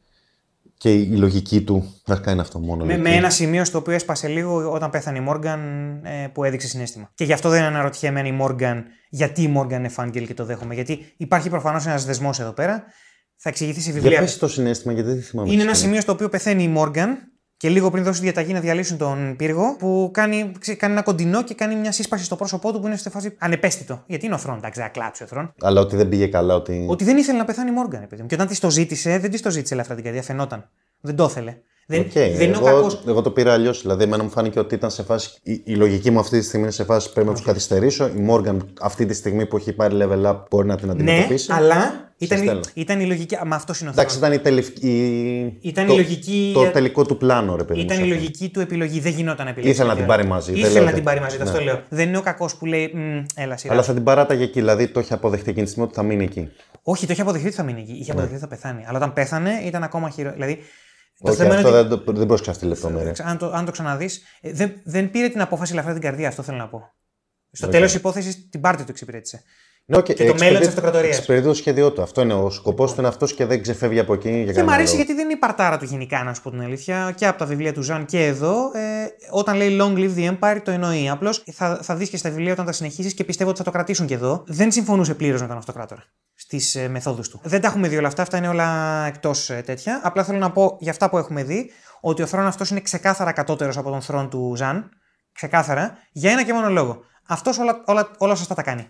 και η λογική του. Βασικά είναι αυτό μόνο. Με, λογική. με ένα σημείο στο οποίο έσπασε λίγο όταν πέθανε η Μόργαν ε, που έδειξε συνέστημα. Και γι' αυτό δεν αναρωτιέμαι η Μόργαν γιατί η Μόργαν είναι φάνγκελ και το δέχομαι. Γιατί υπάρχει προφανώς ένας δεσμός εδώ πέρα. Θα εξηγηθεί σε Για βιβλία. πες το συνέστημα, γιατί δεν θυμάμαι. Είναι τι ένα σημαίνει. σημείο στο οποίο πεθαίνει η Μόργαν και λίγο πριν δώσει διαταγή να διαλύσουν τον πύργο, που κάνει, ξέ- κάνει ένα κοντινό και κάνει μια σύσπαση στο πρόσωπό του που είναι σε φάση ανεπαίσθητο. Γιατί είναι ο Θρόν, εντάξει, θα κλάψει ο Θρόν. Αλλά ότι δεν πήγε καλά, ότι. Ότι δεν ήθελε να πεθάνει η Μόργαν, παιδί μου. Και όταν της το ζήτησε, δεν της το ζήτησε ελαφρά την καρδιά, φαινόταν. Δεν το ήθελε. Δεν, Οκ, δεν είναι ο εγώ, κακός. εγώ το πήρα αλλιώς. Δηλαδή, εμένα μου φάνηκε ότι ήταν σε φάση. Η, η λογική μου αυτή τη στιγμή είναι σε φάση πρέπει να τους καθυστερήσω. Η Morgan αυτή τη στιγμή που έχει πάρει level up μπορεί να την Ναι, αντιμετωπίσει. αλλά ήταν, η- στέλνω. ήταν η λογική. Μα αυτό είναι ο Εντάξει, Θρόν. ήταν η, τελευ- η... Ήταν το, η λογική- Το τελικό του πλάνο, ρε παιδί. μου, Ήταν σε η αυτό. λογική του επιλογή. Δεν γινόταν επιλογή. Ήθελε να την πάρει μαζί, δεν Ήθελε λέω να ότι- την πάρει μαζί, ναι. αυτό λέω. Δεν είναι ο κακός που λέει «Μμ, Έλα, σειρά. Αλλά θα την παράταγε εκεί. Δηλαδή, το έχει αποδεχτεί εκείνη τη στιγμή ότι θα μείνει εκεί. Όχι, το είχε αποδεχτεί ότι θα μείνει εκεί. Ναι. Είχε αποδεχτεί ότι θα πεθάνει. Αλλά όταν πέθανε ήταν ακόμα χειρότερο. Δηλαδή. Το Όχι, θέμα είναι αυτό ότι. δεν, το, δεν πρόσεξα αυτή τη λεπτομέρεια. Αν το, αν το ξαναδείς, δεν, δεν πήρε την απόφαση ελαφρά την καρδία, αυτό θέλω να πω. Στο Οκ. τέλος της υπόθεσης την πάρτη του εξυπηρέτησε. Ναι, okay, το μέλλον της αυτοκρατορίας. Εξυπηρετεί το σχέδιό του. Αυτό είναι ο σκοπός του, είναι αυτός και δεν ξεφεύγει από εκεί. Για Και μου κανένα αρέσει λόγο. γιατί δεν είναι η παρτάρα του γενικά, να σου πω την αλήθεια, και από τα βιβλία του Ζαν και εδώ. Ε, όταν λέει Long live the Empire, το εννοεί. Απλώς θα, θα δεις και στα βιβλία όταν τα συνεχίσεις και πιστεύω ότι θα το κρατήσουν και εδώ. Δεν συμφωνούσε πλήρως με τον αυτοκράτορα στις ε, μεθόδους του. Δεν τα έχουμε δει όλα αυτά, αυτά είναι όλα εκτός ε, τέτοια. Απλά θέλω να πω για αυτά που έχουμε δει ότι ο θρόν αυτός είναι ξεκάθαρα κατώτερος από τον θρόν του Ζαν. Ξεκάθαρα, για ένα και μόνο λόγο. Αυτός όλα, όλα, όλα σωστά τα κάνει.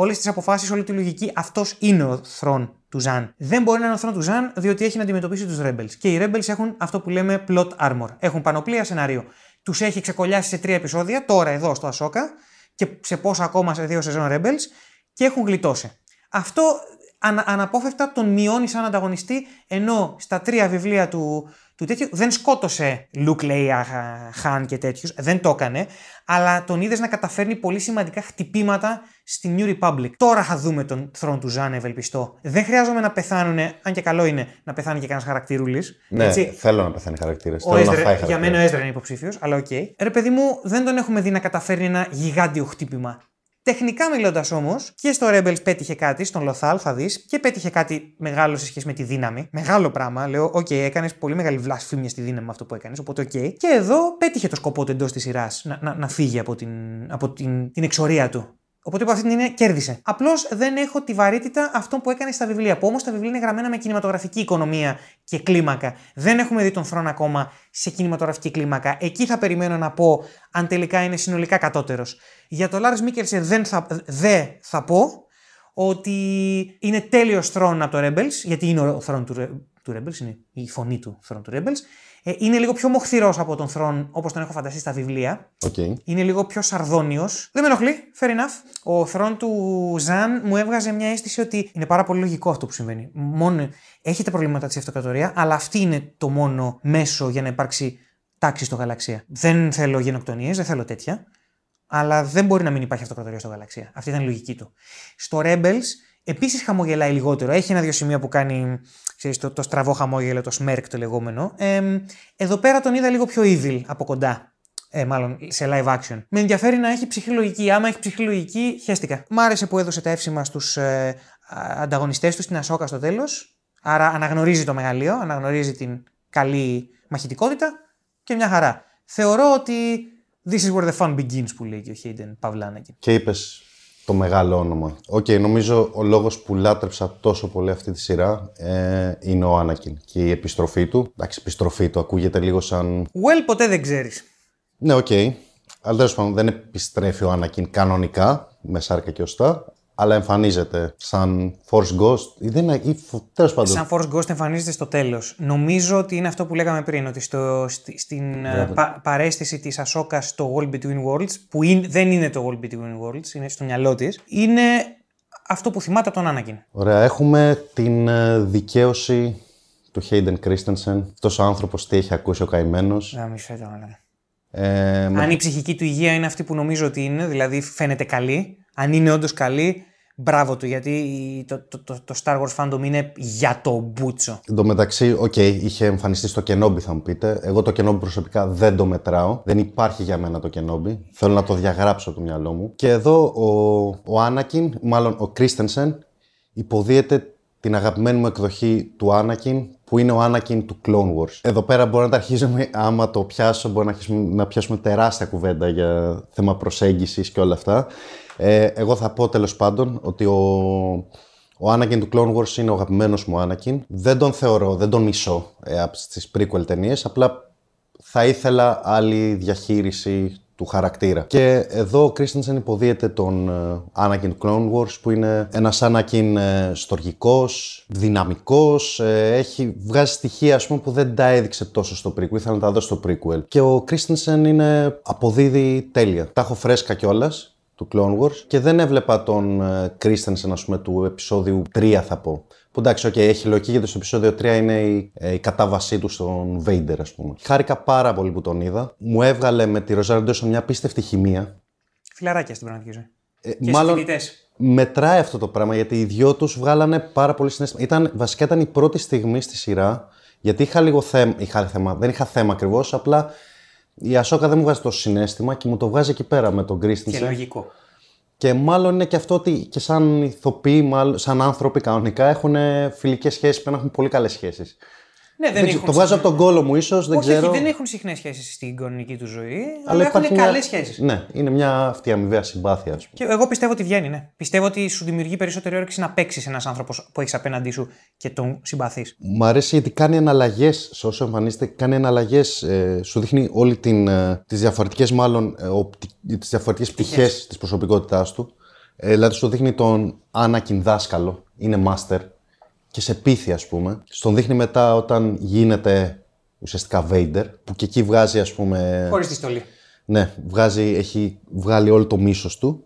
Όλες τις αποφάσεις, όλη τη λογική, αυτός είναι ο θρόν του Ζαν. Δεν μπορεί να είναι ο θρόν του Ζαν, διότι έχει να αντιμετωπίσει τους Rebels. Και οι Rebels έχουν αυτό που λέμε plot armor. Έχουν πανοπλία σενάριο. Τους έχει ξεκολλιάσει σε τρία επεισόδια, τώρα εδώ στο Ασόκα, και σε πόσα ακόμα σε δύο σεζόν Rebels, και έχουν γλιτώσει. Αυτό ανα, αναπόφευκτα τον μειώνει σαν ανταγωνιστή, ενώ στα τρία βιβλία του, του τέτοιου δεν σκότωσε Luke, Leia, Han και τέτοιους, δεν το έκανε, αλλά τον είδες να καταφέρνει πολύ σημαντικά χτυπήματα στη New Republic. Τώρα θα δούμε τον θρόν του Ζαν, ευελπιστώ. Δεν χρειάζομαι να πεθάνουν, αν και καλό είναι να πεθάνει και κανένας χαρακτήρουλη. Ναι, θέλω να πεθάνει χαρακτήρε. Ο Έζρα, για μένα ο Έζρα είναι υποψήφιος, αλλά οκ. Ρε παιδί μου, δεν τον έχουμε δει να καταφέρνει ένα γιγάντιο χτύπημα. Τεχνικά μιλώντας όμως, και στο Rebels πέτυχε κάτι, στον Λοθάλ θα δεις, και πέτυχε κάτι μεγάλο σε σχέση με τη δύναμη. Μεγάλο πράγμα. Λέω, οκ, έκανες πολύ μεγάλη βλασφήμια στη δύναμη με αυτό που έκανες, οπότε οκ. Και εδώ πέτυχε το σκοπό του εντός της σειράς να, να, να φύγει από την, από την, την εξορία του. Οπότε από αυτή την έννοια κέρδισε. Απλώς δεν έχω τη βαρύτητα αυτό που έκανε στα βιβλία. Που όμως τα βιβλία είναι γραμμένα με κινηματογραφική οικονομία και κλίμακα. Δεν έχουμε δει τον θρόνο ακόμα σε κινηματογραφική κλίμακα. Εκεί θα περιμένω να πω αν τελικά είναι συνολικά κατώτερος. Για το Lars Mikkelsen δεν θα, δε θα πω ότι είναι τέλειος θρόνο από το Rebels, γιατί είναι ο θρόνο του, του Rebels, είναι η φωνή του θρόνου του Rebels. Ε, είναι λίγο πιο μοχθηρός από τον θρόν όπως τον έχω φανταστεί στα βιβλία. Okay. Είναι λίγο πιο σαρδόνιος. Δεν με ενοχλεί, fair enough. Ο θρόν του Ζαν μου έβγαζε μια αίσθηση ότι είναι πάρα πολύ λογικό αυτό που συμβαίνει. Μόνο έχετε προβλήματα της αυτοκρατορία, αλλά αυτή είναι το μόνο μέσο για να υπάρξει τάξη στο γαλαξία. Δεν θέλω γενοκτονίες, δεν θέλω τέτοια. Αλλά δεν μπορεί να μην υπάρχει αυτοκρατορία στο γαλαξία. Αυτή ήταν η λογική του. Στο Rebels επίσης χαμογελάει λιγότερο. Έχει ένα-δύο σημεία που κάνει ξέρεις, το, το στραβό χαμόγελο, το smirk το λεγόμενο. Ε, εδώ πέρα τον είδα λίγο πιο evil από κοντά. Ε, μάλλον σε live action. Με ενδιαφέρει να έχει ψυχή λογική. Άμα έχει ψυχή λογική, χαίστηκα. Μ' άρεσε που έδωσε τα εύσημα στους ε, ανταγωνιστές του στην Ασόκα στο τέλος. Άρα αναγνωρίζει το μεγαλείο, αναγνωρίζει την καλή μαχητικότητα και μια χαρά. Θεωρώ ότι this is where the fun begins που λέει και ο Hayden Παυλάνακη. Και είπες το μεγάλο όνομα. OK, okay, νομίζω ο λόγος που λάτρεψα τόσο πολύ αυτή τη σειρά ε, είναι ο Άνακιν και η επιστροφή του. Εντάξει, η επιστροφή του ακούγεται λίγο σαν... Well, ποτέ δεν ξέρεις. Ναι, OK. Okay. Αλλά τέλος πάντων δεν επιστρέφει ο Άνακιν κανονικά, με σάρκα και οστά, αλλά εμφανίζεται σαν Force Ghost ή δεν είναι, τέλος πάντων. Σαν Force Ghost εμφανίζεται στο τέλος. Νομίζω ότι είναι αυτό που λέγαμε πριν, ότι στο, στη, στην ε, πα, παρέστηση της Ασόκα στο World Between Worlds, που δεν είναι το World Between Worlds, είναι στο μυαλό της, είναι αυτό που θυμάται τον Άννακιν. Ωραία, έχουμε την ε, δικαίωση του Hayden Christensen. Αυτός ο άνθρωπος τι έχει ακούσει ο καημένος. Να μην ε, Αν η ψυχική του υγεία είναι αυτή που νομίζω ότι είναι, δηλαδή φαίνεται καλή, αν είναι όντως καλή, μπράβο του, γιατί το, το, το, το Star Wars fandom είναι για το μπούτσο. Εν τω μεταξύ, OK, okay, είχε εμφανιστεί στο Kenobi θα μου πείτε. Εγώ το Kenobi προσωπικά δεν το μετράω. Δεν υπάρχει για μένα το Kenobi. Θέλω να το διαγράψω το μυαλό μου. Και εδώ ο, ο Anakin, μάλλον ο Christensen, υποδύεται την αγαπημένη μου εκδοχή του Anakin που είναι ο Anakin του Clone Wars. Εδώ πέρα μπορεί να τα αρχίσουμε, άμα το πιάσω, μπορεί να, να πιάσουμε τεράστια κουβέντα για θέμα προσέγγισης και όλα αυτά. Ε, εγώ θα πω τέλος πάντων ότι ο, ο Anakin του Clone Wars είναι ο αγαπημένος μου Anakin. Δεν τον θεωρώ, δεν τον μισώ ε, από τις prequel ταινίες, απλά θα ήθελα άλλη διαχείριση του χαρακτήρα. Και εδώ ο Κρίστενσεν υποδίεται τον ε, Anakin Clone Wars που είναι ένας Anakin ε, στοργικός, δυναμικός, ε, έχει βγάζει στοιχεία ας πούμε, που δεν τα έδειξε τόσο στο prequel, ήθελα να τα δω στο prequel. Και ο Κρίστενσεν είναι αποδίδει τέλεια. Τα έχω φρέσκα κιόλας του Clone Wars και δεν έβλεπα τον Κρίστενσεν ας πούμε του επεισόδιου 3 θα πω που εντάξει, okay, έχει λογική γιατί στο επεισόδιο 3 είναι η, ε, η κατάβασή του στον Vader, ας πούμε. Χάρηκα πάρα πολύ που τον είδα. Μου έβγαλε με τη Ροζάριο Ντόσον μια πίστευτη χημεία. Φιλαράκια στην πραγματική ζωή. Ε, και μάλλον μετράει αυτό το πράγμα γιατί οι δυο τους βγάλανε πάρα πολύ συνέστημα. Ήταν, βασικά ήταν η πρώτη στιγμή στη σειρά γιατί είχα λίγο θέμα. Είχα θέμα δεν είχα θέμα ακριβώς, απλά η Ασόκα δεν μου βγάζει το συνέστημα και μου το βγάζει εκεί πέρα με τον Κρίστιν. Και λογικό. Και μάλλον είναι και αυτό ότι και σαν ηθοποιοί, μάλλον, σαν άνθρωποι κανονικά έχουν φιλικές σχέσεις, πρέπει να έχουν πολύ καλές σχέσεις. Ναι, δεν, δεν το βγάζω από τον κόλο μου, ίσως. Δεν όχι, ξέρω. δεν έχουν συχνές σχέσεις στην κανονική του ζωή, αλλά, αλλά έχουν καλές σχέσεις. Ναι, είναι μια αυτή αμοιβαία συμπάθεια, ας πούμε. Και εγώ πιστεύω ότι βγαίνει, ναι. Πιστεύω ότι σου δημιουργεί περισσότερη όρεξη να παίξεις ένας άνθρωπος που έχεις απέναντί σου και τον συμπαθείς. Μου αρέσει γιατί κάνει αναλλαγέ, σε όσο εμφανίζεται, κάνει αναλλαγέ. Ε, σου δείχνει όλη την. Ε, τις διαφορετικές, μάλλον, ε, τις διαφορετικές πτυχές της προσωπικότητάς του. Ε, δηλαδή, σου δείχνει τον Άννακιν δάσκαλο, είναι master και σε πίθη, ας πούμε. Στον δείχνει μετά όταν γίνεται ουσιαστικά Vader, που και εκεί βγάζει, ας πούμε. Χωρίς τη στολή. Ναι, βγάζει, έχει βγάλει όλο το μίσος του.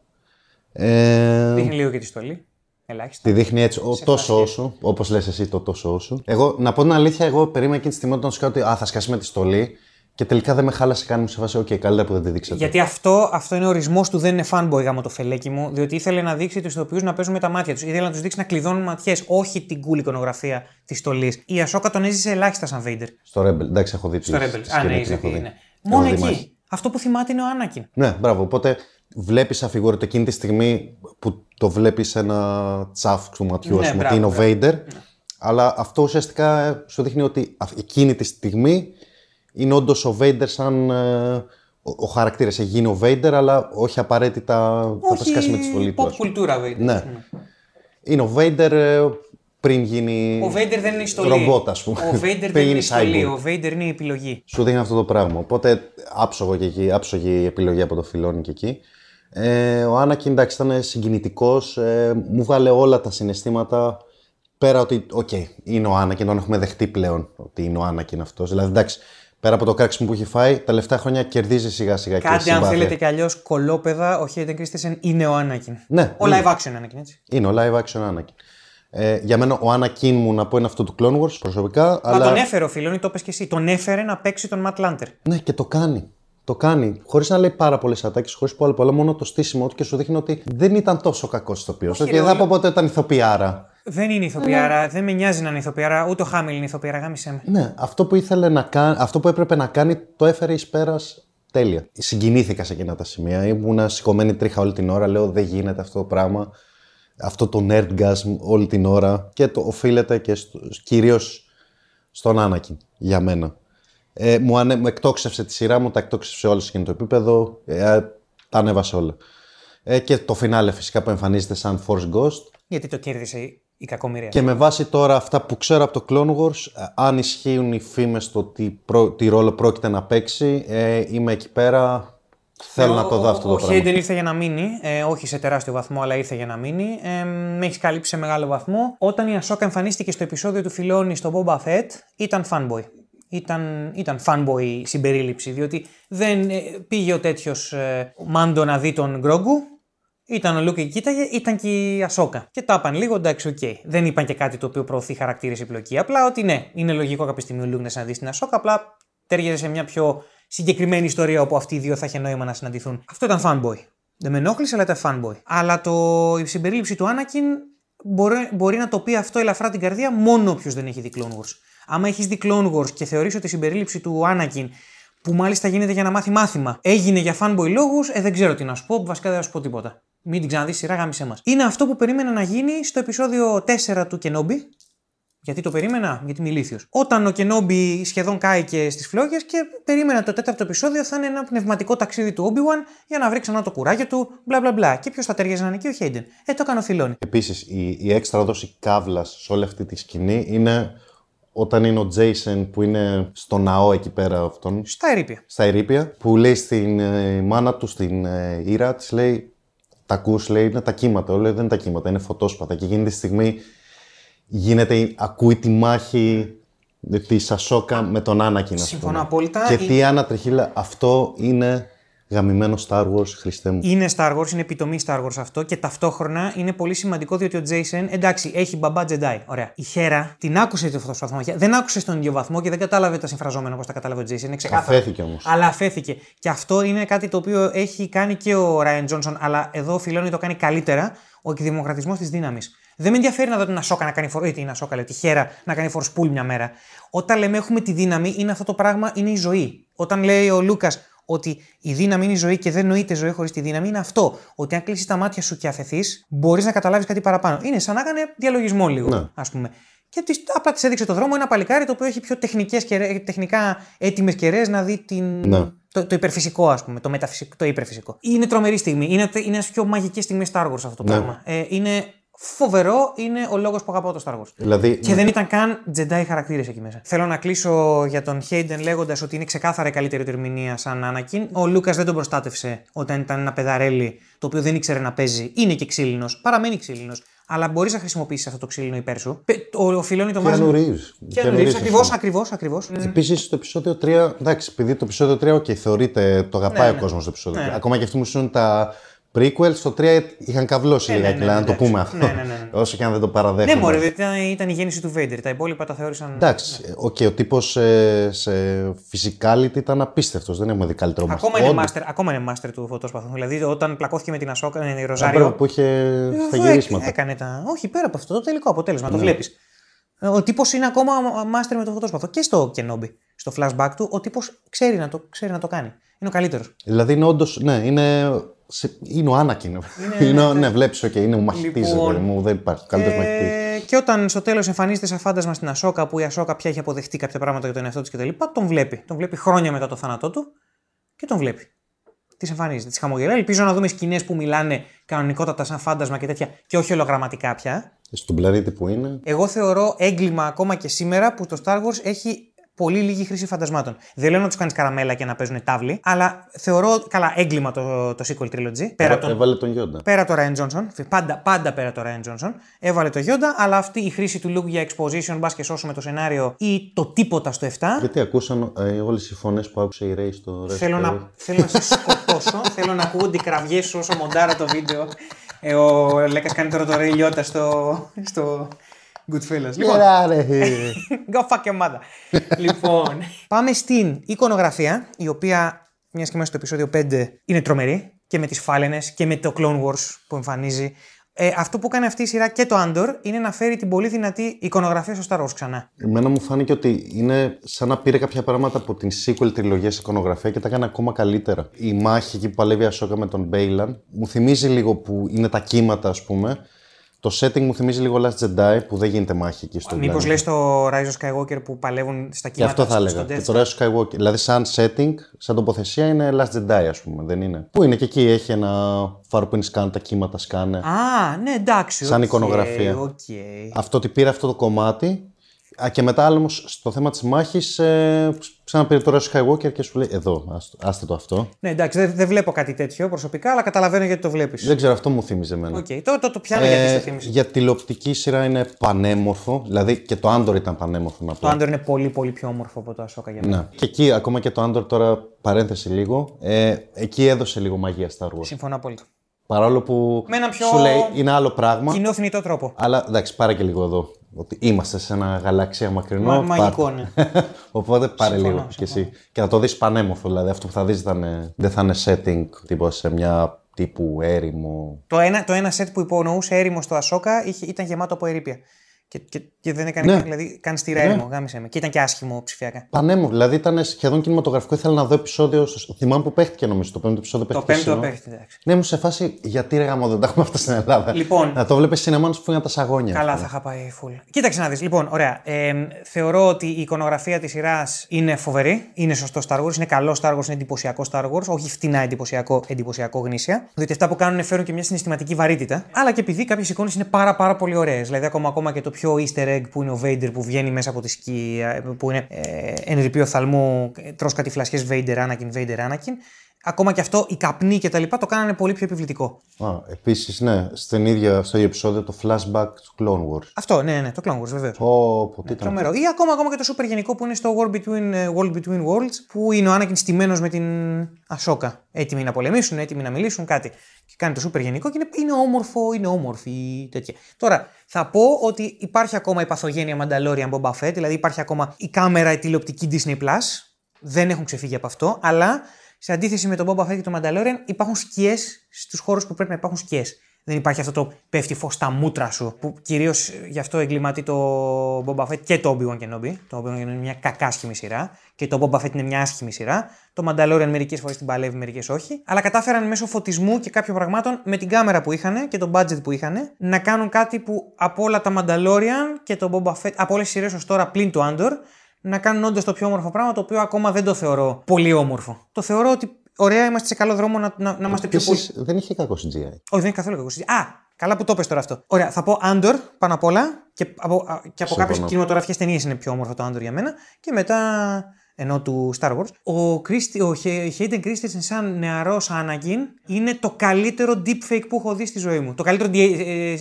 Ε... Δείχνει λίγο και τη στολή. Ελάχιστα. Τη δείχνει έτσι, ο, τόσο όσο, όπως λες εσύ το τόσο όσο. Εγώ, να πω την αλήθεια, εγώ περίμενα εκείνη τη στιγμή όταν σου λέω ότι α, θα σκάσει με τη στολή και τελικά δεν με χάλασε καν σε φάση, OK, καλύτερα που δεν τη δείξατε. Γιατί αυτό, αυτό είναι ο ορισμός του δεν είναι fanboy γάμο το φελέκι μου, διότι ήθελε να δείξει τους ηθοποιούς να παίζουν με τα μάτια τους. Ήθελε να τους δείξει να κλειδώνουν ματιές, όχι την cool εικονογραφία της στολής. Η Ασόκα τον έζησε ελάχιστα σαν Vader. Στο Rebel, εντάξει, έχω δει. Στο Rebel, α, ναι, είσαι ναι. Μόνο εκεί. Αυτό που θυμάται είναι ο Άννακιν. Ναι, μπράβο. Οπότε βλέπεις αφιγόρητο εκείνη τη στιγμή που το βλέπεις ένα τσαφ του ματιού, ναι, πούμε, ότι είναι ο Vader. Ναι. Αλλά αυτό ουσιαστικά σου δείχνει ότι εκείνη τη στιγμή είναι όντως ο Βέιντερ σαν ε, ο, ο χαρακτήρας έχει γίνει ο Βέιντερ, αλλά όχι απαραίτητα θα τα σκάσει με τη στολή του. Pop κουλτούρα Vader. Ναι. Είναι ο Βέιντερ ε, πριν γίνει. Ο Vader δεν είναι η στολή. Ρομπότ, ας πούμε. Ο Vader δεν είναι η στολή. Ο Vader είναι η επιλογή. Σου δίνει αυτό το πράγμα. Οπότε άψογο και εκεί, άψογη η επιλογή από το φιλόνι και εκεί. Ε, ο Άννακιν εντάξει ήταν συγκινητικός. Ε, μου βγάλε όλα τα συναισθήματα. Πέρα ότι, OK, okay, είναι ο Άννακιν, τον έχουμε δεχτεί πλέον ότι είναι ο Άννακιν αυτός. Δηλαδή, εντάξει, πέρα από το κράξιμο που έχει φάει, τα τελευταία χρόνια κερδίζει σιγά σιγά και Κάτι, αν θέλετε κι αλλιώς, κωλόπαιδα, ο Hayden Christensen είναι ο Άννακιν. Ναι, ο live action Άννακιν, έτσι. Είναι ο live action Άννακιν. Ε, για μένα ο Άννακιν μου να πω είναι αυτό του Clone Wars προσωπικά. Μα αλλά... τον έφερε ο φίλος, το πες και εσύ. Τον έφερε να παίξει τον Matt Lanter. Ναι, και το κάνει. Το κάνει. Χωρίς να λέει πάρα πολλές ατάκες, χωρίς πολλά πολλά, μόνο το στήσιμο του και σου δείχνει ότι δεν ήταν τόσο κακός ηθοποιός. Και δεν θα πω ποτέ ήταν ηθοποιάρα. Δεν είναι ηθοποιάρα, ναι. δεν με νοιάζει να είναι ηθοποιάρα, ούτε ο Χάμιλ είναι ηθοποιάρα, γάμισε με. Ναι, αυτό που, ήθελε να κάνει, αυτό που έπρεπε να κάνει το έφερε εις πέρας τέλεια. Συγκινήθηκα σε εκείνα τα σημεία. Ήμουν σηκωμένη τρίχα όλη την ώρα, λέω δεν γίνεται αυτό το πράγμα. Αυτό το nerdgasm όλη την ώρα και το οφείλεται και στο, κυρίως στον Άνακιν για μένα. Ε, μου, ανε, μου εκτόξευσε τη σειρά μου, τα εκτόξευσε όλα σε εκείνο το επίπεδο, ε, τα ανέβασε όλα. Ε, και το φινάλε φυσικά που εμφανίζεται σαν Force Ghost. Γιατί το κέρδισε η κακομοιρία. Και με βάση τώρα αυτά που ξέρω από το Clone Wars, ε, αν ισχύουν οι φήμες στο τι, προ, τι ρόλο πρόκειται να παίξει, ε, είμαι εκεί πέρα, Θέλω να το δω αυτό το πράγμα. Ο Χέιντεν ήρθε για να μείνει, ε, όχι σε τεράστιο βαθμό, αλλά ήρθε για να μείνει. Ε, με έχει καλύψει σε μεγάλο βαθμό. Όταν η Ασόκα εμφανίστηκε στο επεισόδιο του Φιλόνι στο Boba Fett, ήταν fanboy ήταν, ήταν fanboy συμπερίληψη, διότι δεν ε, πήγε ο τέτοιος ε, Μάντο να δει τον Γκρόγκου, ήταν ο Λούκ και κοίταγε, ήταν και η Ασόκα. Και τα είπαν λίγο, εντάξει, OK. Okay. Δεν είπαν και κάτι το οποίο προωθεί χαρακτήρες η πλοκή. Απλά ότι ναι, είναι λογικό κάποια στιγμή ο Λούκ να δει την Ασόκα, απλά ταίριαζε σε μια πιο συγκεκριμένη ιστορία όπου αυτοί οι δύο θα είχε νόημα να συναντηθούν. Αυτό ήταν fanboy. Δεν με ενόχλησε, αλλά ήταν fanboy. Αλλά το, η συμπερίληψη του Άνακιν μπορεί, μπορεί να το πει αυτό ελαφρά την καρδία μόνο όποιος δεν έχει δει Clone Wars. Άμα έχεις δει Clone Wars και θεωρείς ότι η συμπερίληψη του Άνακιν, που μάλιστα γίνεται για να μάθει μάθημα, έγινε για fanboy λόγους, ε, δεν ξέρω τι να σου πω, βασικά δεν θα σου πω τίποτα. Μην την ξαναδείς σειρά, γάμισε μας. Είναι αυτό που περίμενα να γίνει στο επεισόδιο 4 του Kenobi, γιατί το περίμενα, γιατί είμαι ηλίθιος. Όταν ο Κενόμπι σχεδόν κάηκε στις φλόγες και περίμενα το τέταρτο επεισόδιο θα είναι ένα πνευματικό ταξίδι του Obi-Wan για να βρει ξανά το κουράγιο του, μπλα μπλα μπλα. Και ποιος θα ταιριάζει να είναι και ο Χέιντεν. Ε, το έκανε ο Φιλόνι. Επίσης, η, η έξτρα δόση καύλας σε όλη αυτή τη σκηνή είναι όταν είναι ο Τζέισεν που είναι στο ναό εκεί πέρα αυτόν. Στα ερήπια. Στα ερήπια, που λέει στην ε, μάνα του, στην ε, Ήρα, της λέει. Τα ακούς, λέει, είναι τα κύματα. Λέει, δεν είναι τα κύματα, είναι φωτόσπατα. Και εκείνη τη στιγμή γίνεται, ακούει τη μάχη της Σασόκα με τον Άνακιν. Συμφωνώ απόλυτα. Και τι Άννα Τρεχίλα, αυτό είναι γαμημένο Star Wars, Χριστέ μου. Είναι Star Wars, είναι επιτομή Star Wars αυτό και ταυτόχρονα είναι πολύ σημαντικό διότι ο Jason, εντάξει, έχει μπαμπά Jedi. Ωραία. Η Χέρα την άκουσε το αυτό βαθμό. Δεν άκουσε στον ίδιο βαθμό και δεν κατάλαβε τα συμφραζόμενα όπως τα κατάλαβε ο Jason. Είναι ξεκάθαρο. Αφέθηκε όμως. Αλλά αφέθηκε. Και αυτό είναι κάτι το οποίο έχει κάνει και ο Ryan Johnson, αλλά εδώ ο το κάνει καλύτερα. Ο εκδημοκρατισμός της δύναμης. Δεν με ενδιαφέρει να δω την Ασόκα να κάνει φορ. ή την Ασόκα, λέω, τη Χέρα να κάνει φορ μια μέρα. Όταν λέμε έχουμε τη δύναμη, είναι αυτό το πράγμα, είναι η ζωή. Όταν λέει ο Λούκας ότι η δύναμη είναι η ζωή και δεν νοείται ζωή χωρίς τη δύναμη, είναι αυτό. Ότι αν κλείσεις τα μάτια σου και αφαιθεί, μπορείς να καταλάβεις κάτι παραπάνω. Είναι σαν να έκανε διαλογισμό λίγο, ναι. ας πούμε. Και της, απλά τη έδειξε το δρόμο ένα παλικάρι το οποίο έχει πιο τεχνικές τεχνικά έτοιμες κεραίες να δει την, ναι. το, το υπερφυσικό, ας πούμε, το, μεταφυσικό, το υπερφυσικό. Είναι τρομερή στιγμή. Είναι, είναι ένας πιο μαγικές στιγμές Star Wars αυτό το ναι. πράγμα. Ε, είναι φοβερό είναι ο λόγος που αγαπάω το Star Wars. Δηλαδή... Και δεν ήταν καν Jedi χαρακτήρες εκεί μέσα. Θέλω να κλείσω για τον Hayden λέγοντας ότι είναι ξεκάθαρα η καλύτερη του ερμηνεία σαν Anakin. Ο Λούκα δεν τον προστάτευσε όταν ήταν ένα παιδαρέλι το οποίο δεν ήξερε να παίζει. Είναι και ξύλινος, παραμένει ξύλινος. Αλλά μπορείς να χρησιμοποιήσεις αυτό το ξύλινο υπέρ σου. Ο, ο Φιλόνι το βάζει. Και Ακριβώς, ακριβώς, ακριβώς. Επίσης στο επεισόδιο 3, εντάξει, επειδή το επεισόδιο 3, OK, θεωρείται, το αγαπάει ναι, ο ναι. κόσμος το επεισόδιο 3. Ναι. Ακόμα και αυτοί μου σου τα Prequel στο 3 είχαν καβλώσει ε, λίγα, ναι, ναι, να το πούμε αυτό. Ναι, ναι, ναι. Όσο και αν δεν το παραδέχομαι. Ναι, μωρέ, ήταν, ήταν η γέννηση του Vader. Τα υπόλοιπα τα θεώρησαν. Εντάξει, okay, ο τύπος ε, σε physicality ήταν απίστευτος. Δεν έχουμε δει καλύτερο ακόμα είναι, master, ακόμα είναι master του φωτόσπαθου. Δηλαδή, όταν πλακώθηκε με την Ασόκα, με η Ροζάριο. που είχε στα γυρίσματα. Έκανε τα. Όχι, πέρα από αυτό το τελικό αποτέλεσμα. Το βλέπεις. Ο τύπος είναι ακόμα master με το φωτόσπαθο. Και στο Kenobi, στο flashback του, ο τύπος ξέρει, να το, ξέρει να το κάνει. Είναι ο καλύτερος. Δηλαδή είναι όντω. Ναι, είναι σε... Είναι ο Άνακιν. Είναι, είναι, ναι, ναι, βλέπεις, okay, είναι ο μαχητή. Λοιπόν, μου, δεν υπάρχει καλύτερος ε, μαχητή. Και όταν στο τέλος εμφανίζεται σαν φάντασμα στην Ασόκα, που η Ασόκα πια έχει αποδεχτεί κάποια πράγματα για τον εαυτό της κτλ., τον βλέπει. Τον βλέπει χρόνια μετά το θάνατό του και τον βλέπει. Τη εμφανίζεται, τη χαμογελάει. Ελπίζω να δούμε σκηνές που μιλάνε κανονικότατα σαν φάντασμα και τέτοια και όχι ολογραμματικά πια. Στον πλανήτη που είναι. Εγώ θεωρώ έγκλημα ακόμα και σήμερα που το Star Wars έχει πολύ λίγη χρήση φαντασμάτων. Δεν λέω να τους κάνεις καραμέλα και να παίζουν τάβλη, αλλά θεωρώ καλά έγκλημα το, το sequel trilogy. Πέρα τον, έβαλε τον Yoda. Πέρα το Ryan Johnson. Πάντα, πάντα πέρα το Ryan Johnson. Έβαλε το Yoda, αλλά αυτή η χρήση του Luke για exposition, μπας και σώσουμε το σενάριο ή το τίποτα στο 7. Γιατί ακούσαν ε, όλες οι φωνές που άκουσε η Ray στο Θέλω να, θέλω να σε σκοτώσω. θέλω να ακούγονται οι κραυγέ όσο μοντάρα το βίντεο. Ε, ο Λέκας κάνει τώρα το Ray Liotta στο, στο, Goodfellas. Λοιπόν, go fuck your mother. λοιπόν, πάμε στην εικονογραφία, η οποία, μιας και μέσα στο επεισόδιο 5, είναι τρομερή και με τις φάλαινες και με το Clone Wars που εμφανίζει. Ε, αυτό που κάνει αυτή η σειρά και το Andor είναι να φέρει την πολύ δυνατή εικονογραφία στο Star Wars ξανά. Εμένα μου φάνηκε ότι είναι σαν να πήρε κάποια πράγματα από την sequel τριλογίας σε εικονογραφία και τα έκανε ακόμα καλύτερα. Η μάχη εκεί που παλεύει Ασόκα με τον Μπέιλαν μου θυμίζει λίγο που είναι τα κύματα, ας πούμε, το setting μου θυμίζει λίγο Last Jedi που δεν γίνεται μάχη εκεί στο Μήπως λες το Rise of Skywalker που παλεύουν στα κύματα. Και αυτό θα έλεγα. Και το Rise of Skywalker. Δηλαδή, σαν setting, σαν τοποθεσία είναι Last Jedi, ας πούμε. Δεν είναι. Πού είναι και εκεί έχει ένα φάρο που είναι σκάνε, τα κύματα σκάνε. Α, ναι, εντάξει. Σαν okay, εικονογραφία. Okay. Αυτό ότι πήρε αυτό το κομμάτι Α, και μετά άλλο στο θέμα της μάχης, ε, ξαναπήρε τώρα Skywalker και σου λέει: Εδώ, άστε το αυτό. Ναι, εντάξει, δεν, δεν βλέπω κάτι τέτοιο προσωπικά, αλλά καταλαβαίνω γιατί το βλέπεις. Δεν ξέρω, αυτό μου θύμιζε εμένα. Okay. Το, το, το πιάνω ε, γιατί το θύμιζε. Για τηλεοπτική σειρά είναι πανέμορφο. Δηλαδή και το Andor ήταν πανέμορφο να πω. Το Andor είναι πολύ, πολύ πιο όμορφο από το Ahsoka για μένα. Ναι. Και εκεί, ακόμα και το Andor τώρα, παρένθεση λίγο, ε, εκεί έδωσε λίγο μαγεία Star Wars. Συμφωνώ απόλυτα. Παρόλο που με ένα πιο σου λέει είναι άλλο πράγμα. Κοινό θνητό τρόπο. Αλλά εντάξει, πάρε και λίγο εδώ. Ότι είμαστε σε ένα γαλαξία μακρινό. Μα, μαγικό, ναι. Οπότε πάρε συμφωνώ, λίγο κι εσύ. Και θα το δεις πανέμορφο. Δηλαδή αυτό που θα δεις δεν θα είναι setting τύπο σε μια τύπου έρημο. Το ένα, το ένα set που υπονοούσε έρημο στο Ασόκα ήταν γεμάτο από ερήπια. Και, και, και δεν έκανε. Ναι. Δηλαδή, κάνει τη ναι. γάμισε με. Και ήταν και άσχημο ψηφιακά. Πανέμορφο. Δηλαδή ήταν σχεδόν κινηματογραφικό. Ήθελα να δω επεισόδιο. Θυμάμαι που παίχτηκε νομίζω. Το πέμπτο επεισόδιο παίχτηκε. Το πέμπτο παίχτηκε. Ναι, μου σε φάση γιατί ρε γαμό δεν τα έχουμε αυτά στην Ελλάδα. Λοιπόν, να το βλέπεις σινεμά σου που είναι τα σαγόνια. Καλά, θα είχα πάει full. Κοίταξε να δεις. Λοιπόν, ωραία. Ε, θεωρώ ότι η εικονογραφία της σειράς είναι φοβερή. Είναι σωστό Star Wars. Είναι καλό Star Wars. Είναι εντυπωσιακό Star Wars. Όχι φτηνά εντυπωσιακό, εντυπωσιακό γνήσια. Διότι αυτά που κάνουν φέρουν και μια συναισθηματική βαρύτητα. Αλλά και επειδή κάποιες εικόνες είναι πάρα, πάρα πολύ ωραίες. Δηλαδή ακόμα, ακόμα και το πιο easter egg που είναι ο Vader που βγαίνει μέσα από τη σκία, που είναι ε, ενρυπείο θαλμού, τρως κάτι φλασιές Vader, Anakin, Vader, Anakin. Ακόμα και αυτό, οι καπνοί και τα λοιπά το κάνανε πολύ πιο επιβλητικό. Α, επίσης, ναι, στην ίδια, στο ίδιο επεισόδιο το flashback του Clone Wars. Αυτό, ναι, ναι, το Clone Wars, βεβαίως. Oh, πω, τι τρομερό. Ή ακόμα, ακόμα και το super γενικό που είναι στο World Between, ε, World Between Worlds, που είναι ο Anakin στημένος με την Ασόκα. Έτοιμοι να πολεμήσουν, έτοιμοι να μιλήσουν, κάτι. Και κάνει το super γενικό και είναι, είναι όμορφο, είναι όμορφη, τέτοια. Τώρα, θα πω ότι υπάρχει ακόμα η παθογένεια Mandalorian Boba Fett, δηλαδή υπάρχει ακόμα η κάμερα, η τηλεοπτική Disney Plus. Δεν έχουν ξεφύγει από αυτό, αλλά σε αντίθεση με τον Boba Fett και τον Mandalorian υπάρχουν σκιές στους χώρους που πρέπει να υπάρχουν σκιές. Δεν υπάρχει αυτό το πέφτει φως στα μούτρα σου, που κυρίως γι' αυτό εγκληματεί το Boba Fett και το Obi-Wan Kenobi. Το Obi-Wan είναι μια κακάσχημη σειρά και το Boba Fett είναι μια άσχημη σειρά. Το Mandalorian μερικές φορές την παλεύει, μερικές όχι. Αλλά κατάφεραν μέσω φωτισμού και κάποιων πραγμάτων με την κάμερα που είχαν και το budget που είχαν να κάνουν κάτι που από όλα τα Mandalorian και το Boba Fett, από όλες τις σειρές ως τώρα πλην το Andor, να κάνουν όντως το πιο όμορφο πράγμα, το οποίο ακόμα δεν το θεωρώ πολύ όμορφο. Το θεωρώ ότι ωραία, είμαστε σε καλό δρόμο να, να, να είμαστε πιο πολύ. Δεν είχε κακό CGI. Όχι, δεν είναι καθόλου κακό CGI. Α, καλά που το πες τώρα αυτό. Ωραία, θα πω Andor πάνω απ' όλα και από, και από κάποιες κινηματογραφικές ταινίες είναι πιο όμορφο το Andor για μένα. Και μετά ενώ του Star Wars. Ο, Christi, ο Hayden Christensen σαν νεαρός Anakin είναι το καλύτερο deepfake που έχω δει στη ζωή μου. Το καλύτερο ε,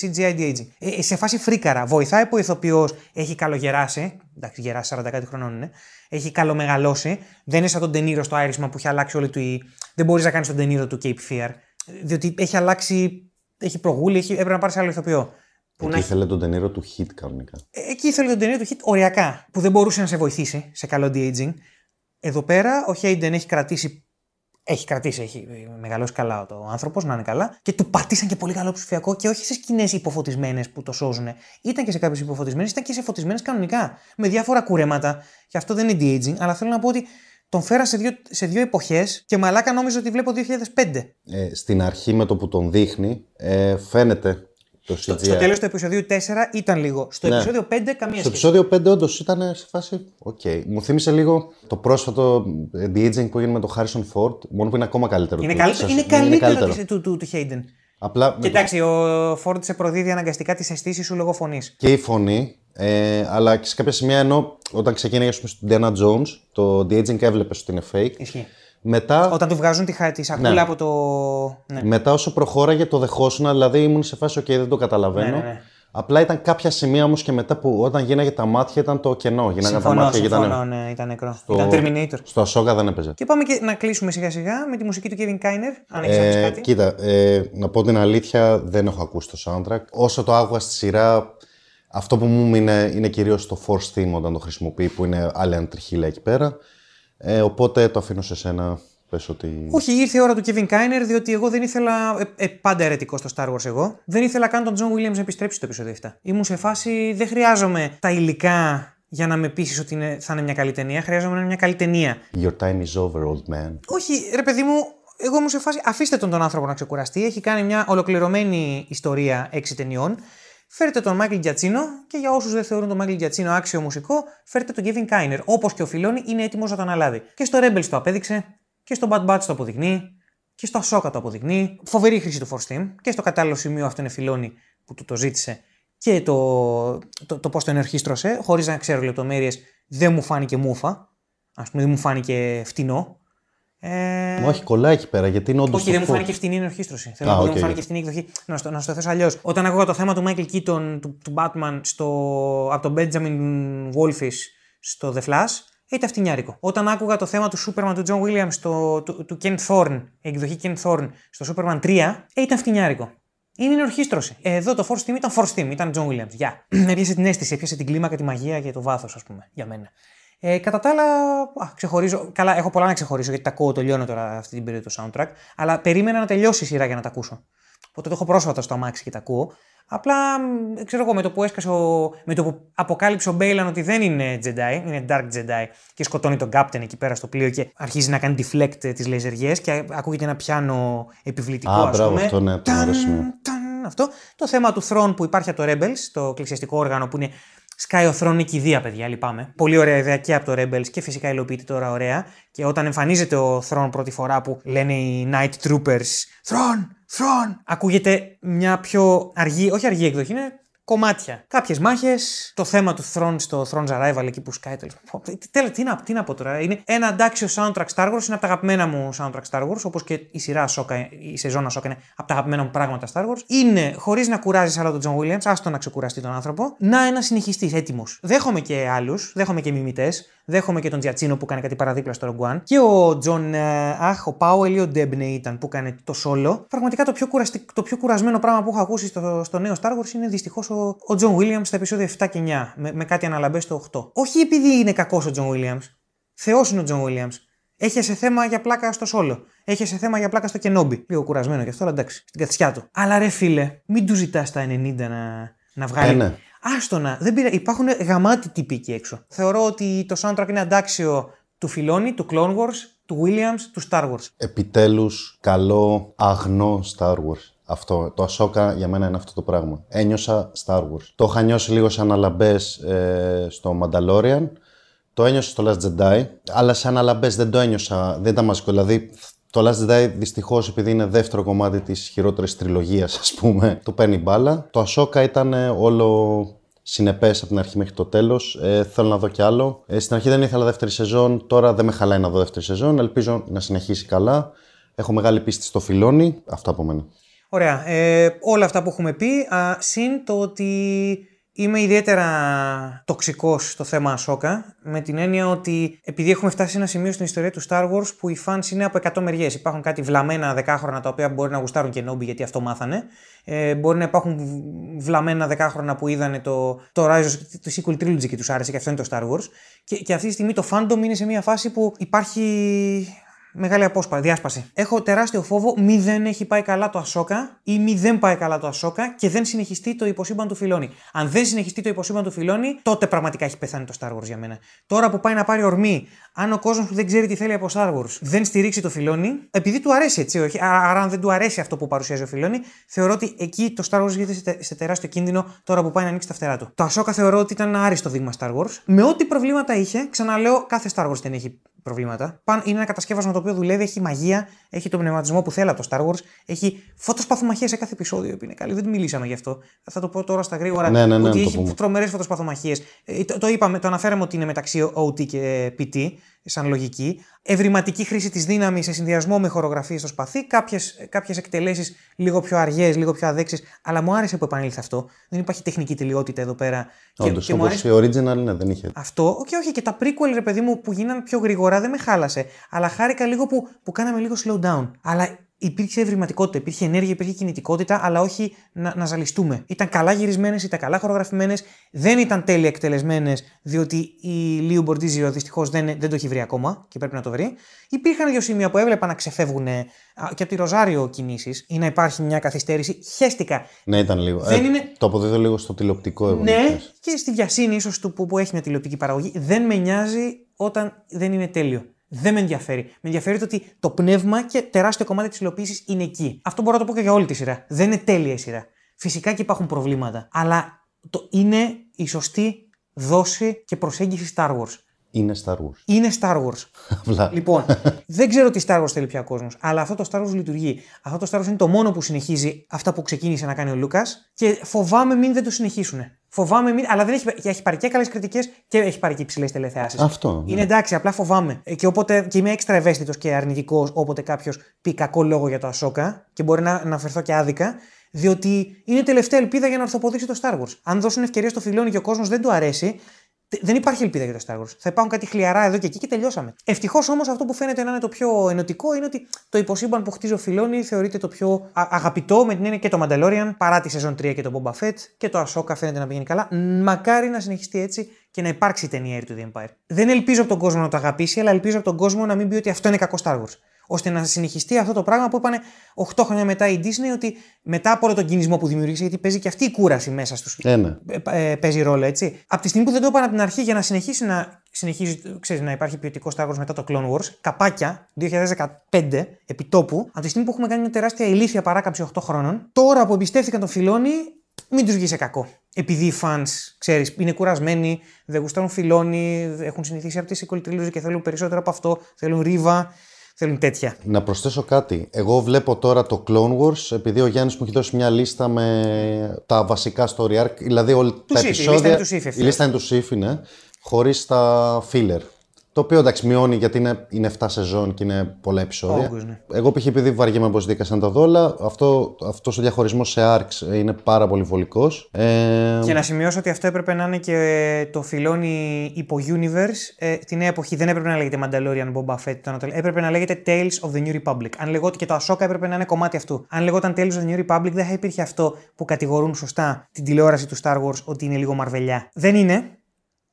CGI de-aging. Ε, σε φάση φρίκαρα. Βοηθάει που ο ηθοποιός έχει καλογεράσει. Εντάξει, γεράσει 40 κάτι χρονών είναι. Έχει καλομεγαλώσει. Δεν είναι σαν τον Τενήρο στο άρισμα που έχει αλλάξει όλη του η... Δεν μπορείς να κάνεις τον Τενήρο του Cape Fear. Διότι έχει αλλάξει. Έχει προγούλη, έχει... έπρεπε να πάρεις άλλο ηθοποιό. Που Εκεί ήθελε τον τενήρο του hit κανονικά. Ε, εκεί ήθελε τον τενήρο του hit οριακά, που δεν μπορούσε να σε βοηθήσει σε καλό de-aging. Εδώ πέρα ο Hayden έχει κρατήσει. Έχει κρατήσει, έχει μεγαλώσει καλά ο άνθρωπος, να είναι καλά. Και του πατήσαν και πολύ καλό ψηφιακό και όχι σε σκηνές υποφωτισμένες που το σώζουν. Ήταν και σε κάποιες υποφωτισμένες, ήταν και σε φωτισμένες κανονικά. Με διάφορα κουρέματα. Και αυτό δεν είναι de-aging, αλλά θέλω να πω ότι τον φέρα σε δύο, σε δύο εποχές και μαλάκα νόμιζα ότι βλέπω 2005. Ε, στην αρχή με το που τον δείχνει, ε, φαίνεται Το στο, στο τέλος του επεισοδίου 4 ήταν λίγο. Στο ναι. επεισόδιο 5 καμία σχέση. Στο επεισόδιο 5 όντως ήταν σε φάση. OK. Okay. Μου θύμισε λίγο το πρόσφατο de-aging που έγινε με το Harrison Ford. Μόνο που είναι ακόμα καλύτερο. Είναι, καλύτερο, είναι καλύτερο, είναι καλύτερο. του, του, του Hayden. Απλά... Κοιτάξτε, ο Φόρντ σε προδίδει αναγκαστικά τις αισθήσεις σου λόγω φωνής. Και η φωνή, ε, αλλά και σε κάποια σημεία ενώ όταν ξεκίνησε στον Diana Jones, το de-aging έβλεπε ότι είναι fake. Ισχύει. Μετά... Όταν του βγάζουν τη, τη σακούλα ναι. από το. Ναι. Μετά, όσο προχώραγε, το δεχόσουν, δηλαδή ήμουν σε φάση, OK, δεν το καταλαβαίνω. Ναι, ναι, ναι. Απλά ήταν κάποια σημεία όμως και μετά που όταν γίναγε τα μάτια ήταν το κενό. Γίναγε συμφωνώ, τα μάτια συμφωνώ, ήταν... ναι, ήταν νεκρό. Στο... Ήταν Terminator. Στο Ασόκα δεν έπαιζε. Και πάμε και να κλείσουμε σιγά σιγά με τη μουσική του Kevin Kainer. Αν έχεις ε, κάτι. Κοίτα, ε, να πω την αλήθεια, δεν έχω ακούσει το soundtrack. Όσο το άκουγα στη σειρά, αυτό που μου είναι, είναι κυρίως το force theme όταν το χρησιμοποιεί, που είναι άλλη ένα τριχύλα εκεί πέρα. Ε, οπότε το αφήνω σε σένα Πες ότι... Όχι, ήρθε η ώρα του Kevin Kainer, διότι εγώ δεν ήθελα. Ε, ε, πάντα αιρετικό στο Star Wars εγώ. Δεν ήθελα καν τον John Williams να επιστρέψει στο επεισόδιο 7. Ήμουν σε φάση. Δεν χρειάζομαι τα υλικά για να με πείσεις ότι είναι, θα είναι μια καλή ταινία. Χρειάζομαι να είναι μια καλή ταινία. Your time is over, old man. Όχι, ρε παιδί μου, εγώ ήμουν σε φάση. Αφήστε τον τον άνθρωπο να ξεκουραστεί. Έχει κάνει μια ολοκληρωμένη ιστορία έξι ταινιών. Φέρτε τον Μάικλ Γιατσίνο και για όσους δεν θεωρούν τον Μάικλ Γιατσίνο άξιο μουσικό, φέρτε τον Kevin Kainer. Όπως και ο Φιλόνι είναι έτοιμος να τον αναλάβει. Και στο Rebels το απέδειξε, και στο Bad Batch το αποδεικνύει και στο Ασόκα το αποδεικνύει. Φοβερή χρήση του Force Team και στο κατάλληλο σημείο αυτό είναι φιλόνι που του το ζήτησε και το, το, το πώς το ενορχίστρωσε, χωρίς να ξέρω λεπτομέρειες, δεν μου φάνηκε μούφα. Α πούμε, δεν μου φάνηκε φτηνό. Ε... Μα όχι, κολλάει εκεί πέρα, γιατί είναι όντως. Όχι, δεν μου φάνηκε φτηνή ενορχίστρωση. Θέλω να πω, δεν μου φάνηκε φτηνή εκδοχή. Να στο, να στο θέσω αλλιώς. Όταν ακούγα το θέμα του Michael Keaton, του, του Batman, στο, από τον Benjamin Wolfis στο The Flash, ήταν φτηνιάρικο. Όταν άκουγα το θέμα του Superman του John Williams, το, του, του Ken Thorne, η εκδοχή Ken Thorne στο Superman 3, ήταν φτηνιάρικο. Είναι η ορχήστρωση. Εδώ το Force Team ήταν Force Team, ήταν John Williams. Γεια. Yeah. έπιασε την αίσθηση, έπιασε την κλίμακα, τη μαγεία και το βάθος, ας πούμε, για μένα. Ε, κατά τα άλλα, α, ξεχωρίζω. Καλά, έχω πολλά να ξεχωρίσω γιατί τα ακούω, το λιώνω τώρα αυτή την περίοδο το soundtrack. Αλλά περίμενα να τελειώσει η σειρά για να τα ακούσω. Οπότε το έχω πρόσφατα στο αμάξι και τα ακούω. Απλά, ξέρω εγώ, με το που έσκασε ο, με το που αποκάλυψε ο Μπέιλαν ότι δεν είναι Jedi, είναι Dark Jedi και σκοτώνει τον Captain εκεί πέρα στο πλοίο και αρχίζει να κάνει deflect τις λεζεριές και ακούγεται ένα πιάνο επιβλητικό, Α, μπράβο, αυτό ναι, το αυτό. Το θέμα του Throne που υπάρχει από το Rebels, το εκκλησιαστικό όργανο που είναι Σκάει ο Thrawn κηδεία, παιδιά, λυπάμαι. Πολύ ωραία ιδέα και από το Rebels και φυσικά υλοποιείται τώρα ωραία. Και όταν εμφανίζεται ο Thrawn πρώτη φορά που λένε οι Night Troopers Thrawn, Thrawn, ακούγεται μια πιο αργή, όχι αργή εκδοχή, είναι κομμάτια. Κάποιες μάχες, το θέμα του Thrawn στο Thrawn's Arrival εκεί που σκάει. Τέλο, τι, να, τι να πω τώρα. Είναι ένα αντάξιο soundtrack Star Wars, είναι από τα αγαπημένα μου soundtrack Star Wars, όπως και η σειρά Ασόκα, η σεζόν Ασόκα είναι από τα αγαπημένα μου πράγματα Star Wars. Είναι χωρίς να κουράζεις άλλο τον John Williams, άστο να ξεκουραστεί τον άνθρωπο, να ένα συνεχιστής έτοιμος. Δέχομαι και άλλους, δέχομαι και μιμητές, Δέχομαι και τον Giacchino που κάνει κάτι παραδίπλα στο Rogue One. Και ο Τζον, ε, αχ, ο Πάουελ ή ο Ντέμπνε ήταν που κάνει το Solo. Πραγματικά το πιο, κουραστι... το πιο κουρασμένο πράγμα που έχω ακούσει στο, στο νέο Star Wars είναι δυστυχώς ο, ο Τζον Williams στα επεισόδια 7 και 9. Με, με κάτι αναλαμπές στο 8. Όχι επειδή είναι κακός ο Τζον Williams. Θεός είναι ο Τζον Williams. Έχεσε θέμα για πλάκα στο Solo. Έχεσε θέμα για πλάκα στο Kenobi. Λίγο κουρασμένο και αυτό, αλλά εντάξει, στην καθισιά του. Αλλά ρε φίλε, μην του ζητάς τα 90 να, να βγάλει. Ε, ναι. Άστονα, δεν πήρα. Υπάρχουν γαμάτοι τύποι εκεί έξω. Θεωρώ ότι το soundtrack είναι αντάξιο του Φιλόνι, του Clone Wars, του Williams, του Star Wars. Επιτέλους, καλό, αγνό Star Wars. Αυτό. Το Ahsoka για μένα είναι αυτό το πράγμα. Ένιωσα Star Wars. Το είχα νιώσει λίγο σαν αναλαμπέ ε, στο Mandalorian. Το ένιωσα στο Last Jedi. Αλλά σαν αναλαμπέ δεν το ένιωσα. Δεν ήταν μαζικό. Δηλαδή το Last Jedi δυστυχώς, επειδή είναι δεύτερο κομμάτι της χειρότερης τριλογίας, ας πούμε, το παίρνει μπάλα. Το Ahsoka ήταν όλο συνεπές από την αρχή μέχρι το τέλος. Ε, θέλω να δω κι άλλο. Ε, στην αρχή δεν ήθελα δεύτερη σεζόν, τώρα δεν με χαλάει να δω δεύτερη σεζόν. Ελπίζω να συνεχίσει καλά. Έχω μεγάλη πίστη στο φιλόνι. Αυτά από μένα. Ωραία. Ε, όλα αυτά που έχουμε πει, α, συν το ότι Είμαι ιδιαίτερα τοξικός στο θέμα Ασόκα, με την έννοια ότι επειδή έχουμε φτάσει σε ένα σημείο στην ιστορία του Star Wars που οι fans είναι από 100 μεριές. Υπάρχουν κάτι βλαμμένα δεκάχρονα τα οποία μπορεί να γουστάρουν και νόμπι γιατί αυτό μάθανε. Ε, μπορεί να υπάρχουν βλαμμένα δεκάχρονα που είδανε το, το Rise το sequel trilogy και τους άρεσε και αυτό είναι το Star Wars. Και, και αυτή τη στιγμή το fandom είναι σε μια φάση που υπάρχει μεγάλη απόσπαση, διάσπαση. Έχω τεράστιο φόβο μη δεν έχει πάει καλά το Ασόκα ή μη δεν πάει καλά το Ασόκα και δεν συνεχιστεί το υποσύμπαν του Φιλόνι. Αν δεν συνεχιστεί το υποσύμπαν του Φιλόνι, τότε πραγματικά έχει πεθάνει το Star Wars για μένα. Τώρα που πάει να πάρει ορμή, αν ο κόσμος που δεν ξέρει τι θέλει από Star Wars δεν στηρίξει το Φιλόνι, επειδή του αρέσει έτσι, όχι. Άρα, αν δεν του αρέσει αυτό που παρουσιάζει ο Φιλόνι, θεωρώ ότι εκεί το Star Wars γίνεται σε τεράστιο κίνδυνο τώρα που πάει να ανοίξει τα φτερά του. Το Ασόκα θεωρώ ότι ήταν ένα άριστο δείγμα Star Wars. Με ό,τι προβλήματα είχε, ξαναλέω, κάθε Star Wars δεν έχει προβλήματα. Είναι ένα κατασκεύασμα το οποίο δουλεύει, έχει μαγεία, έχει τον πνευματισμό που θέλει από το Star Wars, έχει φωτοσπαθομαχίε σε κάθε επεισόδιο που είναι καλή. Δεν μιλήσαμε γι' αυτό. Θα το πω τώρα στα γρήγορα. Ναι, ναι, ναι, ότι έχει τρομερές φωτοσπαθομαχίες. Ε, το, το, είπαμε, το αναφέραμε ότι είναι μεταξύ OT και PT σαν λογική. Ευρηματική χρήση της δύναμης σε συνδυασμό με χορογραφίες στο σπαθί. Κάποιες εκτελέσεις λίγο πιο αργές, λίγο πιο αδέξει. Αλλά μου άρεσε που επανήλθε αυτό. Δεν υπάρχει τεχνική τελειότητα εδώ πέρα. Όντως, και, και άρεσε... original ναι, δεν είχε. Αυτό, και όχι, και τα prequel, ρε παιδί μου, που γίνανε πιο γρήγορα δεν με χάλασε. Αλλά χάρηκα λίγο που, που κάναμε λίγο slow down. Αλλά υπήρξε ευρηματικότητα, υπήρχε ενέργεια, υπήρχε κινητικότητα, αλλά όχι να, να ζαλιστούμε. Ήταν καλά γυρισμένες, ήταν καλά χορογραφημένες, δεν ήταν τέλεια εκτελεσμένες, διότι η Λίου Μπορτίζιο δυστυχώς δεν, δεν το έχει βρει ακόμα και πρέπει να το βρει. Υπήρχαν δύο σημεία που έβλεπα να ξεφεύγουν και από τη Ροζάριο κινήσεις ή να υπάρχει μια καθυστέρηση. Χαίστηκα. Ναι, ήταν λίγο. Δεν ε, είναι... Το αποδίδω λίγο στο τηλεοπτικό εγώ. Ναι, και στη βιασύνη ίσως του που, που έχει μια τηλεοπτική παραγωγή. Δεν με νοιάζει όταν δεν είναι τέλειο. Δεν με ενδιαφέρει. Με ενδιαφέρει το ότι το πνεύμα και τεράστιο κομμάτι της υλοποίησης είναι εκεί. Αυτό μπορώ να το πω και για όλη τη σειρά. Δεν είναι τέλεια η σειρά. Φυσικά και υπάρχουν προβλήματα. Αλλά το είναι η σωστή δόση και προσέγγιση Star Wars. Είναι Star Wars. Είναι Star Wars. λοιπόν, δεν ξέρω τι Star Wars θέλει πια ο κόσμος, αλλά αυτό το Star Wars λειτουργεί. Αυτό το Star Wars είναι το μόνο που συνεχίζει αυτά που ξεκίνησε να κάνει ο Λούκας και φοβάμαι μην δεν το συνεχίσουν. Φοβάμαι, μην, αλλά δεν έχει, έχει πάρει και καλές κριτικές και έχει πάρει και υψηλές τηλεθεάσεις. Αυτό. Ναι. Είναι εντάξει, απλά φοβάμαι. Ε, και, όποτε, και είμαι έξτρα ευαίσθητος και αρνητικός όποτε κάποιος πει κακό λόγο για το Ασόκα και μπορεί να αναφερθώ και άδικα, διότι είναι τελευταία ελπίδα για να ορθοποδήσει το Star Wars. Αν δώσουν ευκαιρία στο φιλόνι και ο κόσμος δεν του αρέσει, δεν υπάρχει ελπίδα για το Star Wars. Θα υπάρχουν κάτι χλιαρά εδώ και εκεί και τελειώσαμε. Ευτυχώς όμως αυτό που φαίνεται να είναι το πιο ενωτικό είναι ότι το υποσύμπαν που χτίζει ο Φιλόνι θεωρείται το πιο αγαπητό με την έννοια και το Mandalorian παρά τη σεζόν 3 και το Boba Fett και το Ahsoka φαίνεται να πηγαίνει καλά. Μακάρι να συνεχιστεί έτσι και να υπάρξει ταινία του The Empire. Δεν ελπίζω από τον κόσμο να το αγαπήσει, αλλά ελπίζω από τον κόσμο να μην πει ότι αυτό είναι κακό Star Wars ώστε να συνεχιστεί αυτό το πράγμα που είπαν 8 χρόνια μετά η Disney ότι μετά από όλο τον κινησμό που δημιούργησε, γιατί παίζει και αυτή η κούραση μέσα στους. Ε, ναι. ε, ε, παίζει ρόλο, έτσι. Από τη στιγμή που δεν το είπαν από την αρχή για να συνεχίσει να, συνεχίζει, ξέρεις, να υπάρχει ποιοτικό Star Wars μετά το Clone Wars, καπάκια 2015 επιτόπου, από τη στιγμή που έχουμε κάνει μια τεράστια ηλίθια παράκαμψη 8 χρόνων, τώρα που εμπιστεύτηκαν τον Φιλόνι, μην τους βγει σε κακό. Επειδή οι fans, ξέρεις, είναι κουρασμένοι, δεν γουστάρουν φιλόνι, έχουν συνηθίσει από τη σικολή και θέλουν περισσότερο από αυτό, θέλουν ρίβα. Θέλουν τέτοια. Να προσθέσω κάτι. Εγώ βλέπω τώρα το Clone Wars, επειδή ο Γιάννης μου έχει δώσει μια λίστα με τα βασικά story arc, δηλαδή όλα τα επεισόδια. Η λίστα είναι τους Η λίστα είναι τους Σύφη, ναι. Χωρίς τα filler. Το οποίο εντάξει μειώνει γιατί είναι, είναι 7 σεζόν και είναι πολλά επεισόδια. ναι. Εγώ π.χ. επειδή βαριέμαι πω δίκασαν τα δόλα, αυτό αυτός ο διαχωρισμός σε arcs είναι πάρα πολύ βολικός. Ε... Και να σημειώσω ότι αυτό έπρεπε να είναι και το φιλόνι υπό Universe. Ε, την νέα εποχή δεν έπρεπε να λέγεται Mandalorian Boba Fett, το έπρεπε να λέγεται Tales of the New Republic. Αν λεγόταν και το Ahsoka έπρεπε να είναι κομμάτι αυτού. Αν λεγόταν Tales of the New Republic δεν θα υπήρχε αυτό που κατηγορούν σωστά την τηλεόραση του Star Wars ότι είναι λίγο μαρβελιά. Δεν είναι.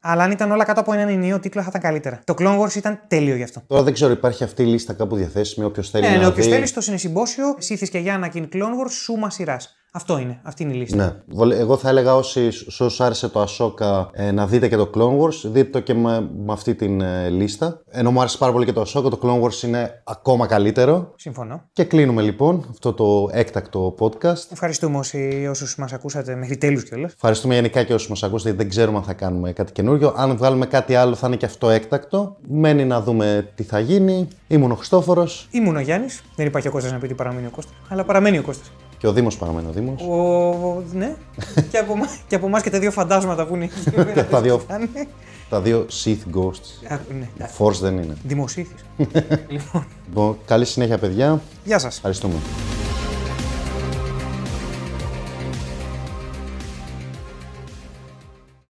Αλλά αν ήταν όλα κάτω από έναν ενίο τίτλο θα ήταν καλύτερα. Το Clone Wars ήταν τέλειο γι' αυτό. Τώρα δεν ξέρω, υπάρχει αυτή η λίστα κάπου διαθέσιμη, όποιος θέλει. Ναι, ναι, όποιος θέλει στο συνεσυμπόσιο, Σύθη και Γιάννα Clone Wars, σούμα σειράς. Αυτό είναι. Αυτή είναι η λίστα. Ναι. Εγώ θα έλεγα όσοι, σε όσους άρεσε το Ahsoka ε, να δείτε και το Clone Wars, δείτε το και με, με αυτή την ε, λίστα. Ενώ μου άρεσε πάρα πολύ και το Ahsoka, το Clone Wars είναι ακόμα καλύτερο. Συμφωνώ. Και κλείνουμε λοιπόν αυτό το έκτακτο podcast. Ευχαριστούμε όσοι, όσους μας ακούσατε μέχρι τέλους κιόλας. Ευχαριστούμε γενικά και όσους μας ακούσατε, δεν ξέρουμε αν θα κάνουμε κάτι καινούριο. Αν βγάλουμε κάτι άλλο θα είναι και αυτό έκτακτο. Μένει να δούμε τι θα γίνει. Ήμουν ο Χριστόφορος. Ήμουν ο Γιάννης. Δεν υπάρχει ο Κώστας να πει ότι παραμένει ο Κώστας. Αλλά παραμένει ο Κώστας. Και ο Δήμος παραμένει ο Δήμος. Ο... Ναι. και, από, και από εμάς και τα δύο φαντάσματα που είναι εκεί. τα, δύο, τα δύο Sith Ghosts. ναι. Force δεν είναι. Δημοσίθης. λοιπόν. λοιπόν. Καλή συνέχεια, παιδιά. Γεια σας. Ευχαριστούμε.